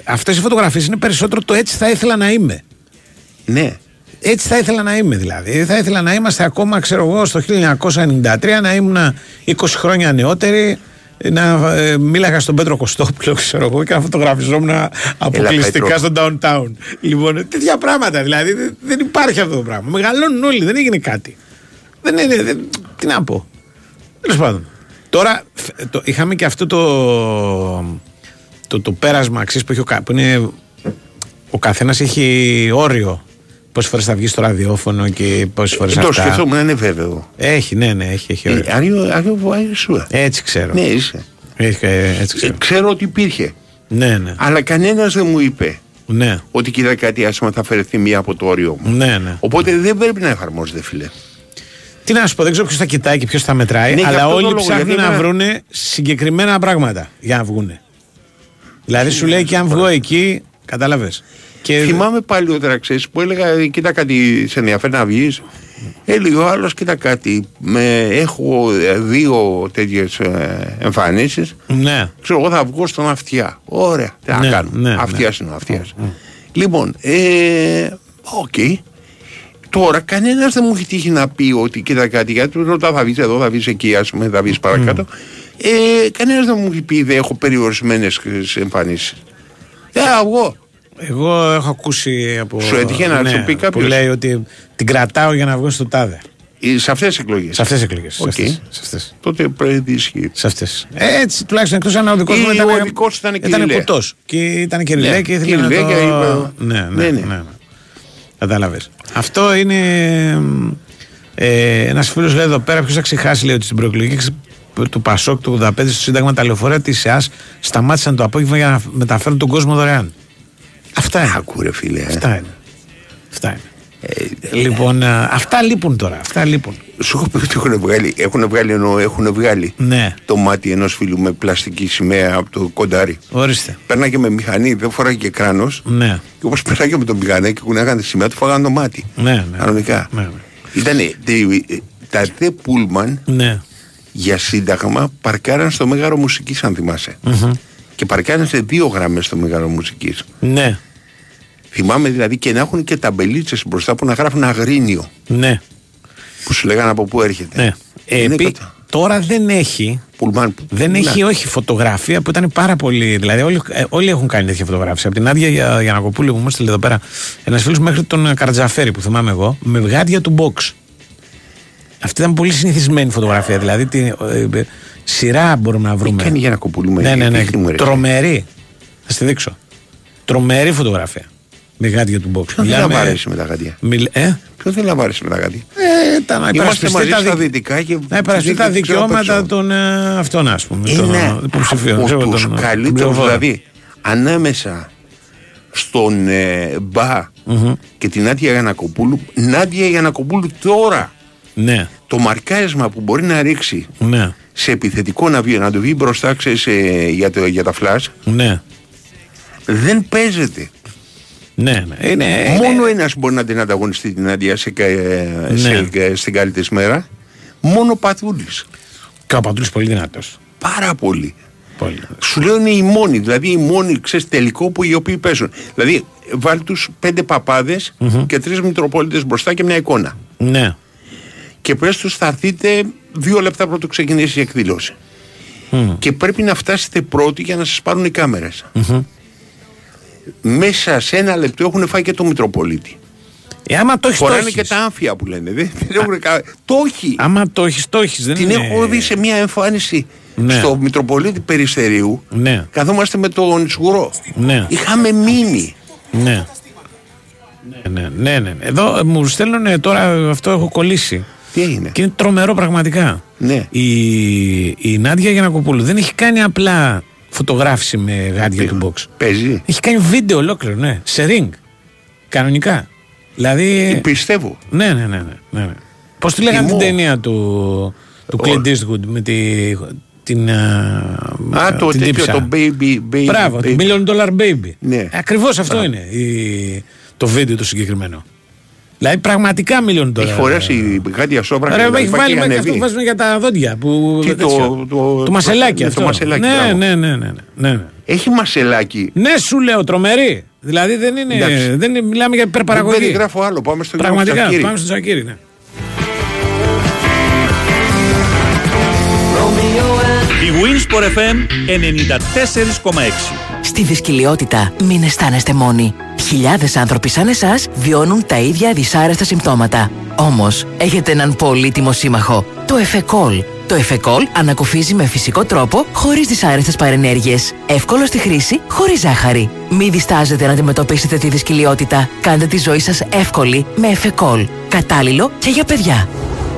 αυτές οι φωτογραφίες είναι περισσότερο το έτσι θα ήθελα να είμαι. Ναι. Έτσι θα ήθελα να είμαι δηλαδή. Θα ήθελα να είμαστε ακόμα, ξέρω εγώ, στο 1993, να ήμουν 20 χρόνια νεότεροι, να ε, μίλαγα στον Πέτρο Κωστόπουλο, ξέρω εγώ, και να φωτογραφιζόμουν αποκλειστικά στο downtown. Λοιπόν, τέτοια πράγματα δηλαδή. Δεν, δεν υπάρχει αυτό το πράγμα. Μεγαλώνουν όλοι, δεν έγινε κάτι. Δεν είναι. Δεν, τι να πω. Τέλος πάντων. Τώρα φ- το, είχαμε και αυτό το, το, το πέρασμα αξής που, έχει ο, κα- που είναι. Ο καθένας έχει όριο. Πόσες φορές θα βγεις στο ραδιόφωνο και πόσες φορές Ε, το αυτά. σκεφτόμουν, είναι βέβαιο. Έχει, ναι, ναι, έχει, έχει όριο. Ε, Are you, are you, are you sure? Έτσι ξέρω. Ναι, είσαι. Έχει, ε, έτσι Ε, ξέρω. ξέρω ότι υπήρχε. Ναι, ναι. Αλλά κανένας δεν μου είπε Ναι, ότι κοίτα κάτι άσχημα θα αφαιρεθεί μία από το όριο μου. ναι, ναι. Οπότε δεν πρέπει να εφαρμόζεται, φίλε. Τι να σου πω, δεν ξέρω ποιος θα κοιτάει και ποιος θα μετράει, Ναι, γι' αλλά αυτό το όλοι λόγο, ψάχνουν γιατί να εμένα- βρούνε συγκεκριμένα πράγματα για να βγούνε. Δηλαδή σου λέει και αν βγω εκεί, κατάλαβες. Και... Θυμάμαι πάλι όταν ξέρεις που έλεγα: Κοίτα κάτι, σε ενδιαφέρει να βγεις. Έλεγε ο άλλος: Κοίτα κάτι. Με, έχω ε, δύο τέτοιες εμφανίσεις. Ναι. Ξέρω εγώ θα βγω στον αυτιά. Ωραία. Τι να Ναι, κάνουμε. ναι, αυτιά είναι ο αυτιάς. Λοιπόν, ε, οκ. Τώρα κανένας δεν μου έχει τύχει να πει ότι κοίτα κάτι, γιατί του ρωτάω θα βγεις εδώ, θα βγεις εκεί, ας πούμε, θα βγεις παρακάτω. Ε, κανένας δεν μου έχει πει δεν έχω περιορισμένες εμφανίσεις. Ε, εγώ. Εγώ έχω ακούσει από. Σου έτυχε να ναι, σου πει κάποιος; Που λέει ότι την κρατάω για να βγω στο τάδε. Ε, Σε αυτές τις εκλογές; Σε αυτές τις εκλογές. Οκ. Σε αυτές. Τότε πρέπει να ισχύει. Σε αυτές. Έτσι, τουλάχιστον εκτός αν ο δικός Ή μου ήταν. ο δικός ήταν Ήταν κυριλέ. κουτός. Και ήταν και Ναι, ριλέ και ήθελε να κυριλέ το. και είπε- Ναι, ναι, Ναι, ναι. ναι. ναι. Κατάλαβες. Αυτό είναι. Ε, Ένας φίλος λέει εδώ πέρα, ποιος θα ξεχάσει λέει ότι στην προεκλογική ξε- του Πασόκ του 85 στο Σύνταγμα τα λεωφορεία της ΕΑΣ σταμάτησαν το απόγευμα για να μεταφέρουν τον κόσμο δωρεάν. Αυτά είναι. Ακούρε φίλε. ε. Αυτά είναι. Αυτά είναι. λοιπόν, α, αυτά λείπουν τώρα. Αυτά λείπουν. Σου έχω πει ότι έχουν βγάλει, έχουν βγάλει, εννοώ, έχουν βγάλει Ναι, το μάτι ενός φίλου με πλαστική σημαία από το κοντάρι. ορίστε. Πέρναγε με μηχανή, δεν φοράγε και κράνος. Ναι, Και όπως πέρναγε με το μηχανέ και κουνάγανε τη σημαία, του φάγανε το μάτι. ναι, ναι. Κανονικά. ναι, ναι. Ήτανε, τε- τα δε πούλμαν ναι. Για σύνταγμα παρκάραν στο μέγαρο μουσικής, αν θυμάσαι. Μμμ. Και παρκάραν σε δύο γραμμές στο μέγαρο μουσικής. Ναι, Θυμάμαι δηλαδή και να έχουν και ταμπελίτσες μπροστά που να γράφουν αγρίνιο. ναι. Που σου λέγανε από πού έρχεται. ναι. Ε, Είναι επί- κατα- τώρα δεν έχει. Πουλμάν. Δεν Ναι. έχει, όχι, φωτογραφία που ήταν πάρα πολύ. Δηλαδή, όλοι, ε, όλοι έχουν κάνει τέτοια φωτογράφηση. Από την άδεια για, Γιανακοπούλου που μου έστειλε εδώ πέρα ένας φίλος μέχρι τον ε, Καρατζαφέρη που θυμάμαι εγώ, με βγάδια του box. Αυτή ήταν πολύ συνηθισμένη φωτογραφία. Δηλαδή, τη, ε, ε, σειρά μπορούμε να βρούμε. κάνει Γιαννακοπούλου με Ναι, ναι, ναι. δείχνει μου, ρε. Τρομερή. Θα στη δείξω. Τρομερή φωτογραφία. Με γάντια του box. Ποιον δεν Μιλάμε- θα βαρέσει με τα γαντιά. Μιλ, ε, Ποιον δεν θα βαρέσει με τα γαντιά. ε, τα, να Είμαστε υπερασπιστεί μαζί τα, στα δικ- δυτικά και να υπερασπιστεί τα δεν ξέρω δικαιώματα απ' έξω. των ε, αυτών, ας πούμε. των Είναι υποψηφίων. από ξέρω, τους των, ε, καλύτερους ψηφοφόρων. δηλαδή ανάμεσα στον ε, Μπα και την Νάντια Γιανακοπούλου Νάντια Γιανακοπούλου τώρα Ναι, το μαρκάρισμα που μπορεί να ρίξει ναι, σε επιθετικό να, βγει, να το βγει μπροστά ξέρεις, ε, για, το, για τα φλάς ναι. δεν παίζεται Ναι, ναι. Είναι, είναι- μόνο ένας μπορεί να την ανταγωνιστεί την Νάντια σε, κα- ε, σε, Ναι. ε, στην καλή της μέρα μόνο ο Πατούλης Και ο Παντούλης πολύ δυνατός. πάρα πολύ Πολύ δυνατός. Σου λέω είναι οι μόνοι, δηλαδή οι μόνοι ξέρεις, τελικό που οι οποίοι παίζουν. Δηλαδή βάλει τους πέντε παπάδες και τρεις Μητροπόλητε μπροστά και μια εικόνα. Ναι. Και πρέστος θα έρθετε δύο λεπτά πρώτο ξεκινήσει η εκδήλωση. Μμ. Και πρέπει να φτάσετε πρώτοι για να σας πάρουν οι κάμερες. Μμμ. Μέσα σε ένα λεπτό έχουν φάει και το Μητροπολίτη. Ε, άμα το έχεις, το Φοράνε έχεις. και τα άμφια που λένε. Δεν, δεν έχουν κα... Το έχει. Άμα το έχεις, το έχεις. Δεν Την είναι... έχω δει σε μια εμφάνιση Ναι. στο Μητροπολίτη Περιστερίου. Ναι. Καθόμαστε με τον Ισγουρό. Ναι. Είχαμε μείνει. Ναι. Ναι, ναι, ναι, ναι. Εδώ ε, μου στέλνουν τώρα αυτό έχω κολλήσει. Τι έγινε; Και είναι τρομερό πραγματικά. Ναι. Η, η Νάντια Γιανακοπούλου δεν έχει κάνει απλά φωτογράφηση με γάντια του box. Παίζει. Έχει κάνει βίντεο ολόκληρο, ναι. Σε ring. Κανονικά. Δηλαδή. Πιστεύω. Ναι, ναι, ναι. ναι, ναι, ναι. Πώς τη λέγανε Τιμό. την ταινία του, του Clint Eastwood με τη, την. Α, το την τέτοιο, τύψα. το baby, baby. Μπράβο, το baby. Million Dollar Baby. Ναι. Ακριβώς αυτό Μπράβο. είναι η, το βίντεο το συγκεκριμένο. Δηλαδή πραγματικά Million Dollar. Έχει φορέσει η Γάντια Σόμπρα Ρε, και τα έχει λοιπά βάλει και μέχρι ανεβεί. αυτό που βάζουμε για τα δόντια. Που, Τι, το- τέτοιο. το- το μασελάκι ναι, αυτό. το μασελάκι, ναι, μπράβο. ναι, ναι, ναι, ναι, ναι, ναι. Έχει μασελάκι. Ναι, σου λέω τρομερή. Δηλαδή δεν είναι. Εντάξει. Δεν είναι μιλάμε για Δεν υπερπαραγωγή. περιγράφω άλλο. Πάμε στο Γιώργο Πραγματικά. Τσακύρη. Πάμε στο Τσακύρι, ναι. Winsport FM 94,6. Στη δυσκολιότητα μην αισθάνεστε μόνοι. Χιλιάδες άνθρωποι σαν εσάς βιώνουν τα ίδια δυσάρεστα συμπτώματα. Όμως, έχετε έναν πολύτιμο σύμμαχο, το Εφεκόλ. Το Εφεκόλ ανακουφίζει με φυσικό τρόπο, χωρίς δυσάρεστες παρενέργειες. Εύκολο στη χρήση, χωρίς ζάχαρη. Μην διστάζετε να αντιμετωπίσετε τη δυσκολιότητα. Κάντε τη ζωή σας εύκολη με Εφεκόλ. Κατάλληλο και για παιδιά.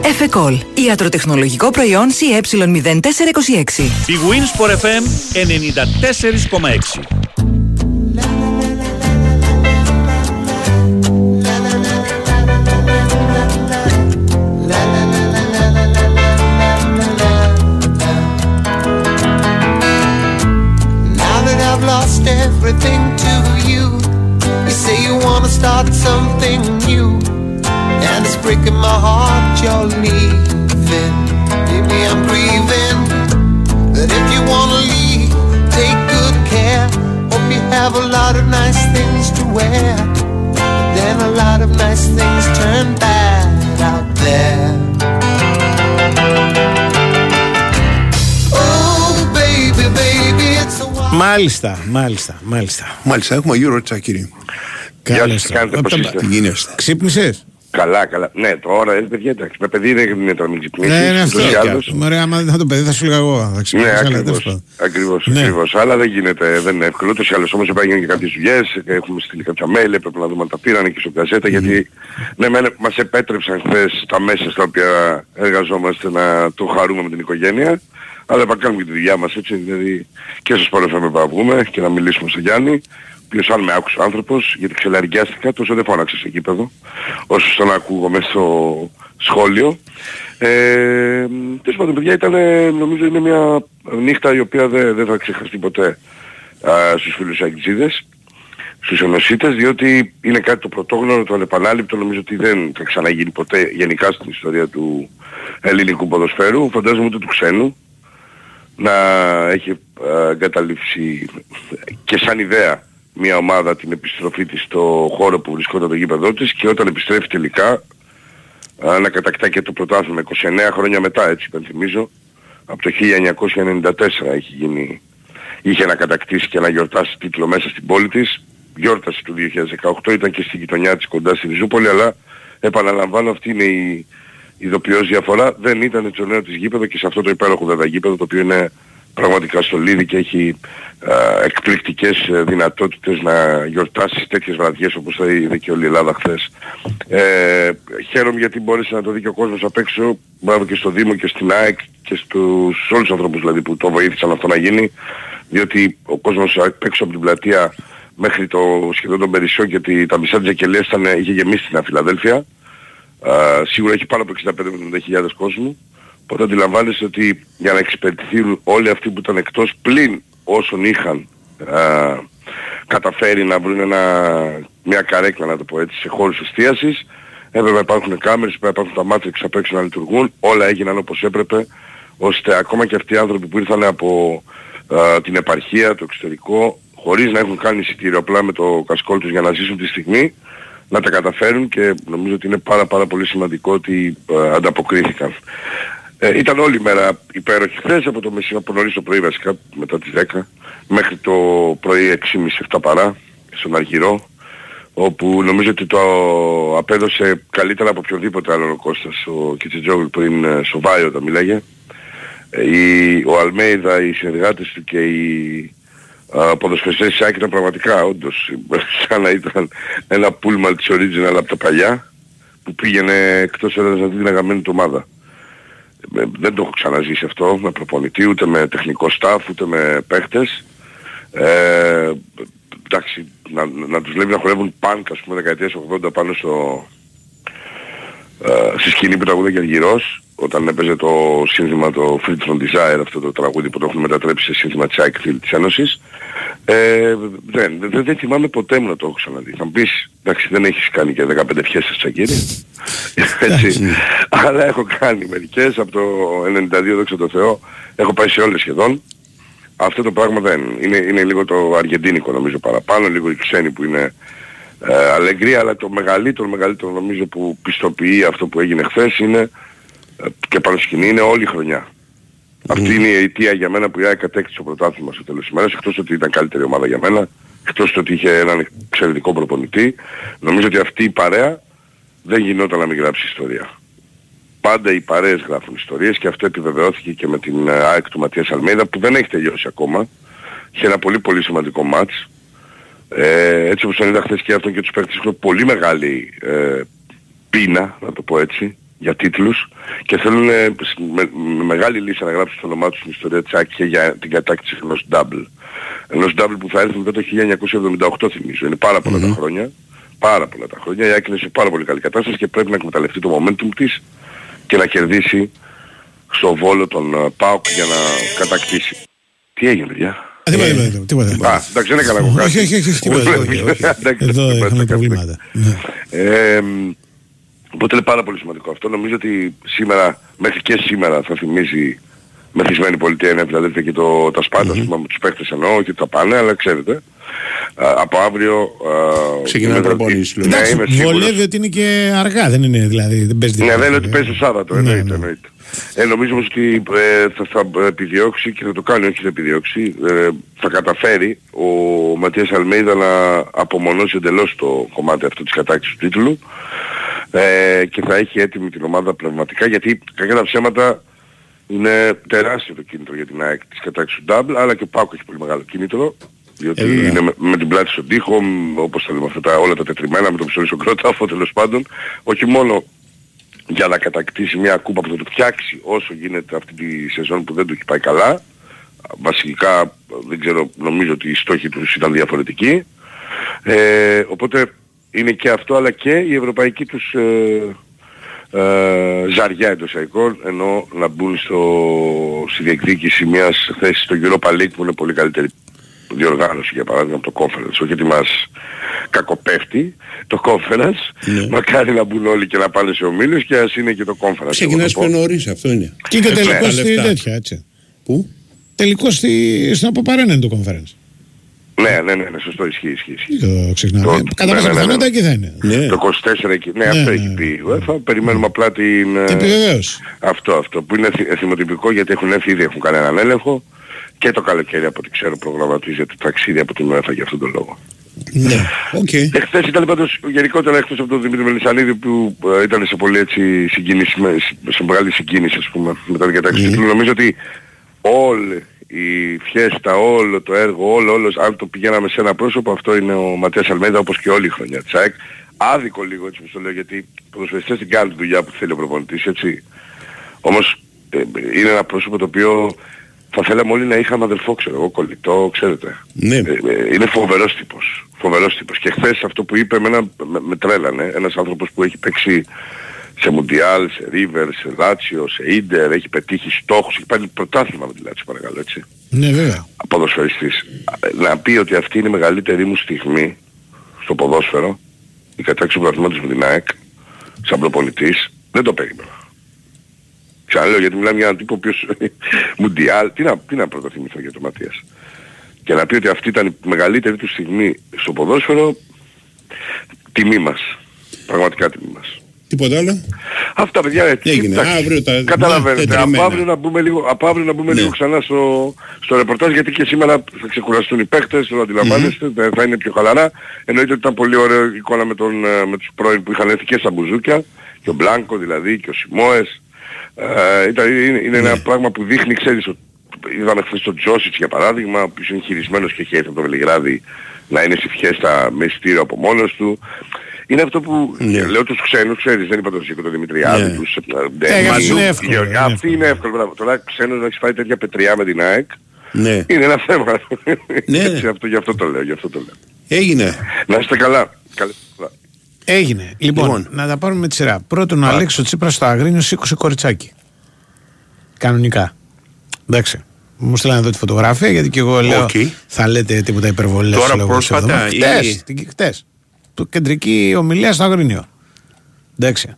Εφεκόλ. Ιατροτεχνολογικό προϊόν CE0426. Η Winsport FM 94,6. Now that I've lost everything to you, you say you wanna start something new, and it's breaking my heart you're leaving. Baby, I'm grieving. But if you wanna leave, take good care. Hope you have a lot of nice things to wear. But then a lot of nice things turn bad out there. Oh, baby, baby, it's a Μάλιστα, μάλιστα, μάλιστα. Μάλιστα, έχουμε Γιώργο Τσακύρη. Καλώς τι κάνετε, το. πώς Από είστε; τα- Τι γίνεστε. Ξύπνησες; Καλά, καλά. Ναι, τώρα είναι παιδιά, εντάξει. Με παιδί δεν γίνεται να μην ξυπνήσεις. Ναι, είναι αυτό. ούτως ή άλλως. Ωραία, άμα δεν θα το παιδί, θα σου λέγα εγώ. Θα Ναι, ξυπνήσω, αλλά τέλος ακριβώς. πάντων. Ακριβώς, Ναι. ακριβώς. Αλλά δεν γίνεται, δεν είναι εύκολο. Ούτως ή άλλως όμως έπρεπε να γίνουν και κάποιες δουλειές, έχουμε στείλει κάποια mail, έπρεπε να δούμε αν τα πήρανε και στο καζέτα, γιατί ναι, μεν, μας επέτρεψαν χθες τα μέσα στα οποία εργαζόμαστε να το χαρούμε με την οικογένεια, αλλά να κάνουμε και τη δουλειά μας έτσι, δηλαδή και στο σπορ FM να βγούμε και να μιλήσουμε στον Γιάννη, ο οποίος αν με άκουσε ο άνθρωπος, γιατί ξελαργιάστηκα, τόσο δεν φώναξε στο γήπεδο, όσο τον ακούγομαι στο σχόλιο. Ε, τέλος πάντων, παιδιά, ήταν, νομίζω είναι μια νύχτα η οποία δεν, δεν θα ξεχαστεί ποτέ α, στους φίλους αγγλίδες, στους ενωσίτες, διότι είναι κάτι το πρωτόγνωρο, το ανεπανάληπτο, νομίζω ότι δεν θα ξαναγίνει ποτέ γενικά στην ιστορία του ελληνικού ποδοσφαίρου, φαντάζομαι ούτε του ξένου, να έχει α, εγκαταλείψει και σαν ιδέα μια ομάδα την επιστροφή της στο χώρο που βρισκόταν το γήπεδό της και όταν επιστρέφει τελικά α, να κατακτά και το πρωτάθλημα 29 χρόνια μετά έτσι υπενθυμίζω από το 1994 έχει γίνει είχε να κατακτήσει και να γιορτάσει τίτλο μέσα στην πόλη της. Γιόρταση του 2018 ήταν και στη γειτονιά της κοντά στη Ριζούπολη αλλά επαναλαμβάνω αυτή είναι η ειδοποιώς διαφορά. Δεν ήταν το νέο της γήπεδο και σε αυτό το υπέροχο βέβαια γήπεδο το οποίο είναι πραγματικά στολίδι και έχει α, εκπληκτικές ε, δυνατότητες να γιορτάσει τέτοιες βραδιές όπως θα είδε και όλη η Ελλάδα χθες. Ε, χαίρομαι γιατί μπόρεσε να το δει και ο κόσμος απ' έξω, μπράβο και στο Δήμο και στην ΑΕΚ και στους όλους τους ανθρώπους δηλαδή που το βοήθησαν αυτό να γίνει, διότι ο κόσμος απ' έξω από την πλατεία μέχρι το σχεδόν των Περισσό και τη, τα μισά της Εκελίας ήταν, είχε γεμίσει την Φιλαδέλφια. Α, σίγουρα έχει πάνω από 65-70 κόσμου. Οπότε αντιλαμβάνεστε ότι για να εξυπηρετηθούν όλοι αυτοί που ήταν εκτός πλην όσων είχαν α, καταφέρει να βρουν ένα, μια καρέκλα να το πω έτσι σε χώρους εστίασης έπρεπε να υπάρχουν κάμερες, έπρεπε να υπάρχουν τα μάτια απ' έξω να λειτουργούν όλα έγιναν όπως έπρεπε ώστε ακόμα και αυτοί οι άνθρωποι που ήρθαν από α, την επαρχία, το εξωτερικό χωρίς να έχουν κάνει εισιτήριο απλά με το κασκόλ τους για να ζήσουν τη στιγμή να τα καταφέρουν και νομίζω ότι είναι πάρα πάρα πολύ σημαντικό ότι ε, ανταποκρίθηκαν. Ε, ήταν όλη η μέρα υπέροχη χθες από το μεσημέρι από νωρίς το πρωί βασικά μετά τις 10 μέχρι το πρωί 6.30-7 παρά στον Αργυρό όπου νομίζω ότι το απέδωσε καλύτερα από οποιοδήποτε άλλο ο Κώστας ο Κιτσιτζόγλου πριν ε, στο Βάιο όταν μιλάγε. Ε, η, ο Αλμέιδα, οι συνεργάτες του και οι ποδοσφαιριστές της ήταν πραγματικά όντως σαν να ήταν ένα πούλμαν της original από τα παλιά που πήγαινε εκτός έδρας να δει την αγαπημένη του ομάδα. Ε, δεν το έχω ξαναζήσει αυτό με προπονητή, ούτε με τεχνικό staff, ούτε με παίχτες. Ε, εντάξει, να, να τους βλέπει να χορεύουν πανκ, ας πούμε, δεκαετίες 80 πάνω στο, ε, στη σκηνή που τραγούδα και Αργυρός, όταν έπαιζε το σύνθημα το Fleet from Desire, αυτό το τραγούδι που το έχουν μετατρέψει σε σύνθημα της Ike της Ένωσης. Ε, δεν, δεν, δεν θυμάμαι ποτέ μου να το έχω ξαναδεί. Θα μου πεις, εντάξει δεν έχεις κάνει και 15 φιέστες τσακίρι. Έτσι. Αλλά έχω κάνει μερικές από το 92 δόξα τω Θεώ. Έχω πάει σε όλες σχεδόν. Αυτό το πράγμα δεν είναι. Είναι λίγο το αργεντίνικο νομίζω παραπάνω, λίγο οι ξένοι που είναι ε, αλεγκρία, αλλά το μεγαλύτερο, μεγαλύτερο νομίζω που πιστοποιεί αυτό που έγινε χθες είναι ε, και πάνω σκηνή είναι όλη η χρονιά. Αυτή είναι η αιτία για μένα που η ΑΕΚ κατέκτησε το πρωτάθλημα στο τέλος της ημέρας, εκτός ότι ήταν καλύτερη ομάδα για μένα, εκτός ότι είχε έναν εξαιρετικό προπονητή. Νομίζω ότι αυτή η παρέα δεν γινόταν να μην γράψει ιστορία. Πάντα οι παρέες γράφουν ιστορίες και αυτό επιβεβαιώθηκε και με την ε, ΑΕΚ του Ματίας Αλμέιδα που δεν έχει τελειώσει ακόμα. Είχε ένα πολύ πολύ σημαντικό μάτς. Ε, έτσι όπως τον είδα χθες και αυτόν και τους παίκτες έχουν πολύ μεγάλη ε, πείνα, να το πω έτσι, για τίτλους και θέλουν ε, με, με, μεγάλη λύση να γράψουν το όνομά τους στην ιστορία της ΑΕΚ για την κατάκτηση ενός double. Ενός double που θα έρθει μετά το 1978 θυμίζω. Είναι πάρα πολλά τα χρόνια. Πάρα πολλά τα χρόνια. Η ΑΕΚ είναι σε πάρα πολύ καλή κατάσταση και πρέπει να εκμεταλλευτεί το momentum της και να κερδίσει στο βόλο τον uh, ΠΑΟΚ για να κατακτήσει. Τι έγινε παιδιά; Τίποτα, τίποτα, τίποτα. Α, εντάξει, δεν έκανα εγώ κάτι. Όχι, όχι, όχι, τίποτα. Εδώ είχαμε προβλήματα. Ναι. Οπότε είναι πάρα πολύ σημαντικό αυτό. Νομίζω ότι σήμερα, μέχρι και σήμερα θα θυμίζει μεθυσμένη πολιτεία είναι δηλαδή και το, τα σπάντα, mm-hmm. με τους παίχτες εννοώ και τα πάνε, αλλά ξέρετε. Α, από αύριο... Ξεκινάει να προπονήσεις. Ναι, βολεύει ότι είναι και αργά, δεν είναι δηλαδή, δεν παίζει Ναι, δεν είναι ότι παίζει το Σάββατο, ναι, εννοείται, ναι. εννοείται. Ε, νομίζω ότι ε, θα, θα επιδιώξει και θα το κάνει, όχι θα επιδιώξει, ε, θα καταφέρει ο Ματίας Αλμέιδα να απομονώσει εντελώς το κομμάτι αυτό της κατάκτησης του τίτλου ε, και θα έχει έτοιμη την ομάδα πνευματικά γιατί κακά τα ψέματα είναι τεράστιο το κίνητρο για την ΑΕΚ της κατάξυσης του Double αλλά και ο Πάκος έχει πολύ μεγάλο κίνητρο διότι ε, είναι με, με, την πλάτη στον τοίχο, όπως τα λέμε αυτά τα, όλα τα τετριμένα με το πιστόλι στον κρόταφο τέλος πάντων, όχι μόνο για να κατακτήσει μια κούπα που θα το φτιάξει όσο γίνεται αυτή τη σεζόν που δεν του έχει πάει καλά. Βασιλικά δεν ξέρω, νομίζω ότι οι στόχοι τους ήταν διαφορετικοί. Ε, οπότε είναι και αυτό αλλά και η ευρωπαϊκή τους ε, ε, ζαριά εντός ενώ να μπουν στο, στη διεκδίκηση μιας θέσης στο Europa League που είναι πολύ καλύτερη διοργάνωση για παράδειγμα από το conference, όχι γιατί μας κακοπέφτει το conference, ναι. μακάρι να μπουν όλοι και να πάνε σε ομίλους και ας είναι και το conference. Ξεκινάς πιο νωρίς, αυτό είναι. Και και τελικώς στη τέτοια, έτσι. Πού; Τελικώς στη, στην OPAP Arena είναι το conference. Ναι, ναι, ναι, ναι, σωστό, ισχύει, ισχύει. ισχύει. Το ξεχνάμε. Κατά πάσα πιθανότητα εκεί θα είναι. Ναι. Το 24 εκεί, ναι, αυτό έχει πει. Θα περιμένουμε απλά την... Την επιβεβαίωση. Αυτό, αυτό, που είναι εθιμοτυπικό γιατί έχουν έρθει ήδη, έχουν κάνει έναν έλεγχο και το καλοκαίρι από ό,τι ξέρω προγραμματίζεται ταξίδι από την UEFA για αυτόν τον λόγο. Ναι, OK. Okay. Εχθές ήταν πάντως γενικότερα εκτός από τον Δημήτρη Μελισσανίδη που ε, ήταν σε πολύ έτσι συγκίνηση, σε μεγάλη συγκίνηση ας πούμε μετά την κατάξυση του. Νομίζω ότι όλη η φιέστα, όλο το έργο, όλο, όλος, αν το πηγαίναμε σε ένα πρόσωπο, αυτό είναι ο Ματίας Αλμέδα όπως και όλη η χρονιά της ΑΕΚ. Άδικο λίγο έτσι που το λέω γιατί οι ποδοσφαιριστές την κάνουν τη δουλειά που θέλει ο προπονητής έτσι. Όμως ε, είναι ένα πρόσωπο το οποίο θα θέλαμε όλοι να είχαμε αδελφό, ξέρω εγώ, κολλητό, ξέρετε. Ναι. Ε, ε, είναι φοβερός τύπος. Φοβερός τύπος. Και χθες αυτό που είπε εμένα με, με τρέλανε. Ένας άνθρωπος που έχει παίξει σε Μουντιάλ, σε Ρίβερ, σε Λάτσιο, σε Ίντερ, έχει πετύχει στόχους, έχει πάρει πρωτάθλημα με τη Λάτσιο παρακαλώ έτσι. Ναι βέβαια. Ποδοσφαιριστής. Να πει ότι αυτή είναι η μεγαλύτερη μου στιγμή στο ποδόσφαιρο, η κατάξυση του πρωταθλήματος με την ΑΕΚ, σαν προπονητής, δεν το περίμενα. Ξαναλέω γιατί μιλάμε για έναν τύπο ο οποίος Μουντιάλ, τι να, τι να πρωτοθυμηθώ για τον Ματίας. Και να πει ότι αυτή ήταν η μεγαλύτερη του στιγμή στο ποδόσφαιρο, τιμή μας. πραγματικά τιμή μας. Τίποτα άλλο; Αυτά παιδιά έτσι. Έγινε. εντάξει, Αύριο τα- Καταλαβαίνετε. ναι, Από τετριμένα. αύριο να μπούμε λίγο, από αύριο να μπούμε Ναι. λίγο ξανά στο, στο ρεπορτάζ γιατί και σήμερα θα ξεκουραστούν οι παίκτες, το αντιλαμβάνεστε, δεν θα είναι πιο χαλαρά. Εννοείται ότι ήταν πολύ ωραία εικόνα με, τον, ε, με τους πρώην που είχαν έρθει και στα μπουζούκια, και ο Μπλάνκο δηλαδή και ο Σιμόες. Ε, ήταν, είναι, είναι ένα πράγμα που δείχνει, ξέρεις, ότι είδαμε χθες τον Τζόσιτς για παράδειγμα, ο οποίος είναι χειρισμένος και έχει έρθει από το Βελιγράδι να είναι σε φιέστα με εισιτήριο από μόνος του. Είναι αυτό που λέω τους ξένους, ξέρεις, δεν είπα τον Σίκο, τον Δημητριάδη, Ναι. τους Ε, ε, μαζί είναι είναι εύκολο. εύκολο, είναι Αυτή είναι εύκολο. μπράβο. Τώρα ξένος να έχεις φάει τέτοια πετριά με την ΑΕΚ. Ναι. Είναι ένα θέμα. Ναι. Έτσι, αυτό, γι' αυτό το λέω, γι' αυτό το λέω. Έγινε. Να είστε καλά. Καλή φορά. Έγινε. Λοιπόν, Λοιπόν. να τα πάρουμε με τη σειρά. Πρώτον, ο Αλέξο Τσίπρας στο Αγρίνιο σήκωσε κοριτσάκι. Κανονικά. Εντάξει. Μου στείλανε εδώ τη φωτογραφία γιατί και εγώ λέω Οκ. θα λέτε τίποτα υπερβολές. Τώρα πρόσφατα ή- Χτες. Χτες. Το κεντρική ομιλία στο Αγρίνιο. Εντάξει.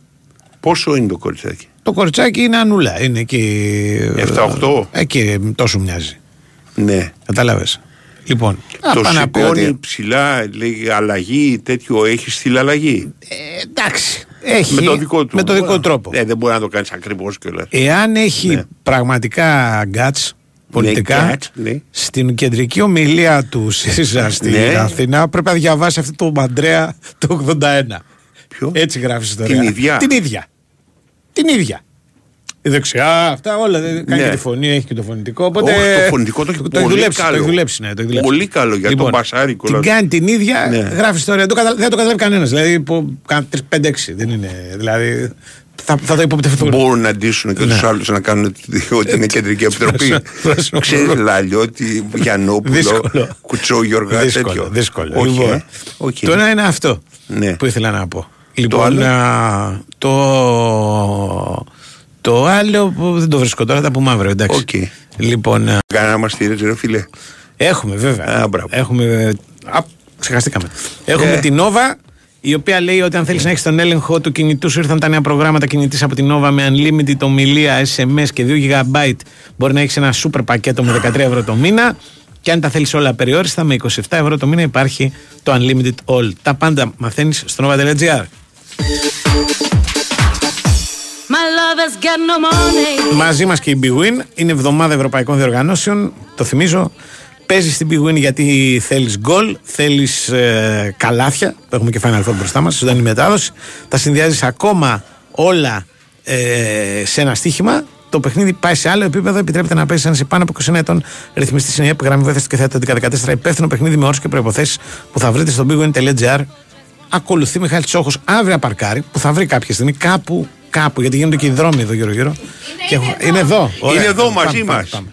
Πόσο είναι το κοριτσάκι; Το κοριτσάκι είναι Αννούλα. Είναι εκεί. 7-8. Εκεί τόσο μοιάζει. Ναι. Κατάλαβες. Λοιπόν, Το πάω να πω σηκώνει ότι- ψηλά, λέει αλλαγή, τέτοιο έχει στείλει αλλαγή; Ε, εντάξει. Έχει, με το δικό του. με το δικό τρόπο. Ε, δεν μπορεί να το κάνεις ακριβώς κιόλας. Εάν έχει Ναι. πραγματικά γκάτς πολιτικά, Ναι, guts, ναι. στην κεντρική ομιλία του ΣΥΡΙΖΑ στην Ναι. Αθήνα πρέπει να διαβάσει αυτό το Μαντρέα το 81. Ποιο; Έτσι γράφεις ιστορία. Την ίδια; Την ίδια. Την ίδια. Η δεξιά, αυτά όλα. δεν- Κάνει Ναι. και τη φωνή, έχει και το φωνητικό. Οπότε Όχι, το φωνητικό το έχει έχει πολύ δουλέψει. καλό. Το έχει δουλέψει, ναι, το έχει δουλέψει. Πολύ καλό για τον Μπασάρη Την κιόλας. κάνει την ίδια, Ναι. γράφει ιστορία. Το καταλα- Δεν το καταλάβει κανένας. Δηλαδή, 5-6. Δεν είναι. Δηλαδή, θα, θα το υποπτευτούν. Μπορούν να ντύσουν και Ναι. του άλλους να κάνουν ότι είναι κεντρική επιτροπή. Πρόσωπο. Ξέρεις Λαλιώτη, Γιαννόπουλο, Δύσκολο. Κουτσόγιοργα, δύσκολο, τέτοιο. δύσκολο. Όχι, λοιπόν, ε. Οκ. Το ένα είναι αυτό Ναι. που ήθελα να πω. Λοιπόν, άλλο; α, το, το άλλο που δεν το βρίσκω τώρα, θα τα πούμε αύριο. Εντάξει. Οκ. Λοιπόν, α, Κάνα μα στηρίζει, ρε φίλε. έχουμε βέβαια. Α, μπράβο. έχουμε. Α, ξεχαστήκαμε. Έχουμε Ε. την Nova, η οποία λέει ότι αν θέλεις να έχεις τον έλεγχο του κινητού σου, ήρθαν τα νέα προγράμματα κινητής από την Nova με unlimited ομιλία, SMS και 2 GB. Μπορεί να έχεις ένα super πακέτο με 13 ευρώ το μήνα. Και αν τα θέλεις όλα περιόριστα, με 27 ευρώ το μήνα υπάρχει το Unlimited All. Τα πάντα μαθαίνεις στο nova.gr. My lover's got no money. Μαζί μας και η Big Win. Είναι εβδομάδα ευρωπαϊκών διοργανώσεων. Το θυμίζω. Παίζεις στην Big Win γιατί θέλεις γκολ, θέλεις ε, καλάθια. Έχουμε και Final Four μπροστά μας, ζωντανή μετάδοση. Τα συνδυάζεις ακόμα όλα ε, σε ένα στοίχημα. Το παιχνίδι πάει σε άλλο επίπεδο. Επιτρέπεται να παίζεις ένα σε πάνω από 21 ετών ρυθμιστή στην ΕΕΠ, γραμμή βοήθεια και θέατα 1114. Υπεύθυνο παιχνίδι με όρους και προποθέσει που θα βρείτε στο bigwin.gr. Ακολουθεί Μιχάλης Τσόχος αύριο παρκάρι που θα βρει κάποια στιγμή κάπου, κάπου γιατί γίνονται και οι δρόμοι εδώ γύρω-γύρω. Και έχω- Είναι εδώ. Ωραία. Είναι εδώ Πάμε, μαζί πάμε, μας. πάμε.